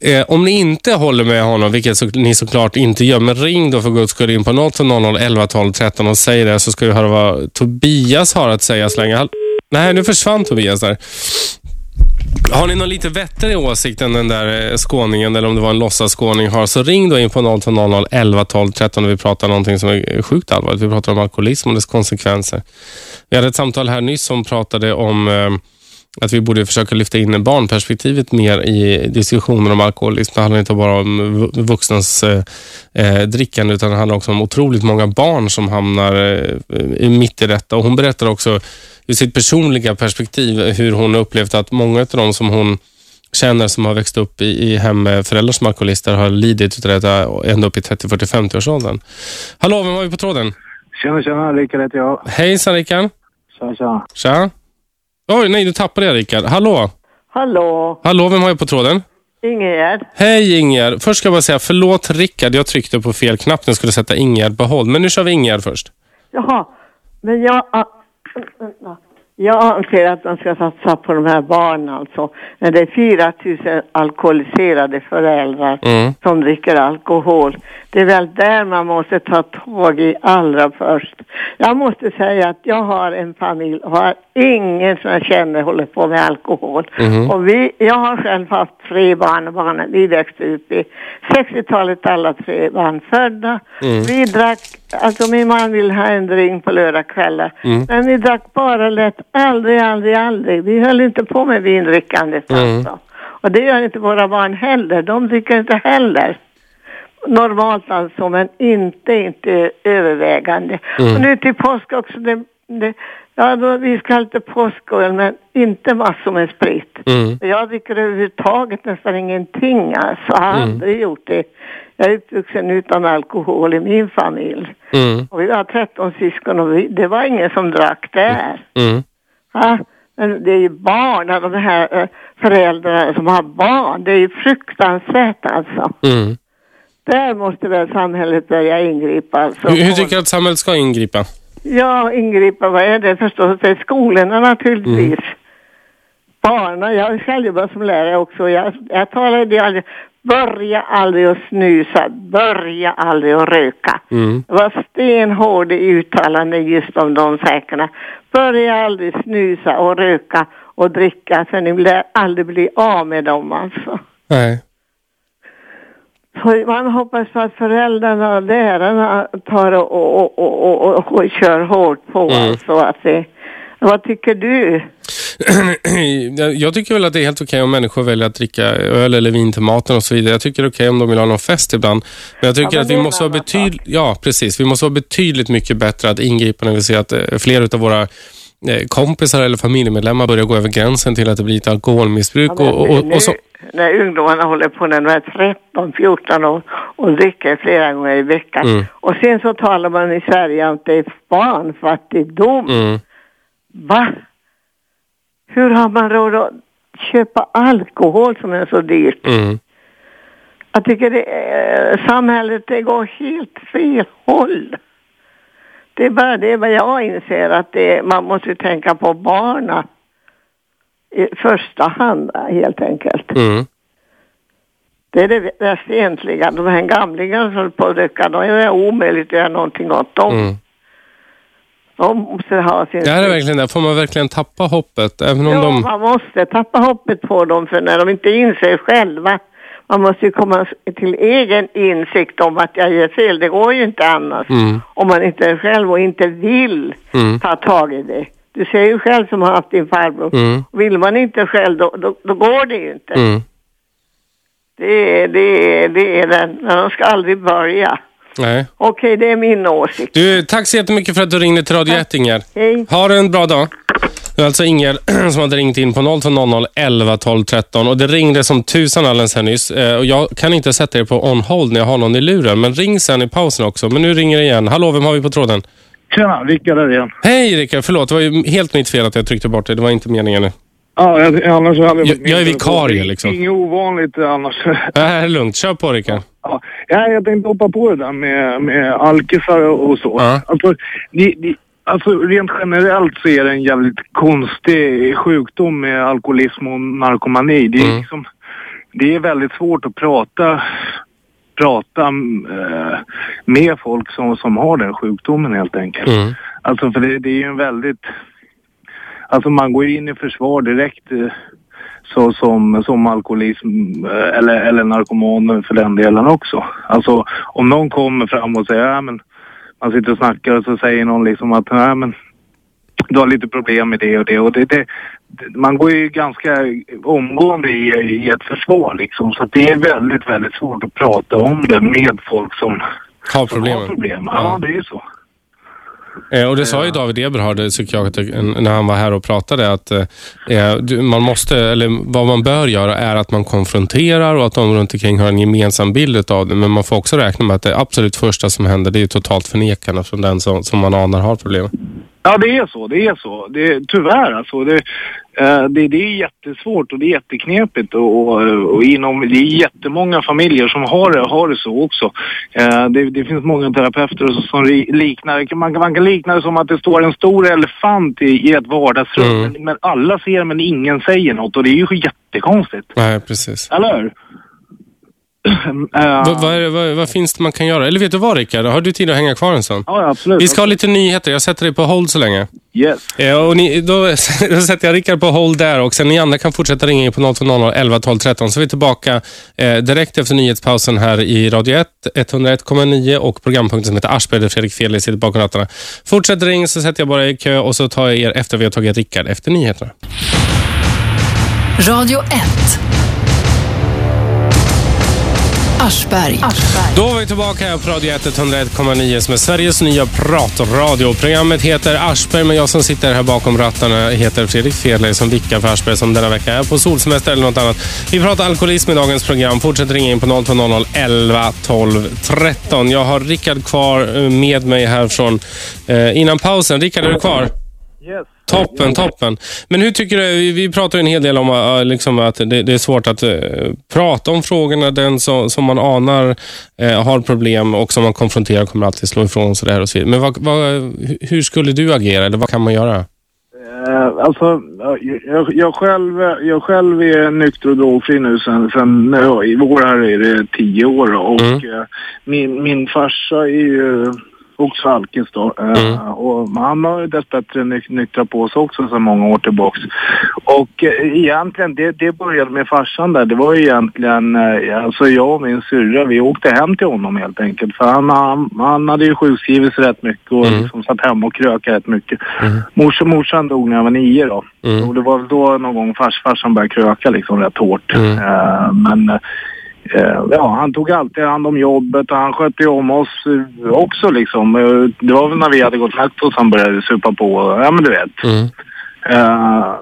eh, om ni inte håller med honom, vilket så, ni såklart inte gör, men ring då för guds skull in på 0200 11 12 13 och säg det så ska vi höra vad Tobias har att säga så länge. Nej, nu försvann Tobias där. Har ni någon lite vettigare åsikt än den där eh, skåningen eller om det var en låtsasskåning har så ring då in på 0200 11 12 13 och vi pratar någonting som är eh, sjukt allvarligt. Vi pratar om alkoholism och dess konsekvenser. Vi hade ett samtal här nyss som pratade om eh, att vi borde försöka lyfta in barnperspektivet mer i diskussioner om alkoholism. Det handlar inte bara om vuxnas eh, eh, drickande utan det handlar också om otroligt många barn som hamnar eh, mitt i detta. Och hon berättar också ur sitt personliga perspektiv hur hon upplevt att många av de som hon känner som har växt upp i, i hem med föräldrar som alkoholister har lidit av detta ända upp i 30, 40, 50 års åldern. Hallå, vem har vi på tråden? Tjena, tjena. Rickard heter jag. Hejsan Rickard. Tja, tja. Tja. Oj, nej, du tappade jag Rickard. Hallå? Hallå, Hallå, vem har jag på tråden? Ingegerd. Hej Ingegerd. Först ska jag bara säga förlåt Rickard, jag tryckte på fel knapp när jag skulle sätta Ingegerd på håll. Men nu kör vi Ingegerd först. Jaha, men jag, jag anser att man ska satsa på de här barnen alltså. När det är 4 000 alkoholiserade föräldrar Mm. som dricker alkohol. Det är väl där man måste ta tag i allra först. Jag måste säga att jag har en familj och har ingen som jag känner håller på med alkohol. Mhm. Och vi, jag har själv haft tre barnbarn. Vi växte upp i 60-talet alla tre barn födda. Mm. Vi drack, alltså min man vill ha en drink på lördagskvällar. Mm. Men vi drack bara lätt, aldrig, aldrig, aldrig. Vi höll inte på med vindrickandet Mm. alltså. Och det gör inte våra barn heller. De dricker inte heller. Normalt alltså, men inte, inte övervägande. Mm. Och nu till påsk också. Det, det, ja, då, vi ska ha lite påsköl, men inte massor med sprit. Mm. Jag dricker överhuvudtaget nästan ingenting alltså. Jag har Mm. aldrig gjort det. Jag är uppvuxen utan alkohol i min familj. Mm. Och vi var 13 syskon och vi, det var ingen som drack där. Mm. Ja, men det är ju barn, och de här eh, föräldrarna som har barn. Det är ju fruktansvärt alltså. Mm. Där måste väl samhället börja ingripa. Alltså. Hur, hur tycker du att samhället ska ingripa? Ja, ingripa, vad är det förstås? Det är skolorna naturligtvis. Barnen, jag själv jobbar som lärare också. Jag, jag talade aldrig, börja aldrig att snusa, börja aldrig att röka. Mm. Jag var stenhård i uttalanden just om de sakerna. Börja aldrig snusa och röka och dricka för ni lär aldrig bli av med dem alltså. Nej. Så man hoppas på att föräldrarna och lärarna tar och, och, och, och, och, kör hårt på Mm. alltså. Att det, vad tycker du? Jag- tycker väl att det är helt okej om människor väljer att dricka öl eller vin till maten och så vidare. Jag tycker det är okej om de vill ha någon fest ibland. Men jag tycker Ja, men att vi måste vara betydligt, ja precis, vi måste vara betydligt mycket bättre att ingripa när vi ser att eh, fler av våra eh, kompisar eller familjemedlemmar börjar gå över gränsen till att det blir ett alkoholmissbruk. Ja, och, och, och så, När ungdomarna håller på när de är 13, 14 år och dricker flera gånger i veckan. Mm. Och sen så talar man i Sverige om att det är barnfattigdom. mm, Va? Hur har man råd att köpa alkohol som är så dyrt? Mm. Jag tycker det, eh, samhället det går helt fel håll. Det är bara det vad jag inser att det, man måste tänka på barna i första hand helt enkelt. Mm. Det är det värsta egentligen. De här gamlingarna som håller på att dricka, då är det omöjligt att göra någonting åt dem. Mm. De måste ha sin... Det här är verkligen det. Får man verkligen tappa hoppet? Även om Ja, de... man måste tappa hoppet på dem för när de inte inser själva. Man måste ju komma till egen insikt om att jag gör fel. Det går ju inte annars. Mm. Om man inte är själv och inte vill Mm. ta tag i det. Du ser ju själv som har haft din farbror. Mm. Vill man inte själv då, då, då går det ju inte. Mm. Det, är, det, är, det är den. De ska aldrig börja. Nej. Okej, det är min åsikt. Du, tack så jättemycket för att du ringde till Radio 1, Inger. Hej. Ha en bra dag. Det är alltså Inger som hade ringt in på 0200 11 12 13 och det ringde som tusan alldeles här nyss. Eh, Och jag kan inte sätta er på on hold när jag har någon i luren, men ring sen i pausen också. Men nu ringer det igen. Hallå, vem har vi på tråden? Tjena, Rickard här igen. Hej Rickard, förlåt. Det var ju helt mitt fel att jag tryckte bort det. Det var inte meningen. Ja, jag, annars hade jag... Jag- jag är vikarie, liksom. Inget ovanligt annars. Det här är lugnt. Kör på Rickard. Ja, ja, jag tänkte hoppa på det där med, med alkisar och så. Ja. Alltså, det, det, alltså, rent generellt så är det en jävligt konstig sjukdom med alkoholism och narkomani. Det är, Mm. liksom, det är väldigt svårt att prata, prata eh, med folk som, som har den sjukdomen helt enkelt. Mm. Alltså för det, det är ju en väldigt... Alltså man går in i försvar direkt eh, så, som, som alkoholism eh, eller, eller narkoman för den delen också. Alltså om någon kommer fram och säger ja men man sitter och snackar och så säger någon liksom att nej men du har lite problem med det och det och det, det man går ju ganska omgående i, i ett försvar liksom så det är väldigt, väldigt svårt att prata om det med folk som, Har som har problem. Ja, det är ju så. Eh, Och det sa ju David Eberhard, psykiater, när han var här och pratade att eh, man måste, eller vad man bör göra är att man konfronterar och att de runt omkring har en gemensam bild av det. Men man får också räkna med att det absolut första som händer det är totalt förnekande från den som, som man anar har problem. Ja, det är så. Det är så. Det är, tyvärr alltså. Det, eh, det, det är jättesvårt och det är jätteknepigt och, och, och inom, det är jättemånga familjer som har det, har det så också. Eh, det, det finns många terapeuter som, liknar, man, kan- man kan likna det som att det står en stor elefant i, i ett vardagsrum. Mm. Men, men alla ser men ingen säger något och det är ju jättekonstigt. Nej, precis. Eller hur? Eh, Vad, vad, är vad, vad finns det man kan göra? Eller vet du vad Rickard? Har du tid att hänga kvar en stund? Ja, absolut. Vi ska ha lite nyheter. Jag sätter dig på hold så länge. Yes. Eh, och ni, då, då sätter jag Rickard på hold där och sen ni andra kan fortsätta ringa in på 0200 11 12 13 så är vi tillbaka eh, direkt efter nyhetspausen här i Radio 1, 101,9 och programpunkten som heter Aschberg där Fredrik Feli sitter bakom rattarna. Fortsätt ring så sätter jag bara i kö och så tar jag er efter vi har tagit Rickard efter nyheterna. Radio 1. Aschberg. Då är vi tillbaka här på Radio 1, 101,9 som är Sveriges nya pratradio. Programmet heter Aschberg men jag som sitter här bakom rattarna heter Fredrik Fedler som vickar för Aschberg som denna vecka är på solsemester eller något annat. Vi pratar alkoholism i dagens program. Fortsätt ringa in på 0200 11 12 13. Jag har Rickard kvar eh, med mig här från eh, innan pausen. Rickard, är du kvar? Yes. Toppen, toppen. Men hur tycker du, vi, pratar ju en hel del om äh, liksom att det, det är svårt att äh, prata om frågorna. Den som, som man anar äh, har problem och som man konfronterar kommer alltid slå ifrån sig det här och så vidare. Men vad, vad, hu- hur skulle du agera eller vad kan man göra? Eh, alltså, jag, jag, själv, jag själv är nykter och drogfri nu sen, sen i vår här är det tio år och Mm. eh, min, min farsa är ju också alkis då. Eh, Mm. och han har ju dessbättre ny, nyktrat på sig också sedan många år tillbaks. Och eh, egentligen, det, det började med farsan där. Det var ju egentligen, eh, alltså jag och min syrra, vi åkte hem till honom helt enkelt. För han, han, han hade ju sjukskrivit sig rätt mycket och Mm. liksom satt hemma och krökade rätt mycket. Mm. Morsan, morsan dog när jag var nio då. Mm. Och det var väl då någon gång fars, farsan började kröka liksom rätt hårt. Mm. Eh, men ja, han tog alltid hand om jobbet och han skötte ju om oss eh, också liksom. Eh, det var väl när vi hade gått mätt och han började supa på. Ja men du vet. Mm. Eh,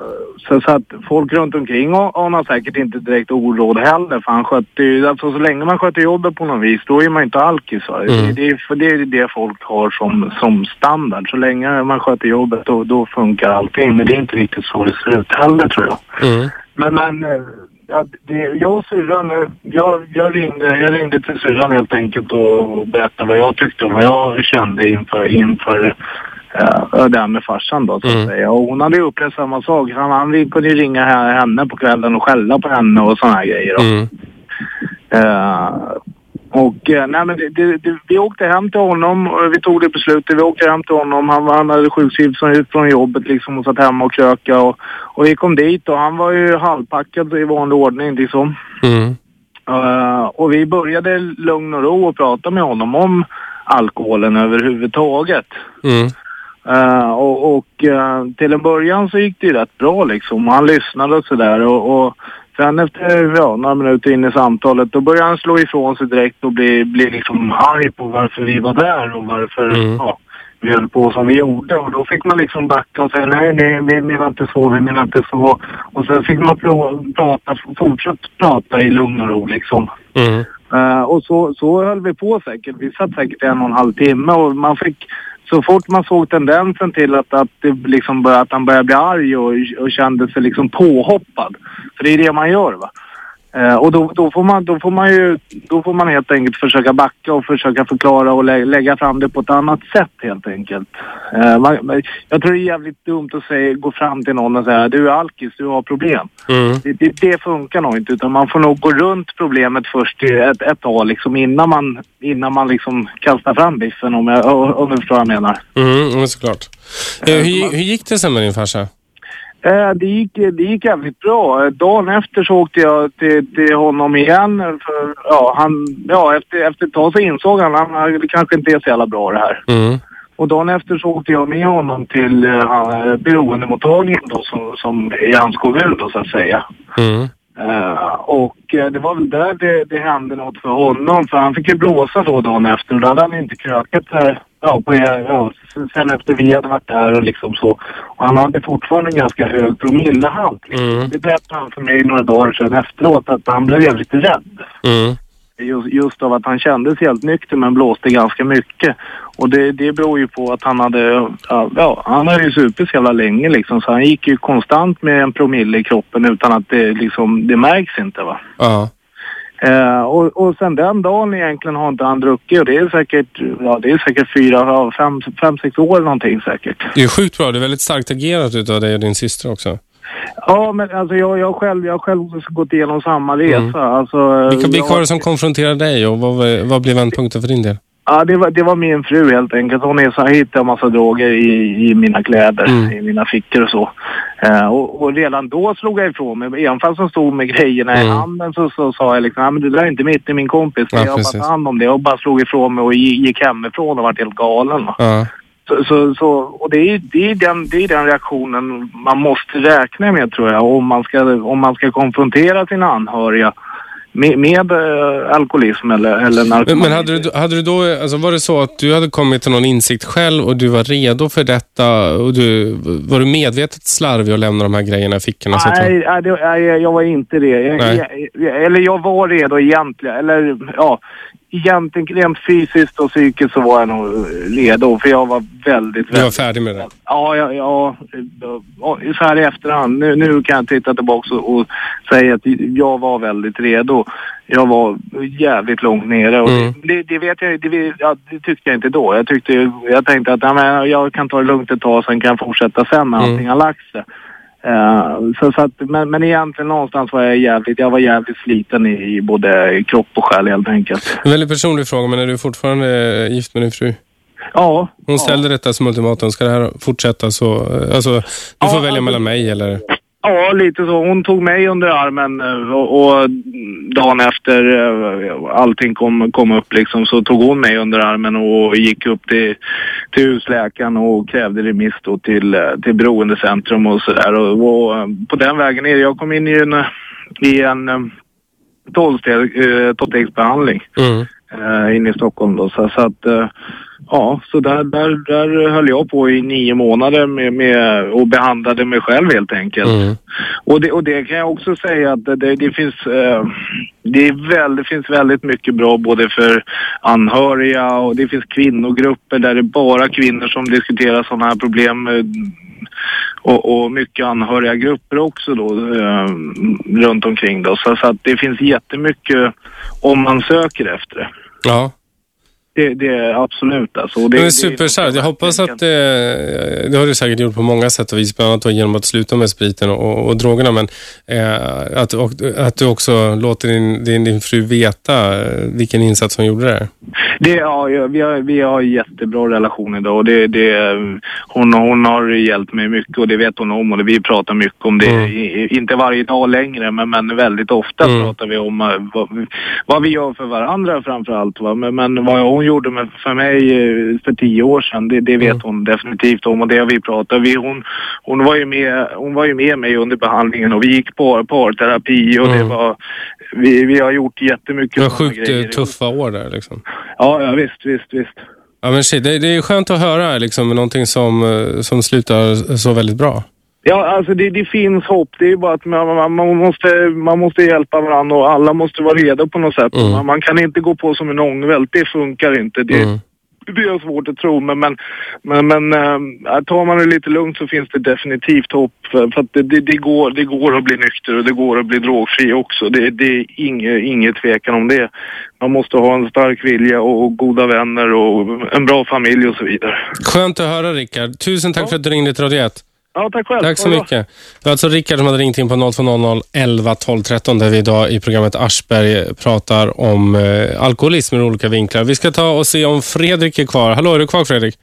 så, så att folk runt omkring anar säkert inte direkt oråd heller. För han skötte ju, alltså så länge man sköter jobbet på något vis, då är man inte alkis. va. Mm. Det, är- det är det folk har som, som standard. Så länge man sköter jobbet, då, då funkar allting. Men det är inte riktigt så det ser ut heller tror jag. Mm. Men, men eh, ja, det, jag och syrran, eh, jag, jag, ringde, jag ringde till syrran helt enkelt och berättade vad jag tyckte och vad jag kände inför, inför uh, det här med farsan då så att Mm. säga. Och hon hade ju upplevt samma sak. Han, han kunde ju ringa he- henne på kvällen och skälla på henne och sådana här grejer. Mm. Eh, och eh, nej men det, det, det, vi åkte hem till honom och vi tog det beslutet. Vi åkte hem till honom. Han, var- han hade sjukskrivit ut från jobbet liksom och satt hemma och kröka och, och vi kom dit och han var ju halvpackad i vanlig ordning liksom. Mm. Eh, och vi började lugn och ro och prata med honom om alkoholen överhuvudtaget. Mm. Eh, och och eh, till en början så gick det ju rätt bra liksom. Han lyssnade och sådär. Och, och sen efter ja, några minuter in i samtalet då började han slå ifrån sig direkt och bli, bli liksom arg på varför vi var där och varför Mm. ja, vi höll på som vi gjorde. Och då fick man liksom backa och säga nej, nej, vi menar inte så, vi menar inte så. Och sen fick man pr- prata, fortsätta prata i lugn och ro liksom. Mm. Uh, och så, så höll vi på säkert. Vi satt säkert en och en halv timme och man fick så fort man såg tendensen till att, att, det liksom började, att han började bli arg och, och kände sig liksom påhoppad. För det är det man gör va. Eh, och då, då, får man, då, får man ju, då får man helt enkelt försöka backa och försöka förklara och lä lägga fram det på ett annat sätt helt enkelt. Eh, man, jag tror det är jävligt dumt att säga, gå fram till någon och säga du är alkis, du har problem. Mm. Det, det, det funkar nog inte utan man får nog gå runt problemet först i ett, ett tag liksom innan man, innan man liksom kastar fram biffen om, jag, om du förstår vad jag menar. Mm, såklart. Eh, hur, hur gick det sen med din farsa? Eh, det, gick, det gick jävligt bra. Eh, Dagen efter så åkte jag till, till honom igen. För, ja, han, ja, efter, efter ett tag så insåg han att det kanske inte är så jävla bra det här. Mm. Och dagen efter så åkte jag med honom till uh, beroendemottagningen då, som, som i hans kommun då så att säga. Mm. Eh, och eh, det var väl där det, det hände något för honom. För han fick ju blåsa då dagen efter och då hade han inte krökat där. Ja, på, ja, sen efter vi hade varit där och liksom så. Och han hade fortfarande en ganska hög promillehalt. Liksom. Mm. Det berättade han för mig några dagar sedan efteråt att han blev jävligt rädd. Mm. Just, just av att han kändes helt nykter men blåste ganska mycket. Och det, det beror ju på att han hade, ja, han hade ju supit så jävla länge liksom. Så han gick ju konstant med en promille i kroppen utan att det liksom, det märks inte va. Ja. Eh, och, och sen den dagen egentligen har inte han druckit och det är säkert, ja det är säkert fyra, fem, fem, sex år någonting säkert. Det är sjukt bra. Det är väldigt starkt agerat utav dig och din syster också. Ja men alltså jag, jag själv, jag har själv gått igenom samma resa. Alltså, Vilka, vilka jag- var det som konfronterade dig och vad, vad blev vändpunkten för din del? Ja, det var, det var min fru helt enkelt. Hon är så här, hittade en massa droger i, i mina kläder, Mm. i mina fickor och så. Eh, och, och redan då slog jag ifrån mig. Även fast hon stod med grejerna i Mm. handen så, så sa jag liksom, "Ja, men det där är inte mitt, det är min kompis. Ja, jag precis. bara hand om det. Och bara slog ifrån mig och gi- gick hemifrån och vart helt galen. Ja. Så, så, så, och det är, det, är den, det är den reaktionen man måste räkna med tror jag om man ska, om man ska konfrontera sina anhöriga med, med eh, alkoholism eller, eller narkomani. men hade, du, hade du då, alltså var det så att du hade kommit till någon insikt själv och du var redo för detta och du, var du medvetet slarvig och lämnade de här grejerna i fickorna? Nej, nej, det, nej, jag var inte det. Jag, eller jag var redo egentligen. Eller ja, egentligen rent fysiskt och psykiskt så var jag nog redo. För jag var väldigt, Du var väldigt... färdig med det? Ja, ja, ja, så här i efterhand. Nu, nu kan jag titta tillbaka och, och säga att jag var väldigt redo. Jag var jävligt långt nere och Mm. det, det vet jag det, ja, det tyckte jag inte då. Jag, tyckte, jag tänkte att ja, men jag kan ta det lugnt ett tag sen kan jag fortsätta sen när Mm. allting har lagt sig. Eh, så, så att, men, men egentligen någonstans var jag jävligt, jag var jävligt sliten i, i både kropp och själ helt enkelt. En väldigt personlig fråga, men är du fortfarande eh, gift med din fru? Ja. Hon ja. ställde detta som ultimatum. Ska det här fortsätta så... eh, Alltså, du Ja, får välja alltså- mellan mig eller... Ja, lite så. Hon tog mig under armen eh, och, och dagen efter eh, allting kom, kom upp liksom så tog hon mig under armen och gick upp till, till husläkaren och krävde remiss då till, eh, till beroendecentrum och sådär. Och, och på den vägen är det. Jag kom in i en, i en tolvsteg- tolvstegsbehandling. Mm eh, inne i Stockholm då. Så, så att, eh, ja, så där, där, där höll jag på i nio månader med, med, och behandlade mig själv helt enkelt. Mm. Och, det, och det kan jag också säga att det, det finns, eh, det, är väl, det finns väldigt mycket bra både för anhöriga och det finns kvinnogrupper där det är bara kvinnor som diskuterar sådana här problem. Och, och mycket anhöriga grupper också då eh, runt omkring då. Så, så att det finns jättemycket om man söker efter det. Ja. Det, det är absolut alltså. Det, är superstarkt. Jag hoppas att det, det har du säkert gjort på många sätt och vis, bland annat genom att sluta med spriten och, och drogerna, men eh, att, och, att du också låter din, din, din fru veta eh, vilken insats hon gjorde där. Det, ja, vi, har, vi har jättebra relation idag och det, det, hon, hon har hjälpt mig mycket och det vet hon om och vi pratar mycket om det. Mm. Inte varje dag längre men, men väldigt ofta Mm. pratar vi om eh, vad, vi- vad vi gör för varandra framför allt. Va? Men, men vad hon gjorde med, för mig eh, för tio år sedan, det, det vet Mm. hon definitivt om och det har vi pratat vi, hon, hon, var ju med, hon var ju med mig under behandlingen och vi gick på parterapi och det Mm. var, vi, vi har gjort jättemycket Det var sjukt grejer. eh, tuffa år där liksom. Ja, ja visst, visst, visst. Ja, men shit, det, det är skönt att höra liksom, någonting som, eh, som slutar så väldigt bra. Ja, alltså det, det finns hopp. Det är bara att man, man, man, måste, man måste hjälpa varandra och alla måste vara redo på något sätt. Mm. Man, man kan inte gå på som en ångvält. Det funkar inte. Det, Mm. det är svårt att tro. Men, men, men, men äh, tar man det lite lugnt så finns det definitivt hopp. För, för det, det, det, går, det går att bli nykter och det går att bli drogfri också. Det, det är inget, inget tvekan om det. Man måste ha en stark vilja och, goda vänner och en bra familj och så vidare. Skönt att höra Rickard. Tusen tack för att du ringde till Radio 1. Ja, tack själv. Tack så mycket. Det var alltså Rickard som hade ringt in på 0200 11 12 13 där vi idag i programmet Aschberg pratar om eh, alkoholism ur olika vinklar. Vi ska ta och se om Fredrik är kvar. Hallå, är du kvar Fredrik?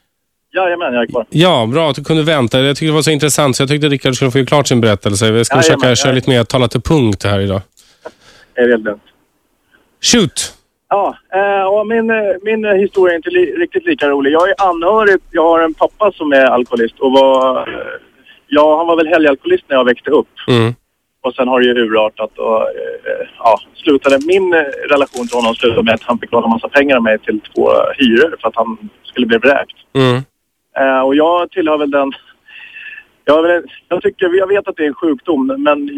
Jajamän, jag är kvar. Ja, bra att du kunde vänta. Jag tyckte det var så intressant så jag tyckte Rickard skulle få klart sin berättelse. Vi ska Jajamän, försöka köra jajamän. lite mer tala till punkt här idag. Det är lugnt. Shoot! Ja, eh, och min, eh, min eh, historia är inte li, riktigt lika rolig. Jag är anhörig. Jag har en pappa som är alkoholist och var... Ja, han var väl helgalkoholist när jag växte upp. Mm. Och sen har det ju urartat och eh, ja, slutade min eh, relation till honom slutade med att han fick låna massa pengar av mig till två hyror för att han skulle bli vräkt. Mm. Eh, och jag tillhör väl den... Jag, väl, jag, tycker, jag vet att det är en sjukdom, men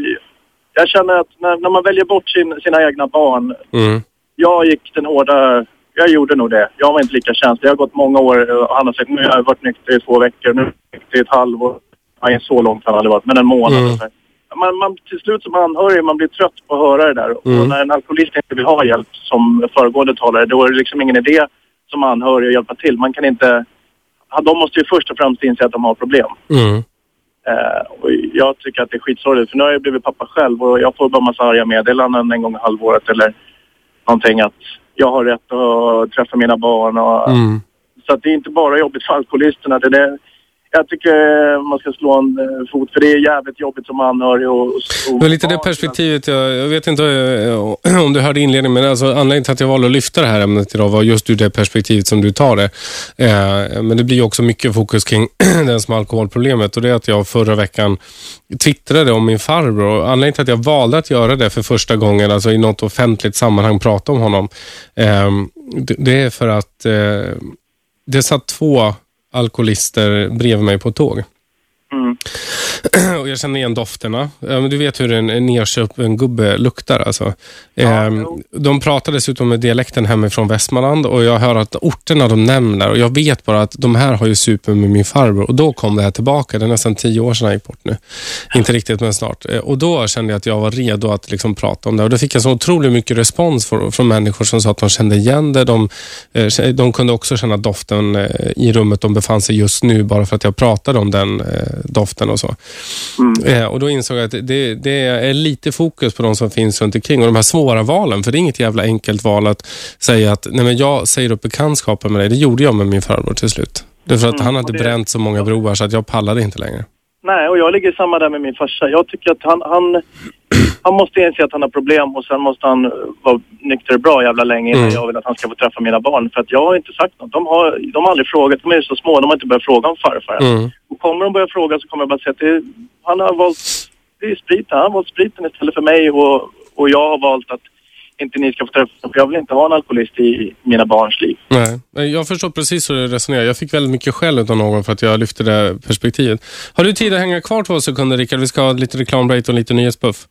jag känner att när, när man väljer bort sin, sina egna barn... Mm. Jag gick den hårda... Jag gjorde nog det. Jag var inte lika känslig. Jag har gått många år och han har sagt nu har jag varit nykter i två veckor, nu är jag nykter i ett halvår. Nej, så långt har han aldrig varit, men en månad. Mm. Man, man, till slut som anhörig, man blir trött på att höra det där. Mm. Och när en alkoholist inte vill ha hjälp, som föregående talare, då är det liksom ingen idé som anhörig att hjälpa till. Man kan inte... De måste ju först och främst inse att de har problem. Mm. Eh, och jag tycker att det är skitsorgligt, för nu har jag blivit pappa själv och jag får bara massa arga meddelanden en gång i halvåret eller någonting att jag har rätt att träffa mina barn. Och, Mm. Så att det är inte bara jobbigt för alkoholisterna. Det, det, jag tycker man ska slå en eh, fot, för det är jävligt jobbigt som anhörig. Och, och, Det lite det perspektivet, jag, jag vet inte eh, om du hörde inledningen, men alltså, anledningen till att jag valde att lyfta det här ämnet idag var just ur det perspektivet som du tar det. Eh, men det blir också mycket fokus kring den som alkoholproblemet och det är att jag förra veckan twittrade om min farbror. Anledningen till att jag valde att göra det för första gången, alltså i något offentligt sammanhang, prata om honom, eh, det, det är för att eh, det satt två alkoholister bredvid mig på ett tåg. Mm. Och jag känner igen dofterna. Ja, Du vet hur en, en nerköpen gubbe luktar. Alltså. Ehm, de pratar dessutom med dialekten hemifrån Västmanland och jag hör att orterna de nämner och jag vet bara att de här har ju super med min farbror och då kom det här tillbaka. Det är nästan tio år sedan han gick bort nu. Inte riktigt men snart. Eh, Och då kände jag att jag var redo att liksom prata om det och då fick jag så otroligt mycket respons från, människor som sa att de kände igen det. De, eh, de kunde också känna doften eh, i rummet de befann sig just nu bara för att jag pratade om den eh, doften och så. Eh, och då insåg jag att det, det är lite fokus på de som finns runt omkring och de här svåra valen, för det är inget jävla enkelt val att säga att nej men jag säger upp bekantskapen med dig. Det gjorde jag med min farbror till slut. Därför att Mm, han hade det- bränt så många broar så att jag pallade inte längre. Nej, och jag ligger samma där med min farsa. Jag tycker att han, han, han måste inse att han har problem och sen måste han eh, vara nykter bra jävla länge innan Mm. jag vill att han ska få träffa mina barn. För att jag har inte sagt något. De har, de har aldrig frågat. De är så små. De har inte börjat fråga om farfar. Mm. Och kommer de börja fråga så kommer jag bara säga att det, han har valt det är spriten. Han har valt spriten istället för mig och, och jag har valt att inte ni ska få träffa för jag vill inte ha en alkoholist i mina barns liv. Nej, jag förstår precis hur du resonerar. Jag fick väldigt mycket skäll av någon för att jag lyfte det perspektivet. Har du tid att hänga kvar två sekunder, Rickard? Vi ska ha lite reklambreak och lite nyhetspuff.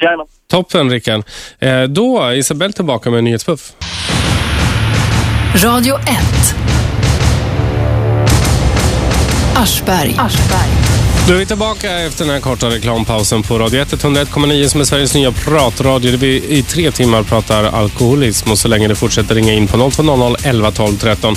Jajamän. Toppen, Rickard. Eh, då är Isabelle tillbaka med en nyhetspuff. Radio 1. Aschberg. Då är vi tillbaka efter den här korta reklampausen på Radio 1, 101,9 som är Sveriges nya pratradio där vi i tre timmar pratar alkoholism och så länge det fortsätter ringa in på 0200 11 12 13.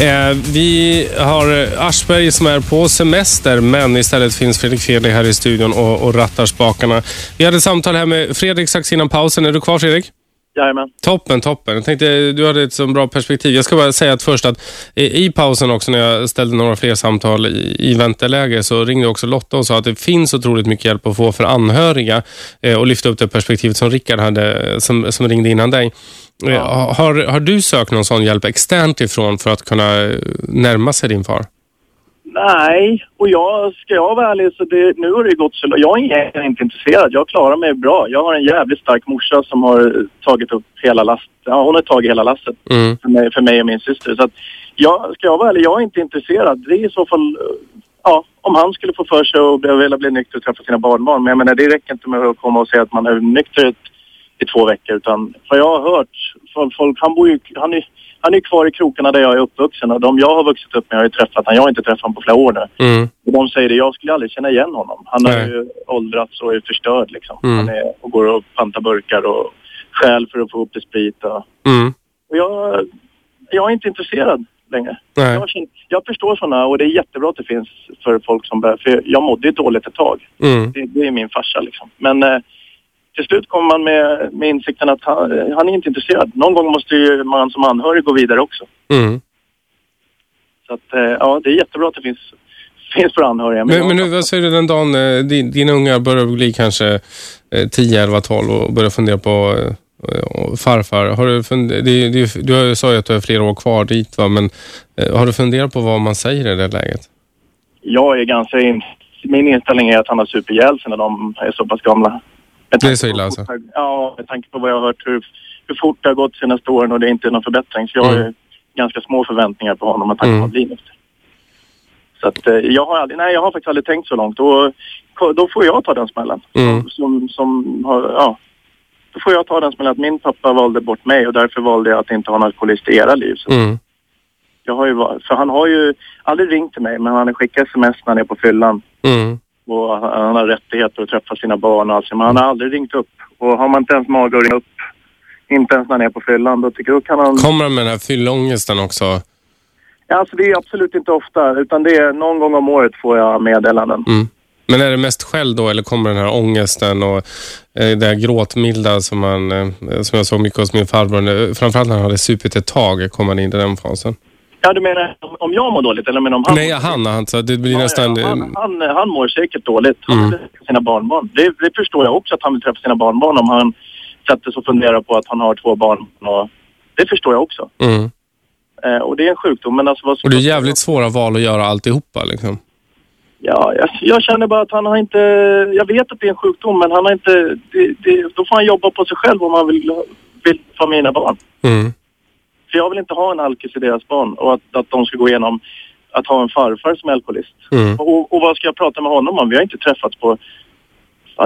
Eh, vi har Aschberg som är på semester men istället finns Fredrik Fredrik här i studion och, och rattar spakarna. Vi hade samtal här med Fredrik strax innan pausen. Är du kvar Fredrik? Jajamän. Toppen, toppen. Jag tänkte, du hade ett så bra perspektiv. Jag ska bara säga att först att i, pausen också när jag ställde några fler samtal i, i vänteläge så ringde också Lotta och sa att det finns otroligt mycket hjälp att få för anhöriga eh, och lyfta upp det perspektivet som Rickard hade som, som ringde innan dig. Eh, har, har du sökt någon sån hjälp externt ifrån för att kunna eh, närma sig din far? Nej, och jag, ska jag vara ärlig så det, nu har det gått så Jag är egentligen inte intresserad. Jag klarar mig bra. Jag har en jävligt stark morsa som har tagit upp hela lasset. Ja, hon har tagit hela lasset Mm. för, mig, för mig och min syster. Så att jag, ska jag vara ärlig, jag är inte intresserad. Det är i så fall, ja, om han skulle få för sig och vilja bli nykter och träffa sina barnbarn. Men jag menar, det räcker inte med att komma och säga att man är nykter i två veckor. Utan vad jag har hört, folk, folk, han bor ju, han är, han är kvar i krokarna där jag är uppvuxen och de jag har vuxit upp med har ju träffat han. Jag har inte träffat honom på flera år nu. Mm. Och de säger det, jag skulle aldrig känna igen honom. Han har ju åldrats och är förstörd liksom. Mm. Han är, och går och pantar burkar och stjäl för att få upp till sprit. Och, Mm. och jag, jag är inte intresserad längre. Jag, känner, jag förstår sådana och det är jättebra att det finns för folk som börjar. För jag mådde ju dåligt ett tag. Mm. Det, det är min farsa liksom. Men eh, till slut kommer man med, med insikten att han, han är inte intresserad. Någon gång måste ju man som anhörig gå vidare också. Mm. Så att, eh, ja, det är jättebra att det finns, finns för anhöriga. Men, men nu, vad säger du den dagen eh, din, dina ungar börjar bli kanske eh, 10, 11, 12 och börjar fundera på eh, farfar? Har du, fund- det, det, du sa ju att du har flera år kvar dit, va? men har du funderat på vad man säger i det läget? Jag är ganska in... Min inställning är att han har super ihjäl sig när de är så pass gamla. Det är så illa alltså? Ja, med tanke på vad jag har hört hur, hur fort det har gått senaste åren och det är inte någon förbättring. Så jag har Mm. ju ganska små förväntningar på honom tanke på Mm. att bli nykter. Så att eh, jag har aldrig, nej jag har faktiskt aldrig tänkt så långt. Och, då får jag ta den smällen. Mm. Som, som har, ja. Då får jag ta den smällen att min pappa valde bort mig och därför valde jag att inte ha en alkoholist i era liv. Så Mm. jag har ju, för han har ju aldrig ringt till mig men han har skickat sms när han är på fyllan. Mm. Och han har rättigheter att träffa sina barn och allt. Men han har aldrig ringt upp. Och har man inte ens mage att ringa upp, inte ens när han är på fyllan, då tycker jag kan han... Kommer han med den här fyllångesten också? Ja, alltså det är absolut inte ofta, utan det är någon gång om året får jag meddelanden. Mm. Men är det mest skäll då eller kommer den här ångesten och eh, det här gråtmilda som, man, eh, som jag såg mycket hos min farbror. Eh, Framförallt när han hade supit ett tag kom han in i den fasen. Ja, du menar om- jag mår dåligt eller menar om han Nej, han, han så det blir Ja, nästan... ja, han, han, han mår säkert dåligt. Han Mm. vill träffa sina barnbarn. Det, det förstår jag också att han vill träffa sina barnbarn om han sätter sig och funderar på att han har två barn. Och, det förstår jag också. Mm. Eh, och det är en sjukdom. Men alltså, vad Och det är jävligt svåra val att göra alltihopa liksom. Ja, jag, jag känner bara att han har inte... Jag vet att det är en sjukdom, men han har inte... Det, det, då får han jobba på sig själv om han vill, vill få mina barn. Mm. För jag vill inte ha en alkis i deras barn och att, att de ska gå igenom att ha en farfar som är alkoholist. Mm. Och, och vad ska jag prata med honom om? Vi har inte träffats på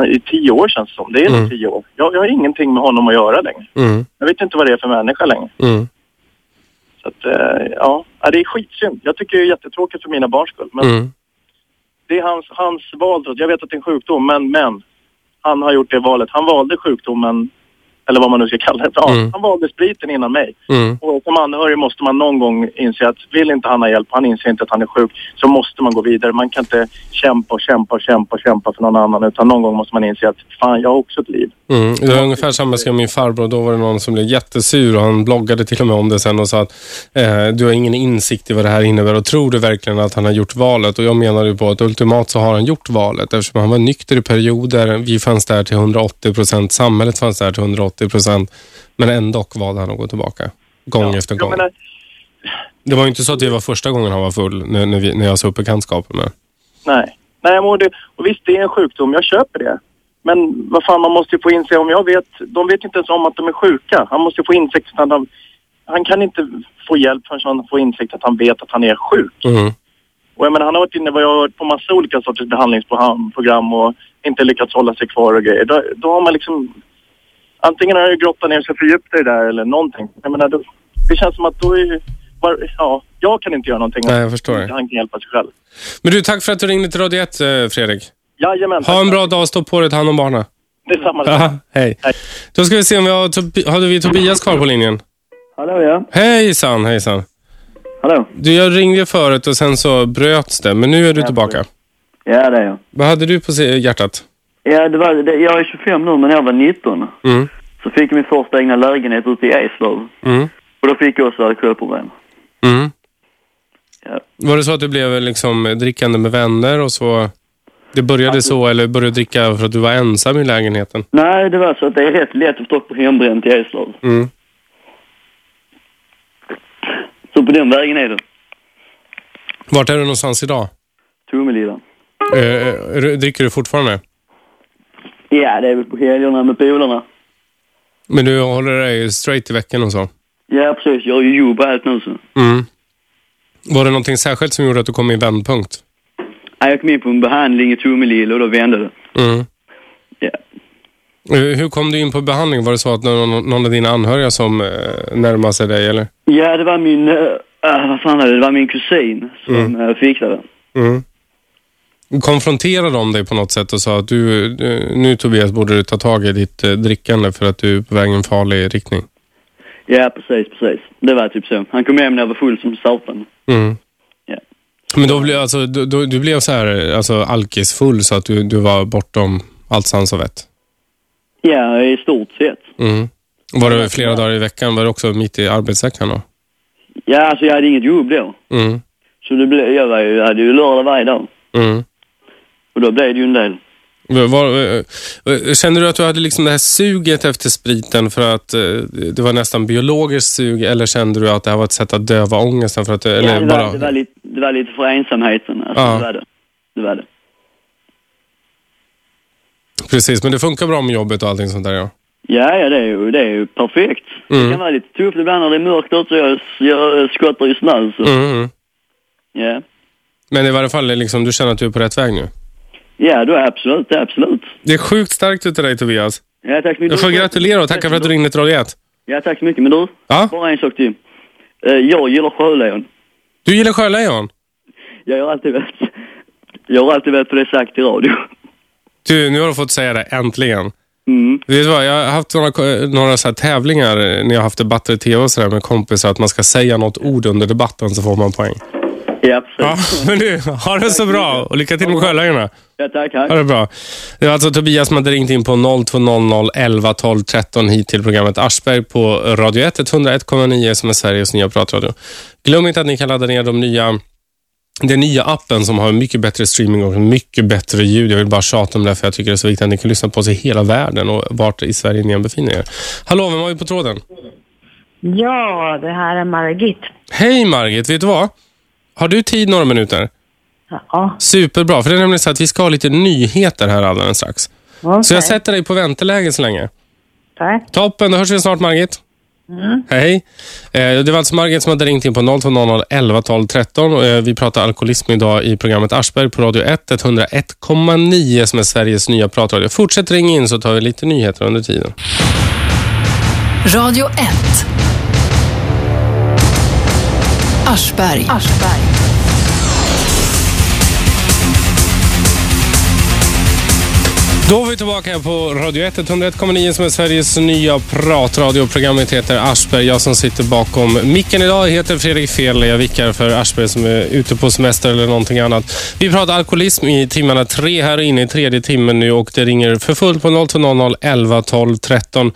i tio år känns det som. Det är Mm. tio år. Jag, jag har ingenting med honom att göra längre. Mm. Jag vet inte vad det är för människa längre. Mm. Så att, eh, ja, Ja, det är skitsynd. Jag tycker det är jättetråkigt för mina barns skull. Men Mm. det är hans, hans val. Jag vet att det är en sjukdom, men, men han har gjort det valet. Han valde sjukdomen, eller vad man nu ska kalla det. Ja, Mm. Han valde spriten innan mig. Mm. Och som anhörig måste man någon gång inse att vill inte han ha hjälp, han inser inte att han är sjuk, så måste man gå vidare. Man kan inte kämpa och kämpa och kämpa och kämpa för någon annan, utan någon gång måste man inse att fan, jag har också ett liv. Mm. Det var ungefär samma som min farbror. Då var det någon som blev jättesur och han bloggade till och med om det sen och sa att eh, du har ingen insikt i vad det här innebär och tror du verkligen att han har gjort valet? Och jag menar ju på att ultimat så har han gjort valet eftersom han var nykter i perioder. Vi fanns där till 180 procent. Samhället fanns där till 180 procent. Men ändå valde han att gå tillbaka. Gång efter Jag gång. menar, Det var ju inte så att det var första gången han var full när, när, vi, när jag upp bekantskapen med. nej. Nej, men det, och visst, det är en sjukdom. Jag köper det. Men vad fan, man måste ju få inse, om jag vet, de vet inte ens om att de är sjuka. Han måste ju få insikt att han, han kan inte få hjälp förrän han får insikt att han vet att han är sjuk. Mm. Och jag menar, han har varit inne vad jag har hört på massa olika sorters behandlingsprogram program och inte lyckats hålla sig kvar och grejer. Då, då har man liksom... Antingen har jag grottat ner sig för djupt i det där eller någonting. Jag menar, då, det känns som att då är... Var, ja, jag kan inte göra någonting. Nej, jag förstår det. Han kan hjälpa sig själv. Men du, tack för att du ringde till Radio 1, eh, Fredrik. Jajamän. Ha en bra dag, stå på dig, ta hand om barnen. Detsamma. Ja, hej. Hej. Då ska vi se om vi har, hade vi Tobias kvar på linjen. Hallå ja. Hejsan, hejsan. Hallå. Du, jag ringde förut och sen så bröts det, men nu är du Ja, tillbaka. Ja det är jag. Vad hade du på hjärtat? Ja, det var, det, jag är 25 nu men jag var 19 Mm. så fick jag min första egna lägenhet ute i Eslöv. Mm. Och då fick jag också alkoholproblem. Mm. Ja. Var det så att du blev liksom drickande med vänner och så... Det började så, eller började du dricka för att du var ensam i lägenheten? Nej, det var så att det är rätt lätt att få på hembränt i Eslöv. Mm. Så på den vägen är det. Vart är du någonstans idag? Tomelilla. Eh, du- dricker du fortfarande? Ja, det är väl på helgerna med polarna. Men du håller dig straight i veckan och så? Ja, precis. Jag har ju jobb och allt nu så. Mm. Var det någonting särskilt som gjorde att du kom i vändpunkt? Ja, jag kom in på en behandling i Tomelilla och då vände det. Mm. Ja. Eh, Hur kom du in på behandling? Var det så att någon, någon av dina anhöriga som eh, närmade sig dig, eller? Ja, det var min, äh, vad fan är det? Det var min kusin som Mm. fixade det. Mm. Konfronterade de dig på något sätt och sa att du, du nu Tobias borde du ta tag i ditt eh, drickande för att du är på väg i en farlig riktning? Ja, precis, precis. Det var typ så. Han kom hem när jag var full som satan. Mm. Ja. Men då blev, alltså, du, du, du blev så här alltså, alkisfull så att du, du var bortom allt sans och vett? Ja, i stort sett. Mm. Var det flera dagar i veckan? Var det också mitt i arbetsveckan då? Ja, alltså jag hade inget jobb då. Mm. Så det blev, jag, var ju, jag hade ju lördag varje dag. Mm. Och då blev det ju en del. Var, var, eh, kände du att du hade liksom det här suget efter spriten för att eh, det var nästan biologiskt sug eller kände du att det här var ett sätt att döva ångesten? För att, eller ja, det, bara... var, det, var lite, det var lite för ensamheten. Alltså, Ja. det var det. Det var det. Precis, men det funkar bra med jobbet och allting sånt där ja. Ja, ja, det är ju, det är ju perfekt. Mm. Det kan vara lite tufft ibland när det är mörkt ute så jag, jag skottar i snö. Så. Mm, mm. Ja. Men i varje fall, liksom, du känner att du är på rätt väg nu? Ja, då absolut, absolut. Det är sjukt starkt utav dig Tobias. Ja, tack så mycket. Jag får gratulera och tacka för att du ringde till Radio 1. Ja, tack så mycket. Men du, Ja? bara en sak till. Eh, Jag gillar sjölejon. Du gillar sjölejon? Jag har alltid vet, jag har alltid vet på det sagt i radio. Du, nu har du fått säga det, äntligen. Mm. Vet du vad, jag har haft några, några så här tävlingar när jag har haft debatter i tv och så där med kompisar att man ska säga något ord under debatten så får man poäng. Ja, men du, ha det så bra och lycka till med sjölejonen. Ja, tack, tack. Ha det bra. Det var alltså Tobias som hade ringt in på 0200 11 12 13 hit till programmet Aschberg på Radio 1, 101,9 som är Sveriges nya pratradio. Glöm inte att ni kan ladda ner de nya den nya appen som har mycket bättre streaming och mycket bättre ljud. Jag vill bara tjata om det för jag tycker det är så viktigt att ni kan lyssna på oss i hela världen och vart i Sverige ni än befinner er. Hallå, vem har vi på tråden? Ja, det här är Margit. Hej Margit, vet du vad? Har du tid några minuter? Ja, Superbra, för det är nämligen så att vi ska ha lite nyheter här alldeles strax. okej. Så jag sätter dig på vänteläge så länge. Tack. Toppen, då hörs vi snart Margit. Hej. Eh, det var alltså Margit som hade ringt in på 0200 11 12 13. Och, eh, vi pratar alkoholism idag i programmet Aschberg på Radio 1, 101,9 som är Sveriges nya pratradio. Fortsätt ringa in så tar vi lite nyheter under tiden. Radio 1. Aschberg. Då är vi tillbaka här på Radio 1, 101,9 som är Sveriges nya pratradio. Programmet heter Aschberg. Jag som sitter bakom micken idag heter Fredrik Fel. Jag vickar för Aschberg som är ute på semester eller någonting annat. Vi pratar alkoholism i timmarna tre här inne i tredje timmen nu och det ringer för fullt på 0200 11 12 13.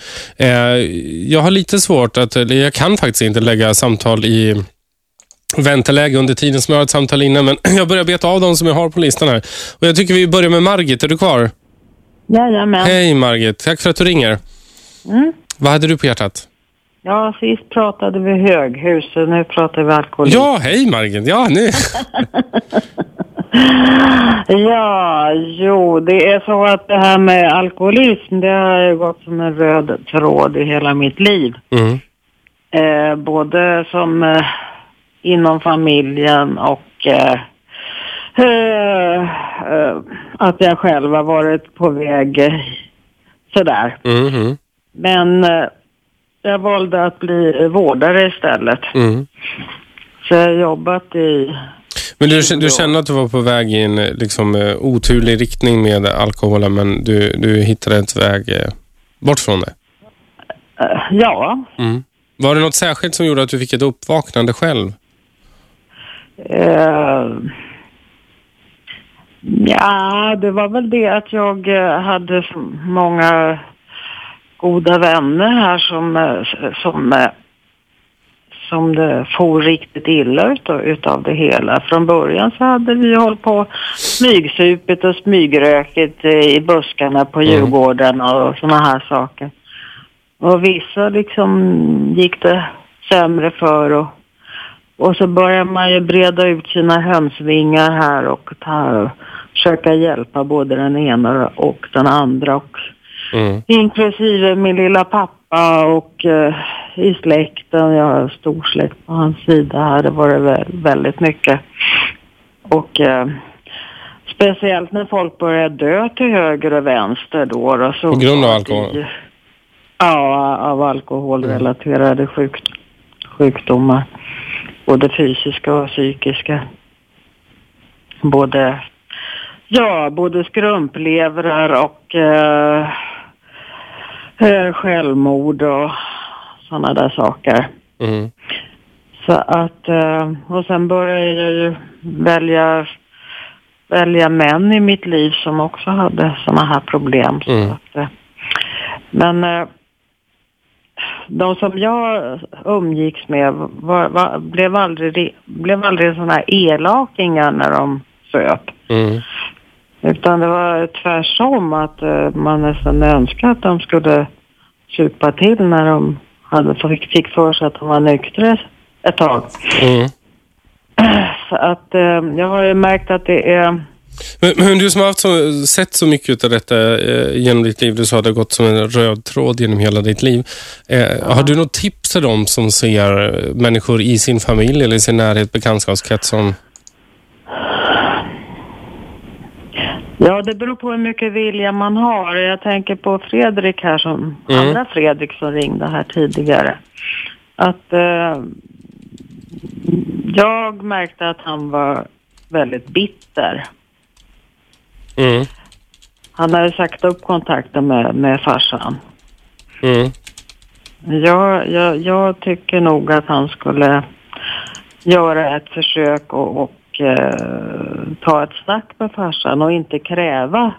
Jag har lite svårt att, jag kan faktiskt inte lägga samtal i vänteläge under tiden som jag har ett samtal inne, men jag börjar beta av de som jag har på listan här. Och jag tycker vi börjar med Margit. Är du kvar? Jajamän. Hej Margit, tack för att du ringer. Mm. Vad hade du på hjärtat? Ja, sist pratade vi höghus, så nu pratar vi alkoholism. Ja, hej Margit. Ja, nu. Ja, jo, det är så att det här med alkoholism, det har gått som en röd tråd i hela mitt liv. Mm. Eh, både som eh, inom familjen och eh, eh, eh, att jag själv har varit på väg eh, sådär. Mhm. Men eh, jag valde att bli vårdare istället. Mm. Så jag har jobbat i Men du, du kände att du var på väg i en eh, liksom, eh, oturlig riktning med alkoholen men du, du hittade ett väg bort från det? ja, Mm. Var det något särskilt som gjorde att du fick ett uppvaknande själv? Eh, ja, det var väl det att jag eh, hade många goda vänner här som, eh, som, som det for riktigt illa utav, utav det hela. Från början så hade vi hållit på smygsupit och smygrökit eh, i buskarna på Djurgården och såna här saker. Och vissa liksom gick det sämre för och och så börjar man ju breda ut sina hönsvingar här och ta, försöka hjälpa både den ena och den andra. Och Mm. inklusive min lilla pappa och eh, i släkten. Jag har stor släkt på hans sida här. Det var det väl, väldigt mycket. Och eh, speciellt när folk börjar dö till höger och vänster då. då så På grund av alkohol? det- Ja, av alkoholrelaterade sjuk, sjukdomar. Både fysiska och psykiska. Både, ja, både skrumplevrar och eh, eh, självmord och sådana där saker. Mm. Så att, eh, och sen började jag ju välja, välja män i mitt liv som också hade sådana här problem. Så Mm. att, eh, men de som jag umgicks med var, var, blev aldrig, blev aldrig sådana här elakingar när de söp. Mm. Utan det var tvärtom att eh, man nästan önskade att de skulle supa till när de hade, fick, fick för sig att de var nyktra ett tag. Mm. Så att eh, jag har ju märkt att det är Men, men du som har så, sett så mycket av detta eh, genom ditt liv, du sa att det har gått som en röd tråd genom hela ditt liv. Eh, Har du något tips till dem som ser eh, människor i sin familj eller i sin närhet, bekantskapskrets som... Ja, det beror på hur mycket vilja man har. Jag tänker på Fredrik här, som Mm. andra Fredrik som ringde här tidigare. Att eh, jag märkte att han var väldigt bitter. Mm. Han hade sagt upp kontakten med, med farsan. Mm. Jag, jag, jag tycker nog att han skulle göra ett försök och, och eh, ta ett snack med farsan och inte kräva.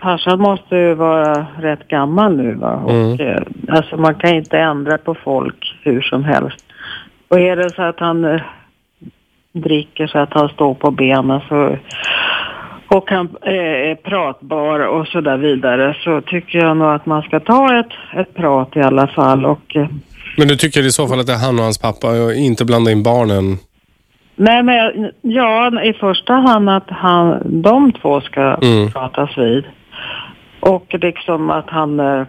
Farsan måste ju vara rätt gammal nu va? Och, eh, alltså man kan inte ändra på folk hur som helst. Och är det så att han eh, dricker så att han står på benen så och han eh, är pratbar och så där vidare så tycker jag nog att man ska ta ett, ett prat i alla fall och eh, Men du tycker i så fall att det är han och hans pappa och inte blanda in barnen? Nej, men ja, i första hand att han, de två ska Mm. pratas vid. Och liksom att han, eh,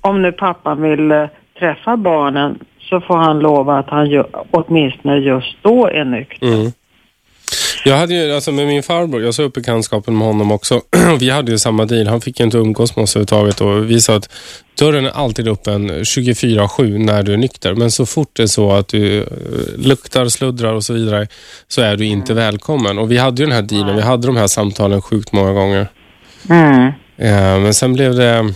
om nu pappan vill träffa barnen så får han lova att han åtminstone just då är nykter. Mm. Jag hade ju, alltså med min farbror, jag sa upp bekantskapen med honom också. vi hade ju samma deal. Han fick ju inte umgås med oss överhuvudtaget och vi sa att dörren är alltid öppen 24-7 när du är nykter. Men så fort det är så att du eh, luktar, sluddrar och så vidare så är du inte välkommen. Och vi hade ju den här dealen, vi hade de här samtalen sjukt många gånger. Mm. Eh, men sen blev det...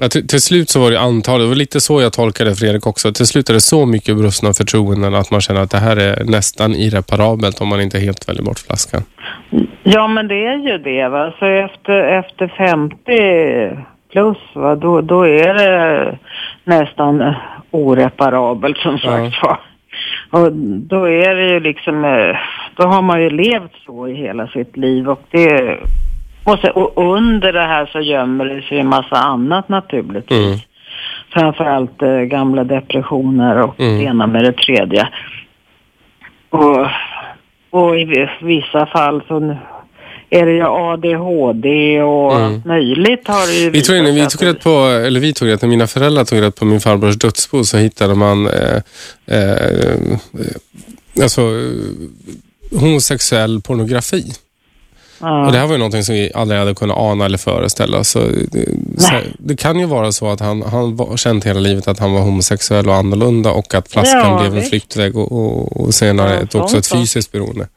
Ja, till, till slut så var det antalet, det var lite så jag tolkade Fredrik också. Till slut är det så mycket brustna förtroenden att man känner att det här är nästan irreparabelt om man inte helt väljer bort flaskan. Ja, men det är ju det va. Så efter, efter 50 plus va, då, då är det nästan oreparabelt som sagt var. Och då är det ju liksom, eh, då har man ju levt så i hela sitt liv och det, och, så, och under det här så gömmer det sig en massa annat naturligtvis. Mm. framförallt eh, gamla depressioner och Mm. det ena med det tredje. Och, och i vi- vissa fall så är det ju ADHD och Mm. allt möjligt har det ju Vi tog, in, vi tog rätt på, eller vi tog rätt, när mina föräldrar tog rätt på min farbrors dödsbo så hittade man eh, eh, eh, alltså, eh, homosexuell pornografi. Ja. Och det här var ju någonting som vi aldrig hade kunnat ana eller föreställa oss. Så det, så, det kan ju vara så att han, han var, känt hela livet att han var homosexuell och annorlunda och att flaskan Ja, blev en visst. flyktväg och, och, och senare Ja, ett, också ett fysiskt beroende.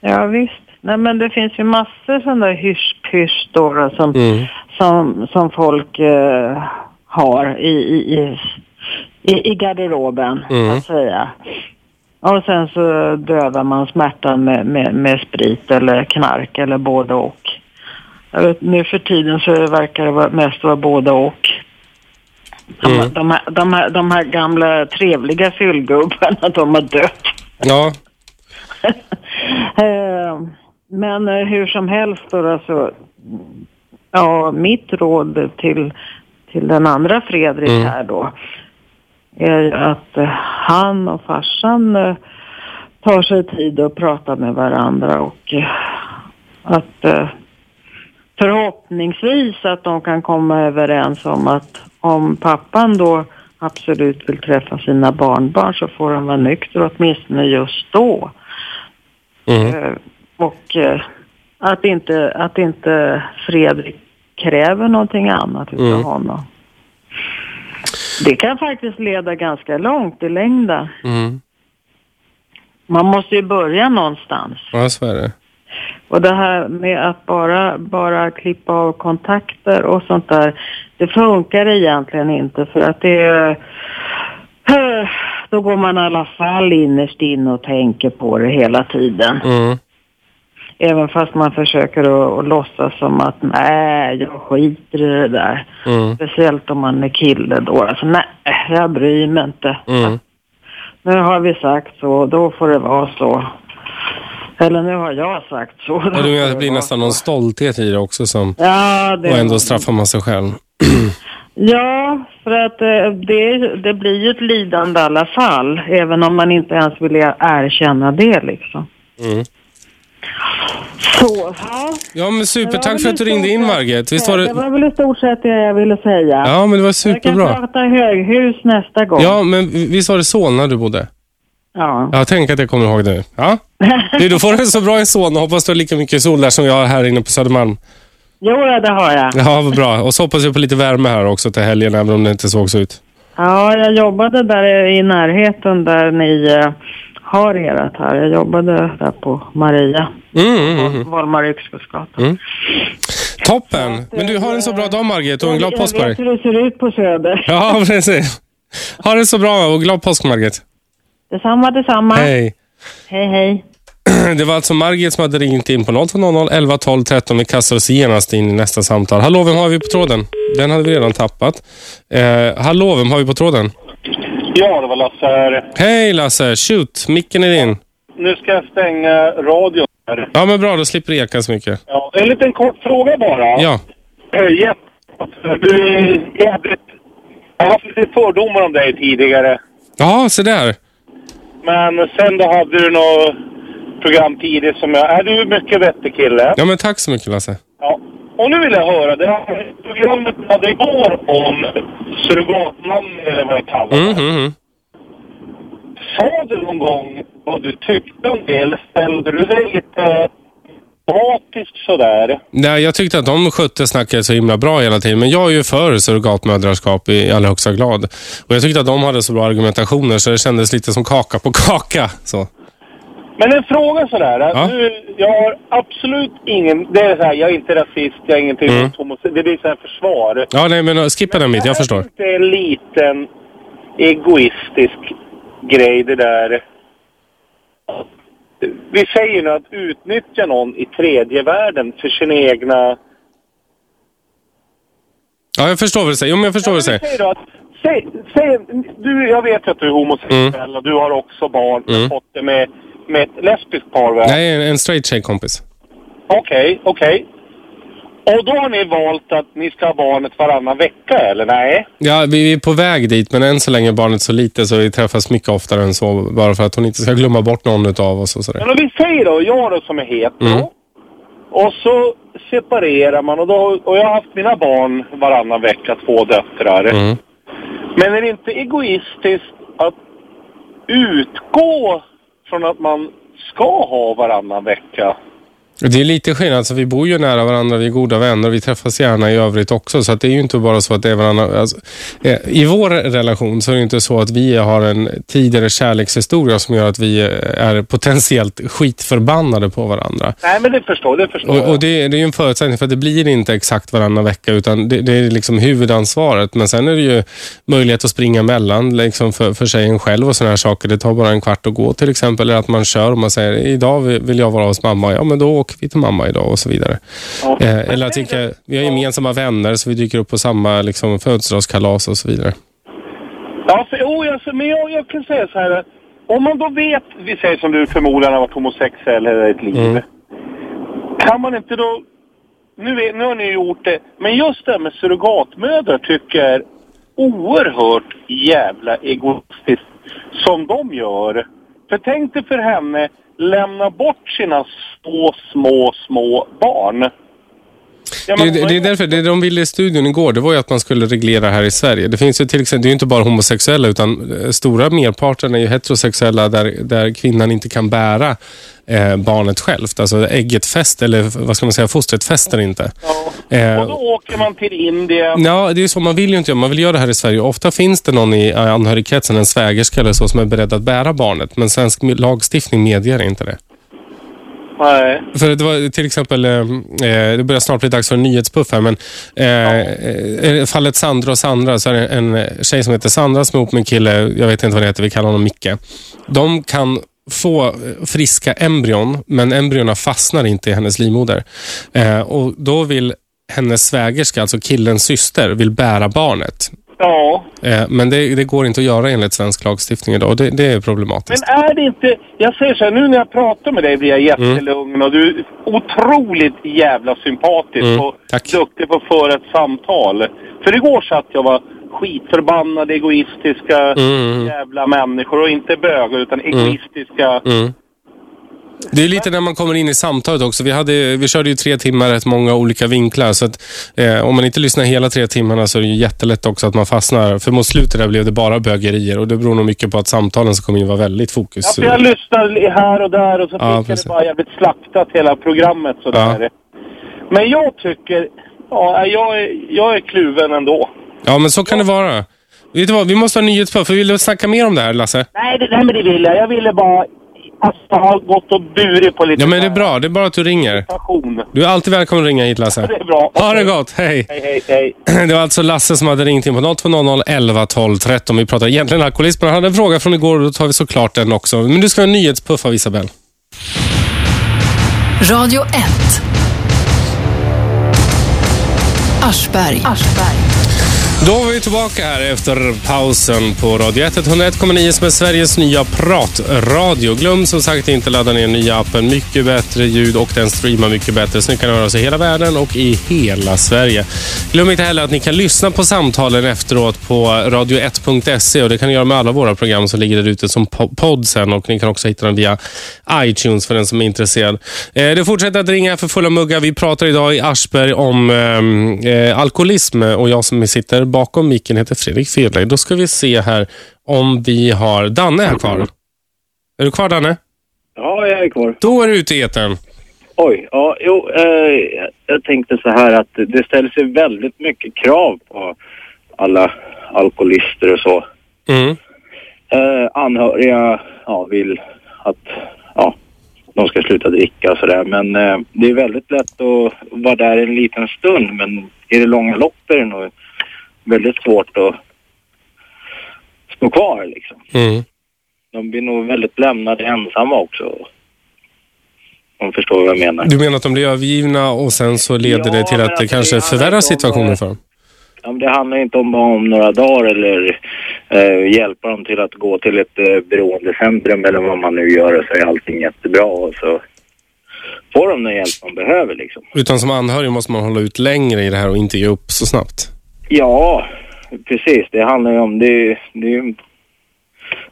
Ja visst. Nej men det finns ju massor sådana där hysch-pysch då, då som, Mm. som, som folk eh, har i, i, i, i, garderoben, Mm. så att säga. Och sen så dövar man smärtan med, med, med sprit eller knark eller både och. Vet, nu för tiden så verkar det vara- mest vara både och. De, Mm. de, här, de, här, de här gamla trevliga fyllgubbarna, de har dött. Ja, Eh, Men eh, hur som helst då, alltså, ja, mitt råd till, till den andra Fredrik Mm. här då är ju att eh, han och farsan eh, tar sig tid att prata med varandra och eh, att förhoppningsvis att de kan komma överens om att om pappan då absolut vill träffa sina barnbarn så får han vara nykter åtminstone just då. mm. Och att inte, att inte Fredrik kräver någonting annat utav Mm. honom. Det kan faktiskt leda ganska långt i längden. Mm. Man måste ju börja någonstans. ja så är det. Och det här med att bara, bara klippa av kontakter och sånt där, det funkar egentligen inte för att det är... eh, Då går man i alla fall innerst in och tänker på det hela tiden. Mm. Även fast man försöker att, att låtsas som att nej, jag skiter i det där. Mm. Speciellt om man är kille då. Alltså nej, jag bryr mig inte. Mm. Nu har vi sagt så, då får det vara så. Eller nu har jag sagt så. Och det blir nästan någon stolthet i det också som, Ja, det och ändå straffar man sig själv. Ja, för att eh, det, det blir ju ett lidande i alla fall. Även om man inte ens vill erkänna det liksom. Mm. Så, ja. Ja men super, tack för att du ringde in Margit. Visst var Det det... var väl i stort sett det jag ville säga. Ja men det var Jag superbra. kan prata höghus nästa gång. Ja men visst var det Solna du bodde? Ja. Jag tänker att jag kommer ihåg det. Ja. Du, då får du så bra i Solna. Hoppas du har lika mycket sol där som jag har här inne på Södermalm. Jo, det har jag. Ja, vad bra. Och så hoppas jag på lite värme här också till helgen, även om det inte såg så ut. Ja, jag jobbade där i närheten där ni eh, har erat här. Jag jobbade där på Maria, Mm, mm, mm. Valmar Yxkullsgatan. Mm. Toppen! Men du, har en så bra dag Margit och en glad påsk på Jag vet hur det ser ut på Söder. Ja, precis. Ha det så bra och glad påsk Margit. Detsamma, detsamma. Hej. Hej, hej. Det var alltså Margit som hade ringt in på 0200 11 12 13. Vi kastar oss genast in i nästa samtal. Hallå, vem har vi på tråden? Den hade vi redan tappat. Eh, hallå, vem har vi på tråden? Ja, det var Lasse här. Hej Lasse, shoot, micken är din. Nu ska jag stänga radion här. Ja men bra, då slipper det eka så mycket. Ja, en liten kort fråga bara. Ja. Eh, Jeff, du är jävligt... Jag har haft lite fördomar om dig tidigare. Ja, så där. Men sen då hade du något program tidigt som jag... Är du mycket vettig kille? Ja men tack så mycket Lasse. Och nu vill jag höra, det här programmet hade igår om surrogatmamma eller vad det kallas. Mm, mm, mm. Sa du någon gång vad du tyckte om det eller ställde du dig lite dramatiskt sådär? Nej, jag tyckte att de skötte snacket så himla bra hela tiden. Men jag är ju för surrogatmödraskap i allra högsta grad. Och jag tyckte att de hade så bra argumentationer så det kändes lite som kaka på kaka. Så. Men en fråga sådär. Ja. Nu, jag har absolut ingen... Det är så här, jag är inte rasist, jag är ingenting Mm. mot homosexuella. Det blir så här försvar. Ja, nej men skippa den bit, jag förstår. Det är en liten egoistisk grej det där. Vi säger nu att utnyttja någon i tredje världen för sin egna... Ja, jag förstår vad du säger. Jo, men jag förstår vad du säger. Säg då. Säg, säg, du, jag vet att du är homosexuell och du har också barn. Du har Mm. fått det med, med ett lesbiskt par va? Nej, en, straight tjej kompis. Okej, okej. Och då har ni valt att ni ska ha barnet varannan vecka, eller nej? Ja, vi är på väg dit, men än så länge är barnet så lite så vi träffas mycket oftare än så. Bara för att hon inte ska glömma bort någon av oss och sådär. Men om vi säger då, jag då som är hetero. Mm. Och så separerar man och, då, och jag har haft mina barn varannan vecka, två döttrar. Mm. Men är det inte egoistiskt att utgå från att man ska ha varannan vecka? Det är lite skillnad. Alltså, vi bor ju nära varandra, vi är goda vänner och vi träffas gärna i övrigt också. Så det är ju inte bara så att det är varandra. Alltså, eh, I vår relation så är det inte så att vi har en tidigare kärlekshistoria som gör att vi eh, är potentiellt skitförbannade på varandra. Nej, men det förstår, det förstår Och, jag. och det, det är ju en förutsättning för att det blir inte exakt varannan vecka utan det, det är liksom huvudansvaret. Men sen är det ju möjlighet att springa emellan liksom för, för sig en själv och sådana här saker. Det tar bara en kvart att gå till exempel. Eller att man kör och man säger idag vill jag vara hos mamma. Ja, men då åker vi till mamma idag och så vidare. Eh, eller att kan, vi har gemensamma vänner så vi dyker upp på samma liksom, födelsedagskalas och så vidare. Ja, för, oh, alltså, men jag, jag kan säga så här. Om man då vet, vi säger som du förmodligen har varit homosexuell hela ditt liv. Mm. Kan man inte då... Nu, är, nu har ni gjort det, men just det här med surrogatmödrar tycker jag är oerhört jävla egoistiskt som de gör. För tänk dig för henne lämna bort sina små, små, små barn. Ja, Det, men- det, det är därför, det de ville i studion igår, det var ju att man skulle reglera här i Sverige. Det finns ju till exempel, det är ju inte bara homosexuella utan eh, stora merparten är ju heterosexuella där, där kvinnan inte kan bära eh, barnet självt. Alltså ägget fäster, eller vad ska man säga, fostret fäster inte. Eh, Och då åker man till Indien. Ja, det är så. Man vill ju inte göra. Man vill göra det här i Sverige. Ofta finns det någon i eh, anhörigkretsen, en svägerska eller så, som är beredd att bära barnet. Men svensk lagstiftning medger inte det. Nej. För det var till exempel, eh, eh, det börjar snart bli dags för en nyhetspuff här, men eh, eh, fallet Sandra och Sandra, så är det en eh, tjej som heter Sandra som är ihop med en kille, jag vet inte vad det heter, vi kallar honom Micke. De kan få friska embryon, men embryona fastnar inte i hennes livmoder. Eh, och då vill hennes svägerska, alltså killens syster, vill bära barnet. Ja. Eh, men det, det går inte att göra enligt svensk lagstiftning idag och det, det är problematiskt. Men är det inte... Jag säger så här, nu när jag pratar med dig blir jag jättelugn och du är otroligt jävla sympatisk Mm, och duktig på att föra ett samtal. För igår satt jag var skitförbannade, egoistiska Mm. jävla människor och inte bögar utan egoistiska. Mm. Det är lite när man kommer in i samtalet också. Vi, hade, vi körde ju tre timmar, rätt många olika vinklar. Så att, eh, om man inte lyssnar hela tre timmarna så är det ju jättelätt också att man fastnar. För mot slutet där blev det bara bögerier och det beror nog mycket på att samtalen som kom in var väldigt fokus. Ja, för jag lyssnar här och där och så Ja, fick jag precis. det bara jävligt slaktat hela programmet sådär. Men jag tycker... Ja, jag är, jag är kluven ändå. Ja, men så kan det vara. Vet du vad, vi måste ha nyhetspuff. Vill du snacka mer om det här, Lasse? Nej, det, nej men det vill jag. Jag ville bara... Alltså, ha gått och burit på lite Ja, men det är bra. Det är bara att du ringer. Du är alltid välkommen att ringa hit, Lasse. Det är bra. Ha det gott. Hej. Hej, hej, hej. Det var alltså Lasse som hade ringt in på 0200 11 12 13. Vi pratar egentligen alkoholism, men han hade en fråga från igår och då tar vi såklart den också. Men du ska ha en nyhetspuff av Isabel. Radio 1. Aschberg. Då var vi tillbaka här efter pausen på Radio 1. 101,9 som är Sveriges nya pratradio. Glöm som sagt inte ladda ner nya appen. Mycket bättre ljud och den streamar mycket bättre. Så ni kan höra oss i hela världen och i hela Sverige. Glöm inte heller att ni kan lyssna på samtalen efteråt på radio1.se och det kan ni göra med alla våra program som ligger där ute som podd sen och ni kan också hitta den via iTunes för den som är intresserad. Eh, det fortsätter att ringa för fulla muggar. Vi pratar idag i Aschberg om ehm, eh, alkoholism och jag som sitter bakom micken heter Fredrik Fedley. Då ska vi se här om vi har Danne här kvar. Är du kvar Danne? Ja, jag är kvar. Då är du ute i etern. Oj, ja, jo, eh, jag tänkte så här att det ställs ju väldigt mycket krav på alla alkoholister och så. Mm. Eh, anhöriga ja, vill att ja, de ska sluta dricka och sådär. Men eh, det är väldigt lätt att vara där en liten stund. Men i det långa loppet är det nog väldigt svårt att stå kvar liksom. Mm. De blir nog väldigt lämnade ensamma också. Om du förstår vad jag menar. Du menar att de blir övergivna och sen så leder det till att det kanske det förvärrar om, situationen för dem? Ja, men det handlar inte om bara om några dagar eller eh, hjälpa dem till att gå till ett eh, beroendecentrum eller vad man nu gör och så är allting jättebra och så får de den hjälp de behöver liksom. Utan som anhörig måste man hålla ut längre i det här och inte ge upp så snabbt. Ja, precis. Det handlar ju om, det, är- det är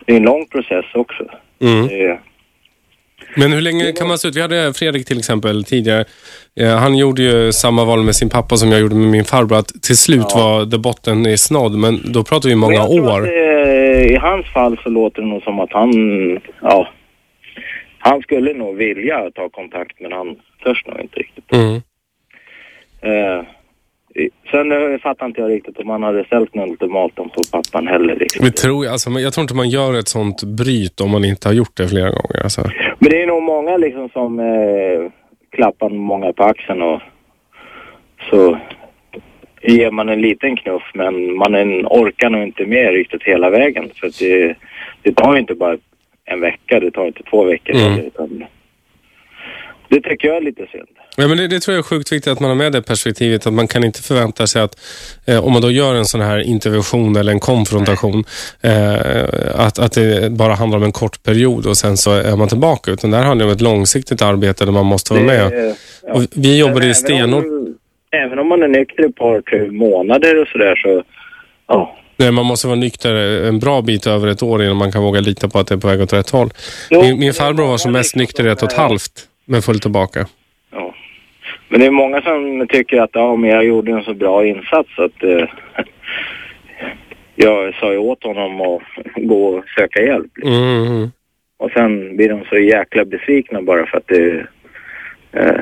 det är en lång process också. Mm. Det, Men hur länge kan man se ut? Vi hade Fredrik till exempel tidigare. Eh, Han gjorde ju samma val med sin pappa som jag gjorde med min farbror. Att till slut var det botten i snodd. Men då pratar vi många år. det, I hans fall så låter det nog som att han, ja, han skulle nog vilja ta kontakt men han törs nog inte riktigt. Mm. Eh, i- sen eh, fattar inte jag riktigt om han hade ställt något ultimatum på pappan heller. Liksom. Men tror jag, alltså, jag tror inte man gör ett sånt bryt om man inte har gjort det flera gånger. Alltså. Men det är nog många liksom som eh, klappar många på axeln och så ger man en liten knuff men man en, orkar nog inte med riktigt hela vägen. För det, det tar ju inte bara en vecka, det tar inte två veckor Mm. det tycker jag är lite synd. Ja, men det, det tror jag är sjukt viktigt att man har med det perspektivet. Att man kan inte förvänta sig att eh, om man då gör en sån här intervention eller en konfrontation eh, att, att det bara handlar om en kort period och sen så är man tillbaka. Utan det här handlar om ett långsiktigt arbete där man måste vara med. Det, ja. Och vi jobbade Men i stenhårt. Även om, man är nykter ett par, tre månader och sådär så, ja. Nej, man måste vara nykter en bra bit över ett år innan man kan våga lita på att det är på väg åt rätt håll. Jo, min, min farbror var som mest nykter i ett och ett halvt, men föll tillbaka. Men det är många som tycker att ja, men jag gjorde en så bra insats att eh, jag sa ju åt honom att gå och söka hjälp. Mm, mm. Och sen blir de så jäkla besvikna bara för att det eh,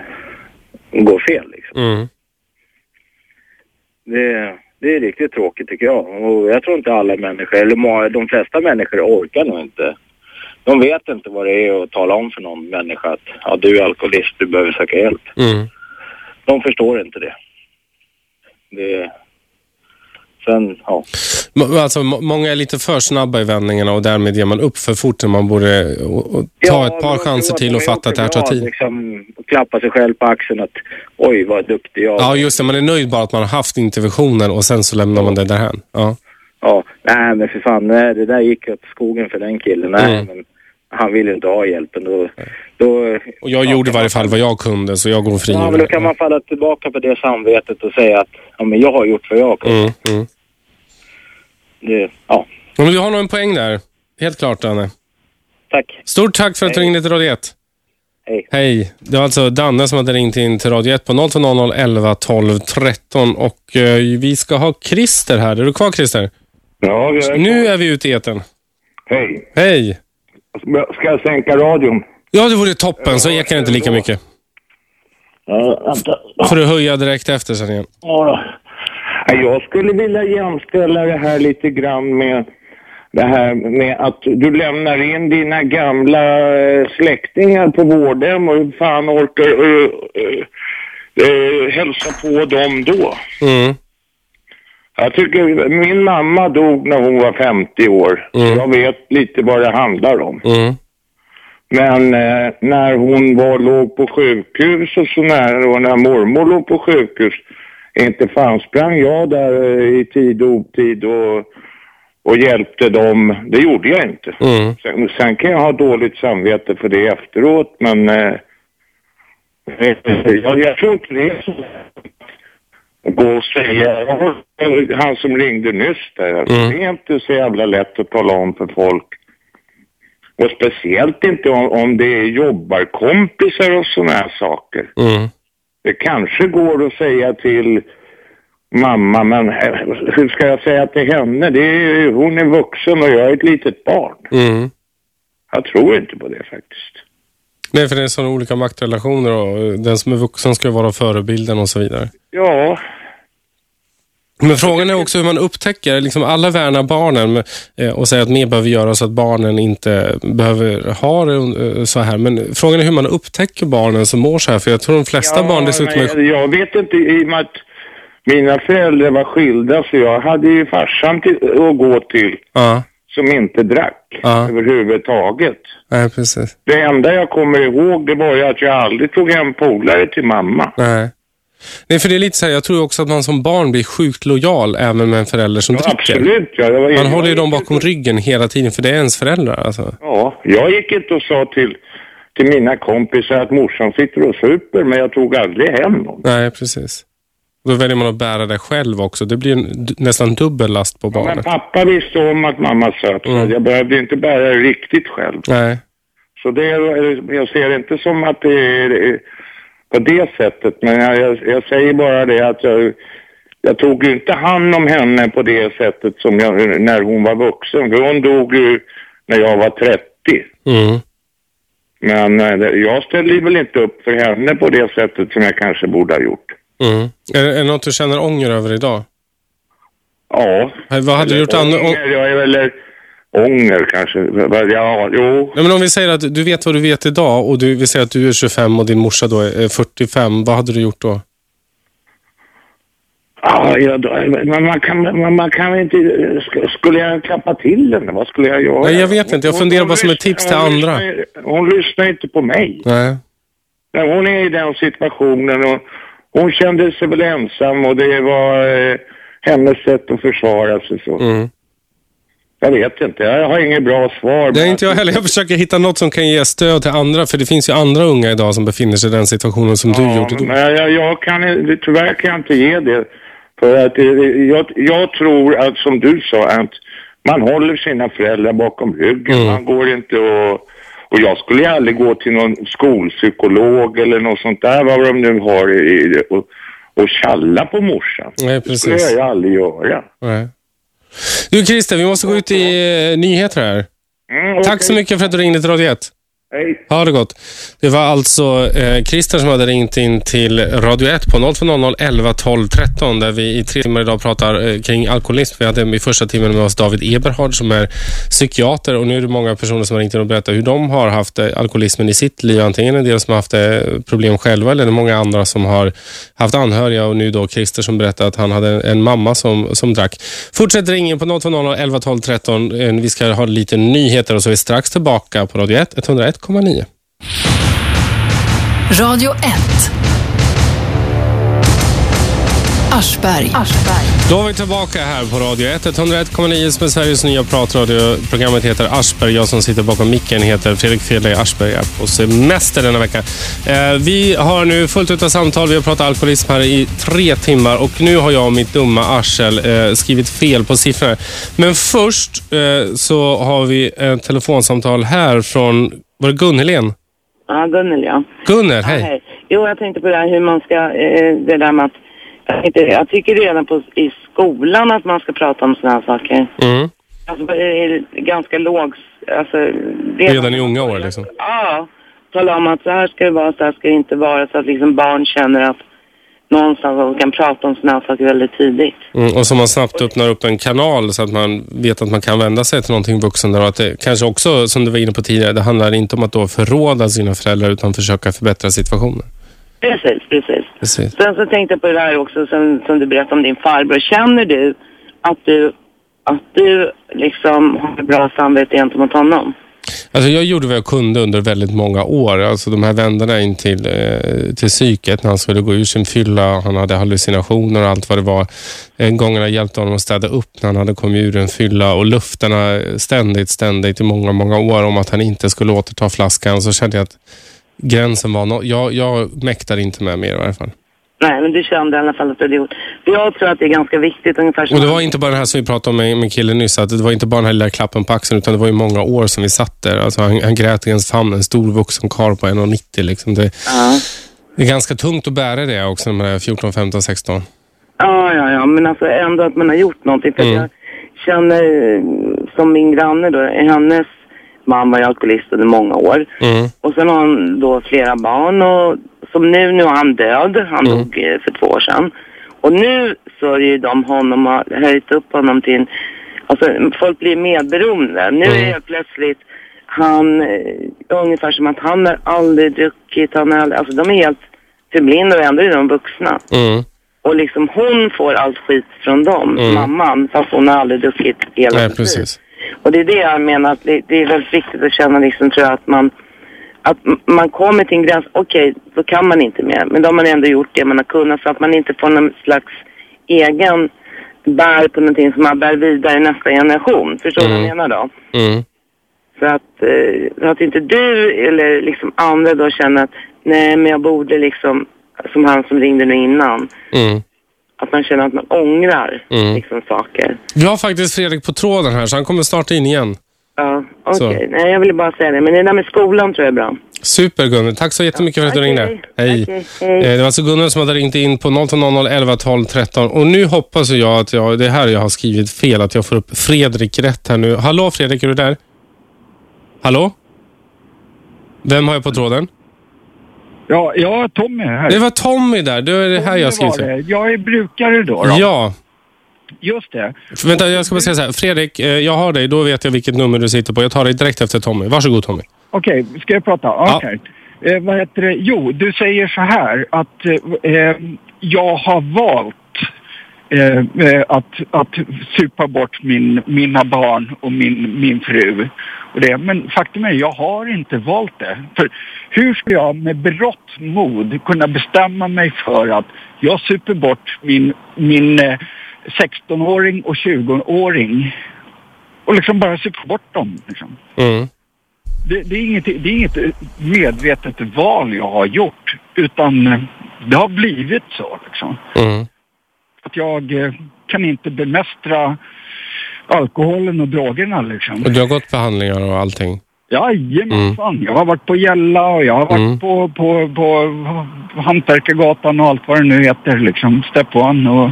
går fel. Liksom. Mm. Det, det är riktigt tråkigt tycker jag. Och jag tror inte alla människor, eller de flesta människor orkar nog inte. De vet inte vad det är att tala om för någon människa att ja, du är alkoholist, du behöver söka hjälp. Mm. De förstår inte det. det sen, ja. Alltså, må- många är lite för snabba i vändningarna och därmed ger man upp för fort när man borde och, och ta ett par chanser till och fatta att det här tar tid. Liksom klappa sig själv på axeln att oj vad duktig jag Ja, just det. Man är nöjd bara att man har haft interventionen och sen så lämnar man det därhän. Ja. Ja, nej men för fan, nej, det där gick åt skogen för den killen. Nej, Mm. men han ville inte ha hjälpen. Då, då, Och jag gjorde i varje fall vad jag kunde, så jag går fri. ja, men då kan man falla tillbaka på det samvetet och säga att ja, men jag har gjort vad jag kunde. Mm, mm. Det, ja, Men du har nog en poäng där. Helt klart, Danne. tack. Stort tack för att du ringde till Radio 1. Hej. Hej. Det var alltså Danne som hade ringt in till Radio 1 på 0200 11 12 13 och eh, vi ska ha Christer här. Är du kvar Christer? Ja, jag är Nu är vi ute i etern. Hej. Hej. Ska jag sänka radion? Ja, det vore toppen. Så ekar det inte lika mycket. Ja, vänta. får du höja direkt efter sen igen. Ja, Jag skulle vilja jämställa det här lite grann med det här med att du lämnar in dina gamla eh, släktingar på vårdhem och hur fan orkar uh, uh, hälsa på dem då? Mm. Jag tycker min mamma dog när hon var 50 år. Så jag vet lite vad det handlar om. Mm. Men eh, när hon var, låg på sjukhus och så när, och när mormor låg på sjukhus, inte fan sprang jag där eh, i tid och otid och, och hjälpte dem. Det gjorde jag inte. Mm. Sen, sen kan jag ha dåligt samvete för det efteråt, men eh, eh, jag, jag tror inte det är så gå och säga, han som ringde nyss där, alltså, Mm. det är inte så jävla lätt att tala om för folk. Och speciellt inte om, om det är jobbarkompisar och sådana här saker. Mm. Det kanske går att säga till mamma, men hur ska jag säga till henne? Det är, hon är vuxen och jag är ett litet barn. Mm. Jag tror inte på det faktiskt. Nej, för det är sådana olika maktrelationer och eh, den som är vuxen ska vara förebilden och så vidare. Ja, Men frågan är också hur man upptäcker, liksom alla värnar barnen eh, och säger att mer behöver göras så att barnen inte behöver ha det eh, så här. Men frågan är hur man upptäcker barnen som mår så här. För jag tror de flesta barn dessutom är... jag vet inte, i och med att mina föräldrar var skilda så jag hade ju farsan till, att gå till Ja, som inte drack Ja. överhuvudtaget. nej precis. Det enda jag kommer ihåg det var ju att jag aldrig tog hem polare till mamma. Nej. Nej, för det är lite så här, jag tror också att man som barn blir sjukt lojal även med en förälder som dricker. Absolut, ja. Det Man håller ju dem bakom ryggen hela tiden för det är ens föräldrar. Alltså. Ja, jag gick inte och sa till till mina kompisar att morsan sitter och super, men jag tog aldrig hem någon. Nej, precis. Då väljer man att bära det själv också. Det blir en, nästan dubbel last på Men barnet. pappa visste om att mamma söp, Mm. jag behövde inte bära det riktigt själv. Nej. Så det, jag ser inte som att det är på det sättet, men jag, jag, jag säger bara det att jag, jag tog ju inte hand om henne på det sättet som jag, när hon var vuxen. För hon dog ju när jag var 30. Mm. Men eh, jag ställde väl inte upp för henne på det sättet som jag kanske borde ha gjort. Mm. Är, är det något du känner ånger över idag? Ja. Vad hade du gjort annorlunda? Eller ånger kanske. Ja, jo. Nej, men om vi säger att du vet vad du vet idag och du, vi säger att du är 25 och din morsa då är 45. Vad hade du gjort då? Ja, ja, då- men man kan, man, man kan inte... sk- Skulle jag klappa till henne? Vad skulle jag göra? Nej, jag vet inte. Jag funderar hon bara som ett tips till andra. lyssnar- Hon lyssnar inte på mig. Nej. Nej, Hon är i den situationen och hon kände sig väl ensam och det var eh, hennes sätt att försvara sig så. Mm. Jag vet inte, jag har inget bra svar. Det är inte jag heller. Jag försöker hitta något som kan ge stöd till andra. För det finns ju andra unga idag som befinner sig i den situationen som du gjorde då. Men jag, jag kan, tyvärr kan jag inte ge det. För att eh, jag, jag tror att, som du sa, att man håller sina föräldrar bakom ryggen. Mm. Man går inte och... Och jag skulle ju aldrig gå till någon skolpsykolog eller något sånt där, vad de nu har, i, och, och tjalla på morsan. Nej, Det skulle precis. jag ju aldrig göra. Nej. Du Christer, vi måste gå ut i eh, nyheter här. Mm, Tack så mycket för att du ringde till Radio 1. Hej. Ha det gott. Det var alltså eh, Christer som hade ringt in till Radio 1 på 0200 11 12 13 där vi i tre timmar idag pratar eh, kring alkoholism. Vi hade i första timmen med oss David Eberhard som är psykiater och nu är det många personer som har ringt in och berättat hur de har haft eh, alkoholismen i sitt liv. Antingen en del som har haft eh, problem själva eller många andra som har haft anhöriga och nu då Christer som berättar att han hade en mamma som, som drack. Fortsätt ringa på 0200 11 12 13. Eh, Vi ska ha lite nyheter och så är vi strax tillbaka på Radio 1 101,9. Radio 1. Aschberg. Då är vi tillbaka här på Radio 1, 101,9 som är Sveriges nya pratradio. Programmet heter Aschberg. Jag som sitter bakom micken heter Fredrik Fredrik Aschberg. är på semester denna vecka. Eh, vi har nu fullt ut av samtal. Vi har pratat alkoholism här i tre timmar och nu har jag och mitt dumma arsel eh, skrivit fel på siffrorna. Men först eh, så har vi ett telefonsamtal här från, var det Gun-Helén? Ja, Gunnel ja. Gunnel, Ja, hej. Jo, jag tänkte på det här hur man ska, eh, det där med att, jag, tänkte, jag tycker redan på, i skolan att man ska prata om sådana här saker. Mm. Alltså det är ganska låg, alltså. Redan i unga år liksom. Ja, tala om att så här ska det vara, så här ska det inte vara, så att liksom barn känner att någonstans att de kan prata om sådana här saker väldigt tidigt. Mm, och så man snabbt öppnar upp en kanal så att man vet att man kan vända sig till någonting vuxen där och att det kanske också, som du var inne på tidigare, det handlar inte om att då förråda sina föräldrar utan försöka förbättra situationen. Precis, precis. Precis. Sen så tänkte jag på det här också som, som du berättade om din farbror. Känner du att du, att du liksom har bra samvete gentemot honom? Alltså jag gjorde vad jag kunde under väldigt många år. Alltså de här vänderna in till, eh, till psyket när han skulle gå ur sin fylla. Han hade hallucinationer och allt vad det var. En gång jag hjälpte honom att städa upp när han hade kommit ur en fylla och lufterna ständigt, ständigt i många, många år om att han inte skulle återta flaskan. Så kände jag att gränsen var no jag, jag mäktade inte med mer i alla fall. Nej, men du kände i alla fall att du hade gjort. För jag tror att det är ganska viktigt ungefär som... Och det var inte bara det här som vi pratade om med, med killen nyss, att det var inte bara den här lilla klappen på axeln, utan det var ju många år som vi satt där. Alltså han, han grät i ens famn, en stor vuxen karl på 1,90 liksom. Det, det är ganska tungt att bära det också, när man är 14, 15, 16. Ja, ja, ja, men alltså ändå att man har gjort någonting. För Mm. jag känner, som min granne då, hennes var ju alkoholist under många år. Mm. Och sen har han då flera barn och som nu, nu är han död. Han Mm. dog eh, för två år sedan. Och nu sörjer de honom och har höjt upp honom till, alltså folk blir medberoende. Nu Mm. är det plötsligt han, eh, ungefär som att han har aldrig druckit, han har aldrig, alltså de är helt förblinda och ändå är de vuxna. Mm. Och liksom hon får allt skit från dem, Mm. mamman, fast hon har aldrig druckit hela Nej, precis. Och det är det jag menar, att det, det är väldigt viktigt att känna liksom, tror jag, att man, att man kommer till en gräns, okej, då kan man inte mer. Men då har man ändå gjort det man har kunnat, så att man inte får någon slags egen bär på någonting som man bär vidare i nästa generation. Förstår du vad jag Mm. menar då? Mm. Så att, eh, så att inte du eller liksom andra då känner att nej men jag borde liksom, som han som ringde nu innan, Mm. att man känner att man ångrar Mm. liksom saker. Vi har faktiskt Fredrik på tråden här, så han kommer starta in igen. Ja, okej. Så. Nej, jag ville bara säga det. Men det där med skolan tror jag är bra. Super Gunnel, tack så jättemycket för att du okej. ringde. Hej. Okej, hej. Eh, Det var alltså Gunnel som hade ringt in på 020 11 12 13 och nu hoppas jag att jag, det är här jag har skrivit fel, att jag får upp Fredrik rätt här nu. Hallå Fredrik, är du där? Hallå? Vem har jag på tråden? Ja, ja Tommy här. Det var Tommy där, det är det här jag har skrivit fel. Jag är brukare då. då. Ja. Just det. Vänta, jag ska bara säga så här. Fredrik, eh, jag har dig, då vet jag vilket nummer du sitter på. Jag tar dig direkt efter Tommy. Varsågod Tommy. Okej, ska jag prata? Okej. Eh, vad heter det? Jo, du säger så här att eh, eh, jag har valt eh, eh, att, att supa bort min, mina barn och min, min fru. Och det. Men faktum är, jag har inte valt det. För hur ska jag med berått mod kunna bestämma mig för att jag super bort min, min 16-åring och 20-åring och liksom bara super bort dem. Liksom. Mm. Det, det, är inget, det är inget medvetet val jag har gjort, utan det har blivit så. Liksom. Mm. Att jag eh, kan inte bemästra alkoholen och drogerna. Liksom. Och du har gått behandlingar och allting? Jajamensan, jag har varit på Gälla och jag har varit Mm. på, på, på Hantverkargatan och allt vad det nu heter, liksom, Step One och,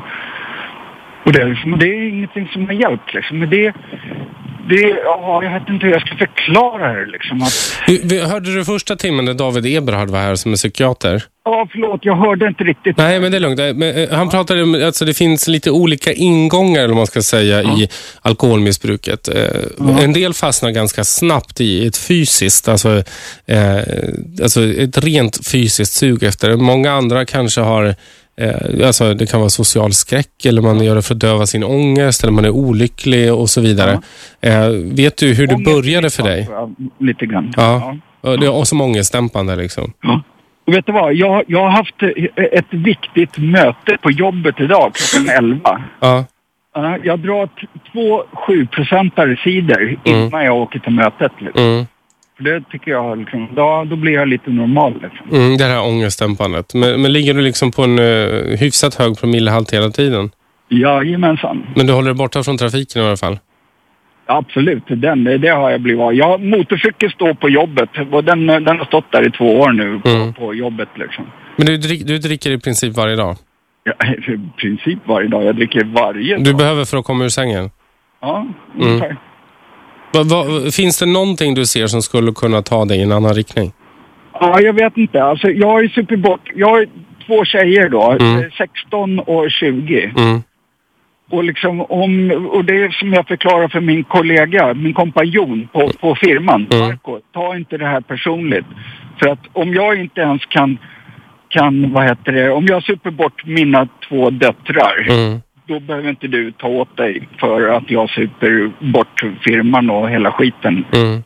och det, liksom, det är ingenting som har hjälpt liksom. Men det, det, ja, jag vet inte hur jag ska förklara det liksom. Att, Hörde du första timmen när David Eberhard var här som är psykiater? ja, förlåt, jag hörde inte riktigt. Nej, men det är lugnt. Men, eh, han pratade om alltså det finns lite olika ingångar, eller man ska säga, i alkoholmissbruket. Eh, En del fastnar ganska snabbt i ett fysiskt, alltså, eh, alltså ett rent fysiskt sug efter. Många andra kanske har Eh, alltså det kan vara social skräck eller man gör det för att döva sin ångest eller man är olycklig och så vidare. Eh, vet du hur det började för dig? Ja, lite grann. Ja. Och, det, och som ångestdämpande liksom. Och vet du vad, jag, jag har haft eh, ett viktigt möte på jobbet idag klockan 11. Ja. Ja, Jag drar två 7-procentare cider innan jag åker till mötet. Liksom. Mm. Det tycker jag, liksom, då, då blir jag lite normal. Liksom. Mm, det här ångestdämpandet. Men, men ligger du liksom på en uh, hyfsat hög promillehalt hela tiden? Jajamensan. Men du håller dig borta från trafiken i alla fall? Absolut, den, det, det har jag blivit av. Jag, motorcykel står på jobbet och den, den har stått där i två år nu på, Mm. på jobbet. Liksom. Men du, du dricker i princip varje dag? Ja, I princip varje dag. Jag dricker varje dag. Du behöver för att komma ur sängen? Ja, Mm. ungefär. Va, va, finns det någonting du ser som skulle kunna ta dig i en annan riktning? Ja, jag vet inte. Alltså, jag har ju supit bort... Jag har två tjejer då, Mm. eh, 16 och 20. Mm. Och, liksom om, och det är som jag förklarar för min kollega, min kompanjon på, på firman, Mm. Marco, ta inte det här personligt. För att om jag inte ens kan, kan vad heter det, om jag super bort mina två döttrar, Mm. Då behöver inte du ta åt dig för att jag super bort firman och hela skiten. Mm.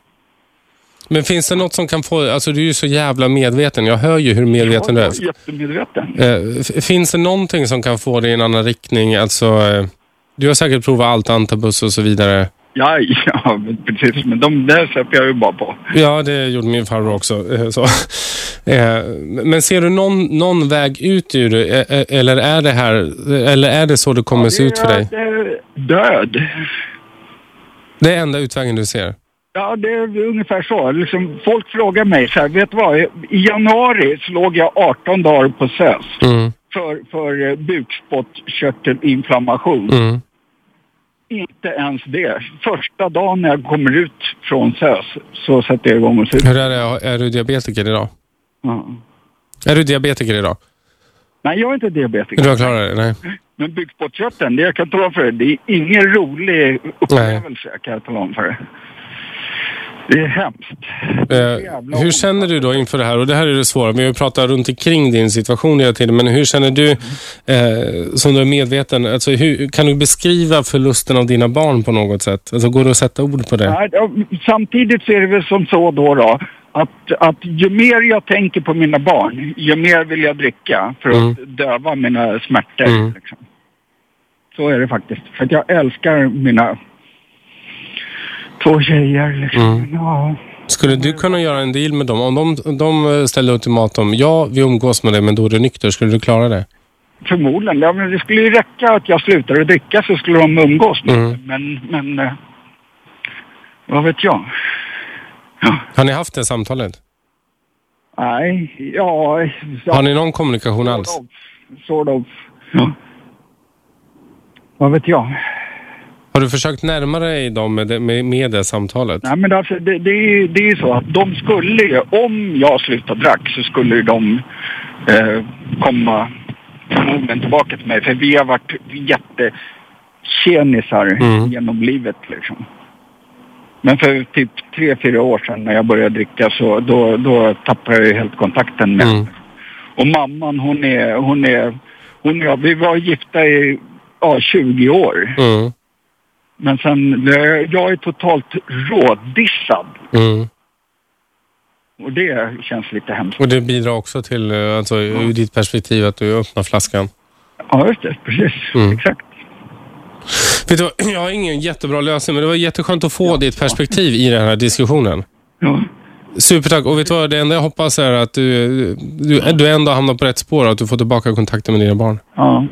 Men finns det något som kan få... Alltså du är ju så jävla medveten. Jag hör ju hur medveten du är. Jag är jättemedveten. Eh, finns det någonting som kan få dig i en annan riktning? Alltså, eh, du har säkert provat allt, antabus och så vidare. Ja, ja precis. Men de där släpper jag ju bara på. Ja, det gjorde min farbror också. eh, Så. Eh, Men ser du någon, någon väg ut ur det? Eh, Eller är det här, eller är det så det kommer se ut för dig? Död. Det är enda utvägen du ser? Ja, det är ungefär så. Liksom, folk frågar mig så här, vet du vad? I januari så låg jag 18 dagar på SÖS Mm. för, för bukspottkörtelinflammation. Mm. Inte ens det. Första dagen när jag kommer ut från SÖS så sätter jag igång och super. Hur är det? Är du diabetiker idag? Ja. Är du diabetiker idag? Nej, jag är inte diabetiker. Du har klarat det? Nej. Men bukspottkörteln, det jag kan tala om för dig, det är ingen rolig upplevelse kan jag tala om för dig. Det är hemskt. Eh, hur känner du då inför det här? Och det här är det svåra. Vi har ju pratat runt omkring din situation hela tiden. Men hur känner du, eh, som du är medveten, alltså hur, kan du beskriva förlusten av dina barn på något sätt? Alltså går det att sätta ord på det? Nej, samtidigt så är det väl som så då, då att, att ju mer jag tänker på mina barn, ju mer vill jag dricka för att döva mina smärtor. Mm. Liksom. Så är det faktiskt. För att jag älskar mina två tjejer liksom. Mm. Ja. Skulle du kunna göra en deal med dem? Om de, de ställer ultimatum, ja, vi umgås med dig, men då är du nykter. Skulle du klara det? Förmodligen. Ja, men det skulle ju räcka att jag slutade dricka så skulle de umgås med Mm. Men, men eh, vad vet jag? Har ni haft det samtalet? Nej, ja... ja Har ni någon kommunikation alls? Sort of. Ja. Vad vet jag? Har du försökt närma dig dem med det, med, med det samtalet? Nej men alltså, det, det, det är ju så att de skulle ju, om jag slutade drack så skulle de eh, komma förmodligen tillbaka till mig. För vi har varit jättekenisar Mm. genom livet liksom. Men för typ tre, fyra år sedan när jag började dricka så då, då tappade jag helt kontakten med henne. Och mamman hon är, hon är, hon och jag, vi var gifta i ja, 20 år. Mm. Men sen, jag är totalt rådissad. Mm. Och det känns lite hemskt. Och det bidrar också till, eh, alltså, ur ditt perspektiv, att du öppnar flaskan? Ja, just det. Precis. Mm. Exakt. Vet du, jag har ingen jättebra lösning, men det var jätteskönt att få ditt perspektiv i den här diskussionen. Ja. Supertack. Och vet du vad, det enda jag hoppas är att du, du, du ändå hamnar på rätt spår och att du får tillbaka kontakten med dina barn. Ja.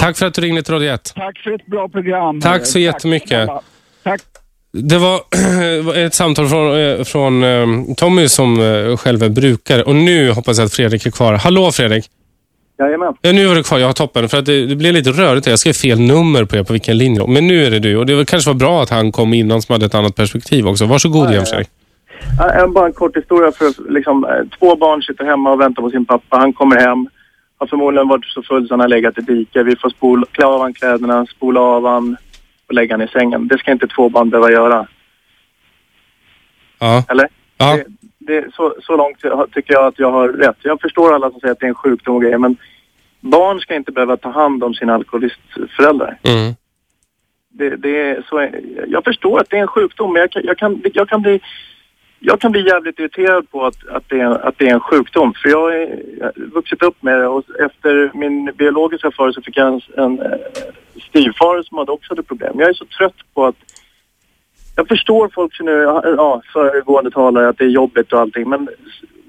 Tack för att du ringde till Radio 1. Tack för ett bra program. Tack så jättemycket. Tack. Det var ett samtal från, eh, från eh, Tommy som eh, själv är brukare. Och nu hoppas jag att Fredrik är kvar. Hallå Fredrik! Jajamän. Ja, nu var du kvar. Jag har toppen. För att det, det blev lite rörigt. Jag skrev fel nummer på er på vilken linje. Men nu är det du. Och det var, kanske var bra att han kom innan som hade ett annat perspektiv också. Varsågod igen Fredrik. Ja, en- Bara en kort historia. för liksom, Två barn sitter hemma och väntar på sin pappa. Han kommer hem. Har förmodligen varit så full så han har legat i diket. Vi får spola, klä av han kläderna, spola av han och lägga han i sängen. Det ska inte två barn behöva göra. Ja. Eller? Ja. Det, det, så, så långt tycker jag att jag har rätt. Jag förstår alla som säger att det är en sjukdom och grejer, men barn ska inte behöva ta hand om sina alkoholistföräldrar. Mm. Det, det är så, jag förstår att det är en sjukdom, men jag jag kan, jag kan bli jag kan bli jävligt irriterad på att, att, det, är, att det är en sjukdom. För jag har vuxit upp med det och efter min biologiska far så fick jag en, en eh, styvfar som hade också hade problem. Jag är så trött på att jag förstår folk som nu, ja, föregående talare att det är jobbigt och allting, men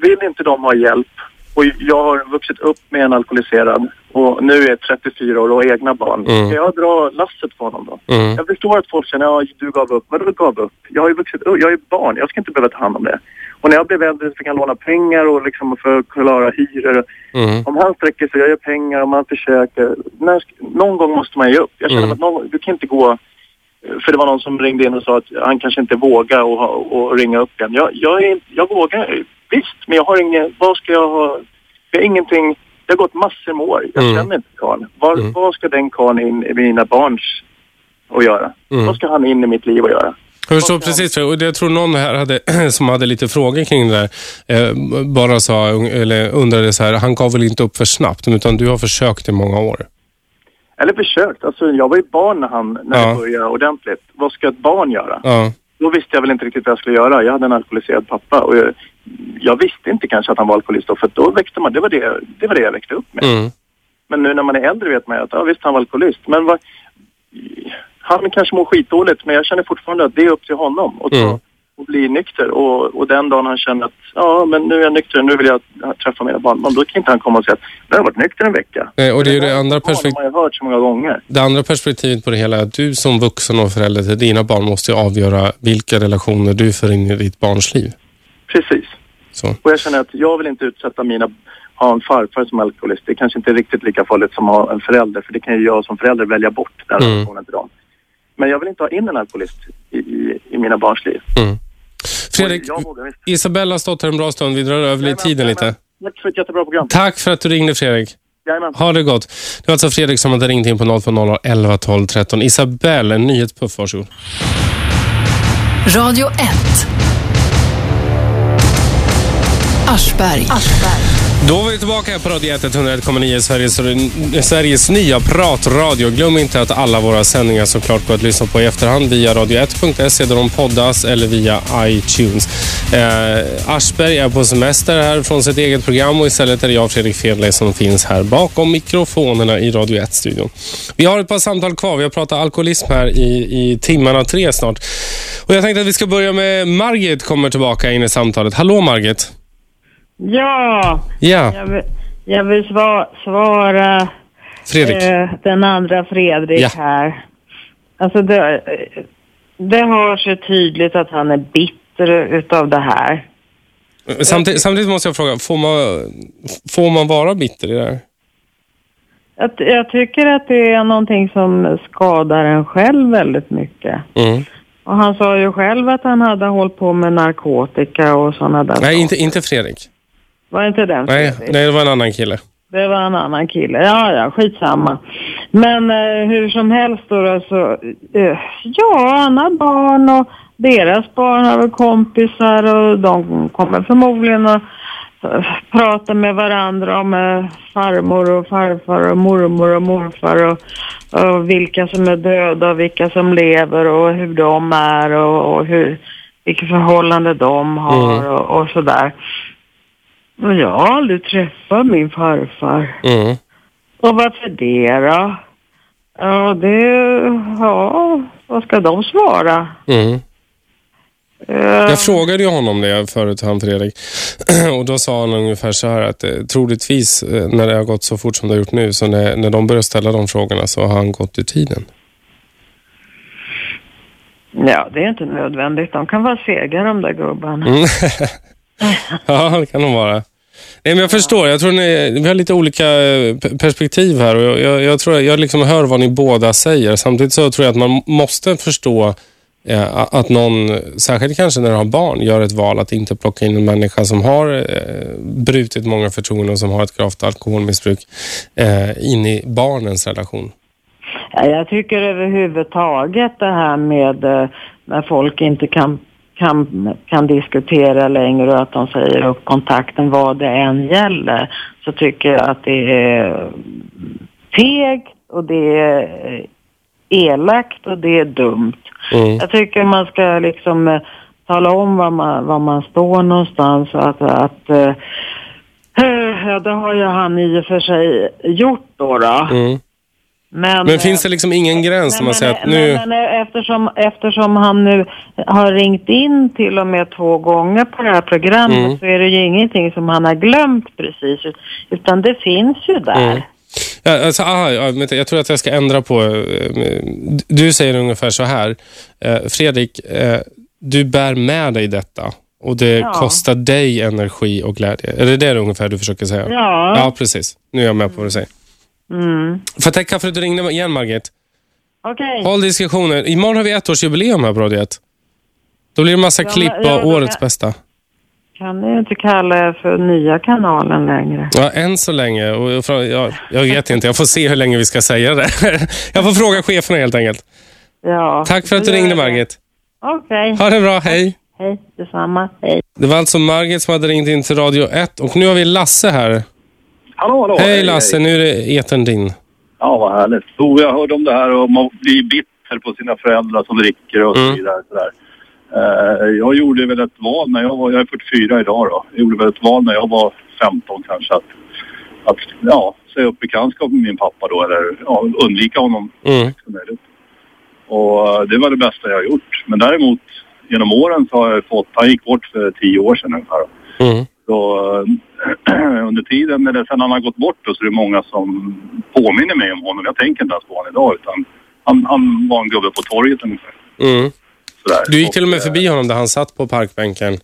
vill inte de ha hjälp? Och jag har vuxit upp med en alkoholiserad och nu är jag 34 år och har egna barn. Mm. Ska jag dra lasset på honom då? Mm. Jag förstår att folk känner, ja du gav upp. Vadå gav upp? Jag har ju vuxit upp, jag är barn, jag ska inte behöva ta hand om det. Och när jag blev äldre så fick han låna pengar och liksom för att klara hyror. Mm. Om han sträcker sig, jag gör pengar, om han försöker. När, någon gång måste man ge upp. Jag känner Mm. att någon, du kan inte gå... För det var någon som ringde in och sa att han kanske inte vågar och, och ringa upp igen. Jag, jag, är, jag vågar, visst, men jag har ingen... Vad ska jag ha? Jag har ingenting... Det har gått massor med år. Jag Mm. känner inte karln. Var, Vad ska den karln in i mina barns att göra? Mm. Vad ska han in i mitt liv att göra? Jag förstår precis. Och jag tror någon här hade, som hade lite frågor kring det där eh, bara sa, eller undrade så här, han gav väl inte upp för snabbt, utan du har försökt i många år. Eller försökt. Alltså, jag var ju barn när, han, när Ja. det började ordentligt. Vad ska ett barn göra? Ja. Då visste jag väl inte riktigt vad jag skulle göra. Jag hade en alkoholiserad pappa och jag, jag visste inte kanske att han var alkoholist då, för då växte man, det var det, det var det jag växte upp med. Mm. Men nu när man är äldre vet man ju att ja, visst han var alkoholist. Men vad, han kanske mår skitdåligt men jag känner fortfarande att det är upp till honom att Mm. och bli nykter. Och, och den dagen han känner att ja men nu är jag nykter, nu vill jag träffa mina barnbarn. Då kan inte han komma och säga att nu har jag varit nykter en vecka. Nej, och det är ju det andra, Det har perspekt- man ju hört så många gånger. det andra perspektivet på det hela är att du som vuxen och förälder till dina barn måste avgöra vilka relationer du för in i ditt barns liv. Precis. Så. Och jag känner att jag vill inte utsätta mina, ha en farfar som alkoholist. Det är kanske inte är riktigt lika farligt som att ha en förälder. För det kan ju jag som förälder välja bort den Mm. relationen till dem. Men jag vill inte ha in en alkoholist i, i, i mina barns liv. Mm. Fredrik. Isabella har stått här en bra stund. Vi drar över lite tiden lite. Tack för ett jättebra program. Tack för att du ringde Fredrik. Jajamän. Ha det gott. Det var alltså Fredrik som hade ringt in på 020 11 12 13. Isabelle, en nyhetspuff, varsågod. Radio 1. Aschberg. Då var vi tillbaka här på Radio 1, 101,9 Sveriges, Sveriges nya pratradio. Glöm inte att alla våra sändningar såklart går att lyssna på i efterhand via radio1.se där de poddas eller via iTunes. Eh, Aschberg är på semester här från sitt eget program och istället är det jag, Fredrik Fedley, som finns här bakom mikrofonerna i Radio 1-studion. Vi har ett par samtal kvar. Vi har pratat alkoholism här i, i timmarna tre snart. Och jag tänkte att vi ska börja med Margit kommer tillbaka in i samtalet. Hallå Margit! Ja, Ja. jag vill, jag vill sva, svara Fredrik. eh, den andra Fredrik Ja. här. Alltså det, det hörs ju tydligt att han är bitter utav det här. Samtidigt, samtidigt måste jag fråga, får man, får man vara bitter i det här? Jag, jag tycker att det är någonting som skadar en själv väldigt mycket. Mm. Och han sa ju själv att han hade hållit på med narkotika och sådana där Nej, saker. inte, inte Fredrik. Var inte den Nej, nej, det var en annan kille. Det var en annan kille. Ja, ja, skitsamma. Men eh, hur som helst då, då så, eh, ja, han har barn och deras barn har väl kompisar och de kommer förmodligen att eh, prata med varandra om eh, farmor och farfar och mormor och morfar och, och vilka som är döda och vilka som lever och hur de är och, och hur, vilket förhållande de har Mm. och, och sådär. Och jag har aldrig träffat min farfar. Mm. Och varför det då? Ja, det... Ja, vad ska de svara? Mm. Eh, Jag frågade ju honom det förut, han Fredrik. Och då sa han ungefär så här att eh, troligtvis eh, när det har gått så fort som det har gjort nu, så när, när de börjar ställa de frågorna så har han gått ur tiden. Ja, det är inte nödvändigt. De kan vara sega de där gubbarna. Ja, det kan de vara. Nej, men jag förstår. Jag tror ni, vi har lite olika eh, perspektiv här och jag, jag, jag tror jag liksom hör vad ni båda säger. Samtidigt så tror jag att man måste förstå eh, att någon, särskilt kanske när du har barn, gör ett val att inte plocka in en människa som har eh, brutit många förtroenden och som har ett gravt alkoholmissbruk eh, in i barnens relation. Jag tycker överhuvudtaget det här med eh, när folk inte kan, kan, kan diskutera längre och att de säger upp kontakten vad det än gäller så tycker jag att det är fegt och det är elakt och det är dumt. Mm. Jag tycker man ska liksom eh, tala om var man, var man står någonstans och att, att eh, eh, ja, det har ju han i och för sig gjort då. då. Mm. Men, Men finns det liksom ingen gräns när man säger att nu... men, men eftersom, eftersom han nu har ringt in till och med två gånger på det här programmet Mm. så är det ju ingenting som han har glömt precis. Utan det finns ju där. Mm. Ja, alltså, aha, jag tror att jag ska ändra på... eh, Du säger ungefär så här. Eh, Fredrik, eh, du bär med dig detta och det Ja. kostar dig energi och glädje. Är det det ungefär du försöker säga? Ja. Ja, precis. Nu är jag med på vad du säger. Mm. Får jag tacka för att du ringde igen, Margit. Okej. Håll diskussionen. Imorgon har vi ett års jubileum här på Radio 1. Då blir det massa Ja, klipp men- ja, årets kan- bästa. Kan ni inte kalla er för nya kanalen längre? Ja, än så länge. Och jag, jag, jag vet inte. Jag får se hur länge vi ska säga det. Jag får fråga cheferna helt enkelt. Ja. Tack för att du ringde. Margit. Okej. Ha det bra. Hej. Hej, detsamma. Hej. Det var alltså Margit som hade ringt in till Radio 1 och nu har vi Lasse här. Hallå, hallå. Hej Lasse, nu är det etern din. Ja, vad härligt. Jo, jag hörde om det här och man blir bitter på sina föräldrar som dricker och så Mm. vidare. Sådär. Eh, jag gjorde väl ett val när jag var, jag är 44 idag då. Jag gjorde väl ett val när jag var 15 kanske att, att ja, säga upp bekantskap med min pappa då eller ja, undvika honom Mm. möjligt. Och eh, det var det bästa jag har gjort. Men däremot genom åren så har jag fått, han gick bort för tio år sedan ungefär. Mm. Så eh, under tiden, eller sen han har gått bort då, så är det många som påminner mig om honom. Jag tänker inte ens på honom idag utan han, han var en gubbe på torget ungefär. Mm. Sådär. Du gick till och med förbi honom där han satt på parkbänken.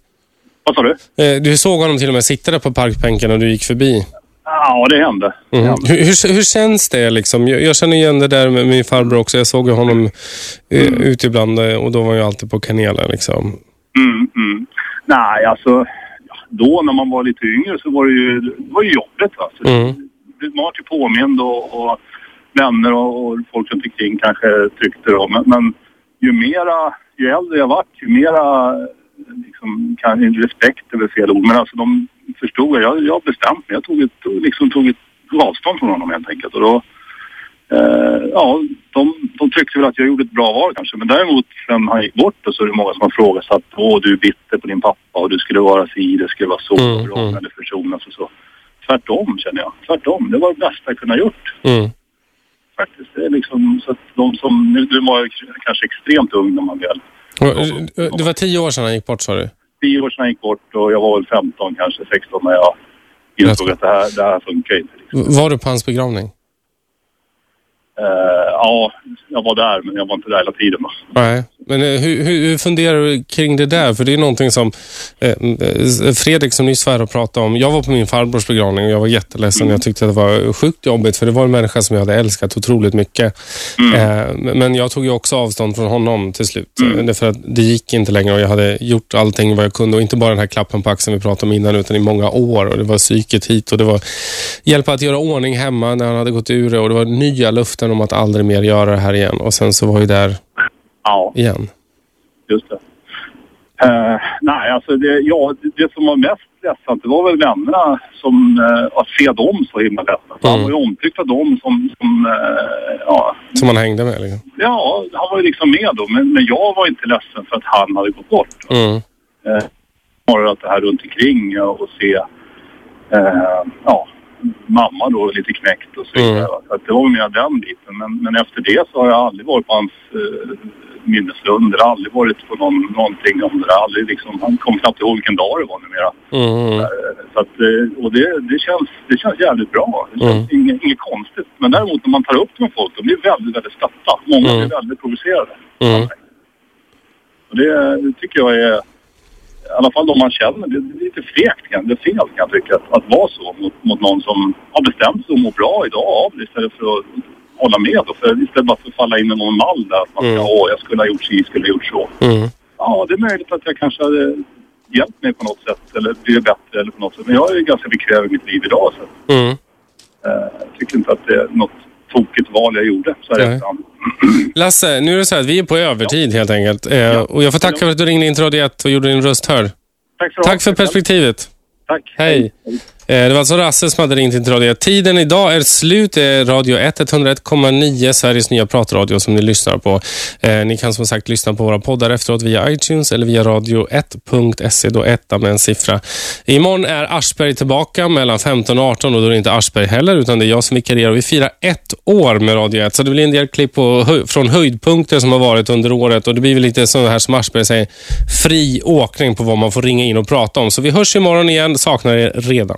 Vad sa du? Eh, Du såg honom till och med sitta där på parkbänken och du gick förbi. Ja, det hände. Mm. Hur, hur, hur känns det liksom? Jag, jag känner igen det där med min farbror också. Jag såg honom eh, Mm. ute ibland eh, och då var ju alltid på kanelen liksom. Mm, mm. Nej, alltså då när man var lite yngre så var det ju, det var ju jobbigt. Va? Så Mm. det- Man var ju påmind och, och vänner och, och folk runt omkring kanske tyckte då. Men, men ju mera, ju äldre jag vart, ju mera liksom, kan, respekt är väl fel ord, men alltså de förstod jag. Jag, bestämt mig. Jag tog, ett, liksom, tog ett avstånd från honom helt enkelt. Och då, eh, ja, de, de tyckte väl att jag gjorde ett bra val kanske. Men däremot sen han gick bort så är det många som har frågat åh du är bitter på din pappa och du skulle vara si, det skulle vara så Mm, bra mm. eller försonas och så. Tvärtom känner jag. Tvärtom. Det var det bästa jag kunde ha gjort Mm. faktiskt. Det är liksom så att de som, nu, nu var jag kanske extremt ung när man väl, Och, Det var tio år sedan han gick bort sa du? tio år sedan jag gick bort och jag var väl 15 kanske 16 när jag insåg att det här, det här funkar inte. Var du på hans begravning? Eh, ja, jag var där men jag var inte där hela tiden. Nej, men eh, hur, hur, funderar du kring det där? För det är någonting som eh, Fredrik som nyss var här och pratade om. Jag var på min farbrors begravning och jag var jätteledsen. Jag tyckte att det var sjukt jobbigt för det var en människa som jag hade älskat otroligt mycket. Eh, men jag tog ju också avstånd från honom till slut. Mm. Därför att det gick inte längre och jag hade gjort allting vad jag kunde. Och inte bara den här klappen på axeln vi pratade om innan utan i många år. Och Det var psyket hit och det var hjälpa att göra ordning hemma när han hade gått ur det. Och det var nya luften om att aldrig mer göra det här igen. Och sen så var ju där Ja. igen. Just det. Eh, nej, alltså det, ja, det, som var mest ledsamt det var väl vännerna som, eh, att se dem så himla ledsamt. Han var ju omtyckt av dem som, som eh, ja, Som man hängde med. Liksom. ja, han var ju liksom med då. Men, men jag var inte ledsen för att han hade gått bort. Mm. Snarare att det här runt omkring och se, ja, mamma då lite knäckt och så vidare. Mm. Så det var mer den biten. Men, men efter det så har jag aldrig varit på hans eh, minneslund. Det har aldrig varit på någon, någonting om det. där. Aldrig liksom, han kom knappt ihåg vilken dag det var numera. Mm. Eh, Så att, eh, och det, det, känns, det känns jävligt bra. Det känns Mm. inget, inget konstigt. Men däremot när man tar upp det med folk, de blir väldigt, väldigt stötta. Många Mm. blir väldigt provocerade. Mm. Och det, det tycker jag är, i alla fall de man känner, det, det är lite fegt, det är fel kan jag tycka, att, att vara så mot, mot någon som har bestämt sig och mår bra idag av det istället för att hålla med. Då, för istället bara för att falla in i någon mall där, att man ska, åh, jag skulle ha gjort si, skulle ha gjort så. Mm. Ja, det är möjligt att jag kanske hade hjälpt mig på något sätt eller blivit bättre eller på något sätt. Men jag är ju ganska bekväm i mitt liv idag så Mm. eh, jag tycker inte att det är något tokigt val jag gjorde. Så här. Lasse, nu är det så här att vi är på övertid helt enkelt. Eh, Och jag får tacka för att du ringde in till Radio 1 och gjorde din röst hörd. Tack ha. Tack för perspektivet. Tack. Hej. Eh, Eh, det var alltså Rasse som hade ringt in till Radio 1. Tiden idag är slut. Det är Radio 1, 101,9, Sveriges nya pratradio som ni lyssnar på. Eh, ni kan som sagt lyssna på våra poddar efteråt via iTunes eller via radio1.se, då etta med en siffra. Imorgon är Aschberg tillbaka mellan 15 och 18 och då är det inte Aschberg heller utan det är jag som vikarierar. Vi firar ett år med Radio 1 så det blir en del klipp på, från höjdpunkter som har varit under året och det blir väl lite så här som Aschberg säger, fri åkning på vad man får ringa in och prata om. Så vi hörs imorgon igen, saknar er redan.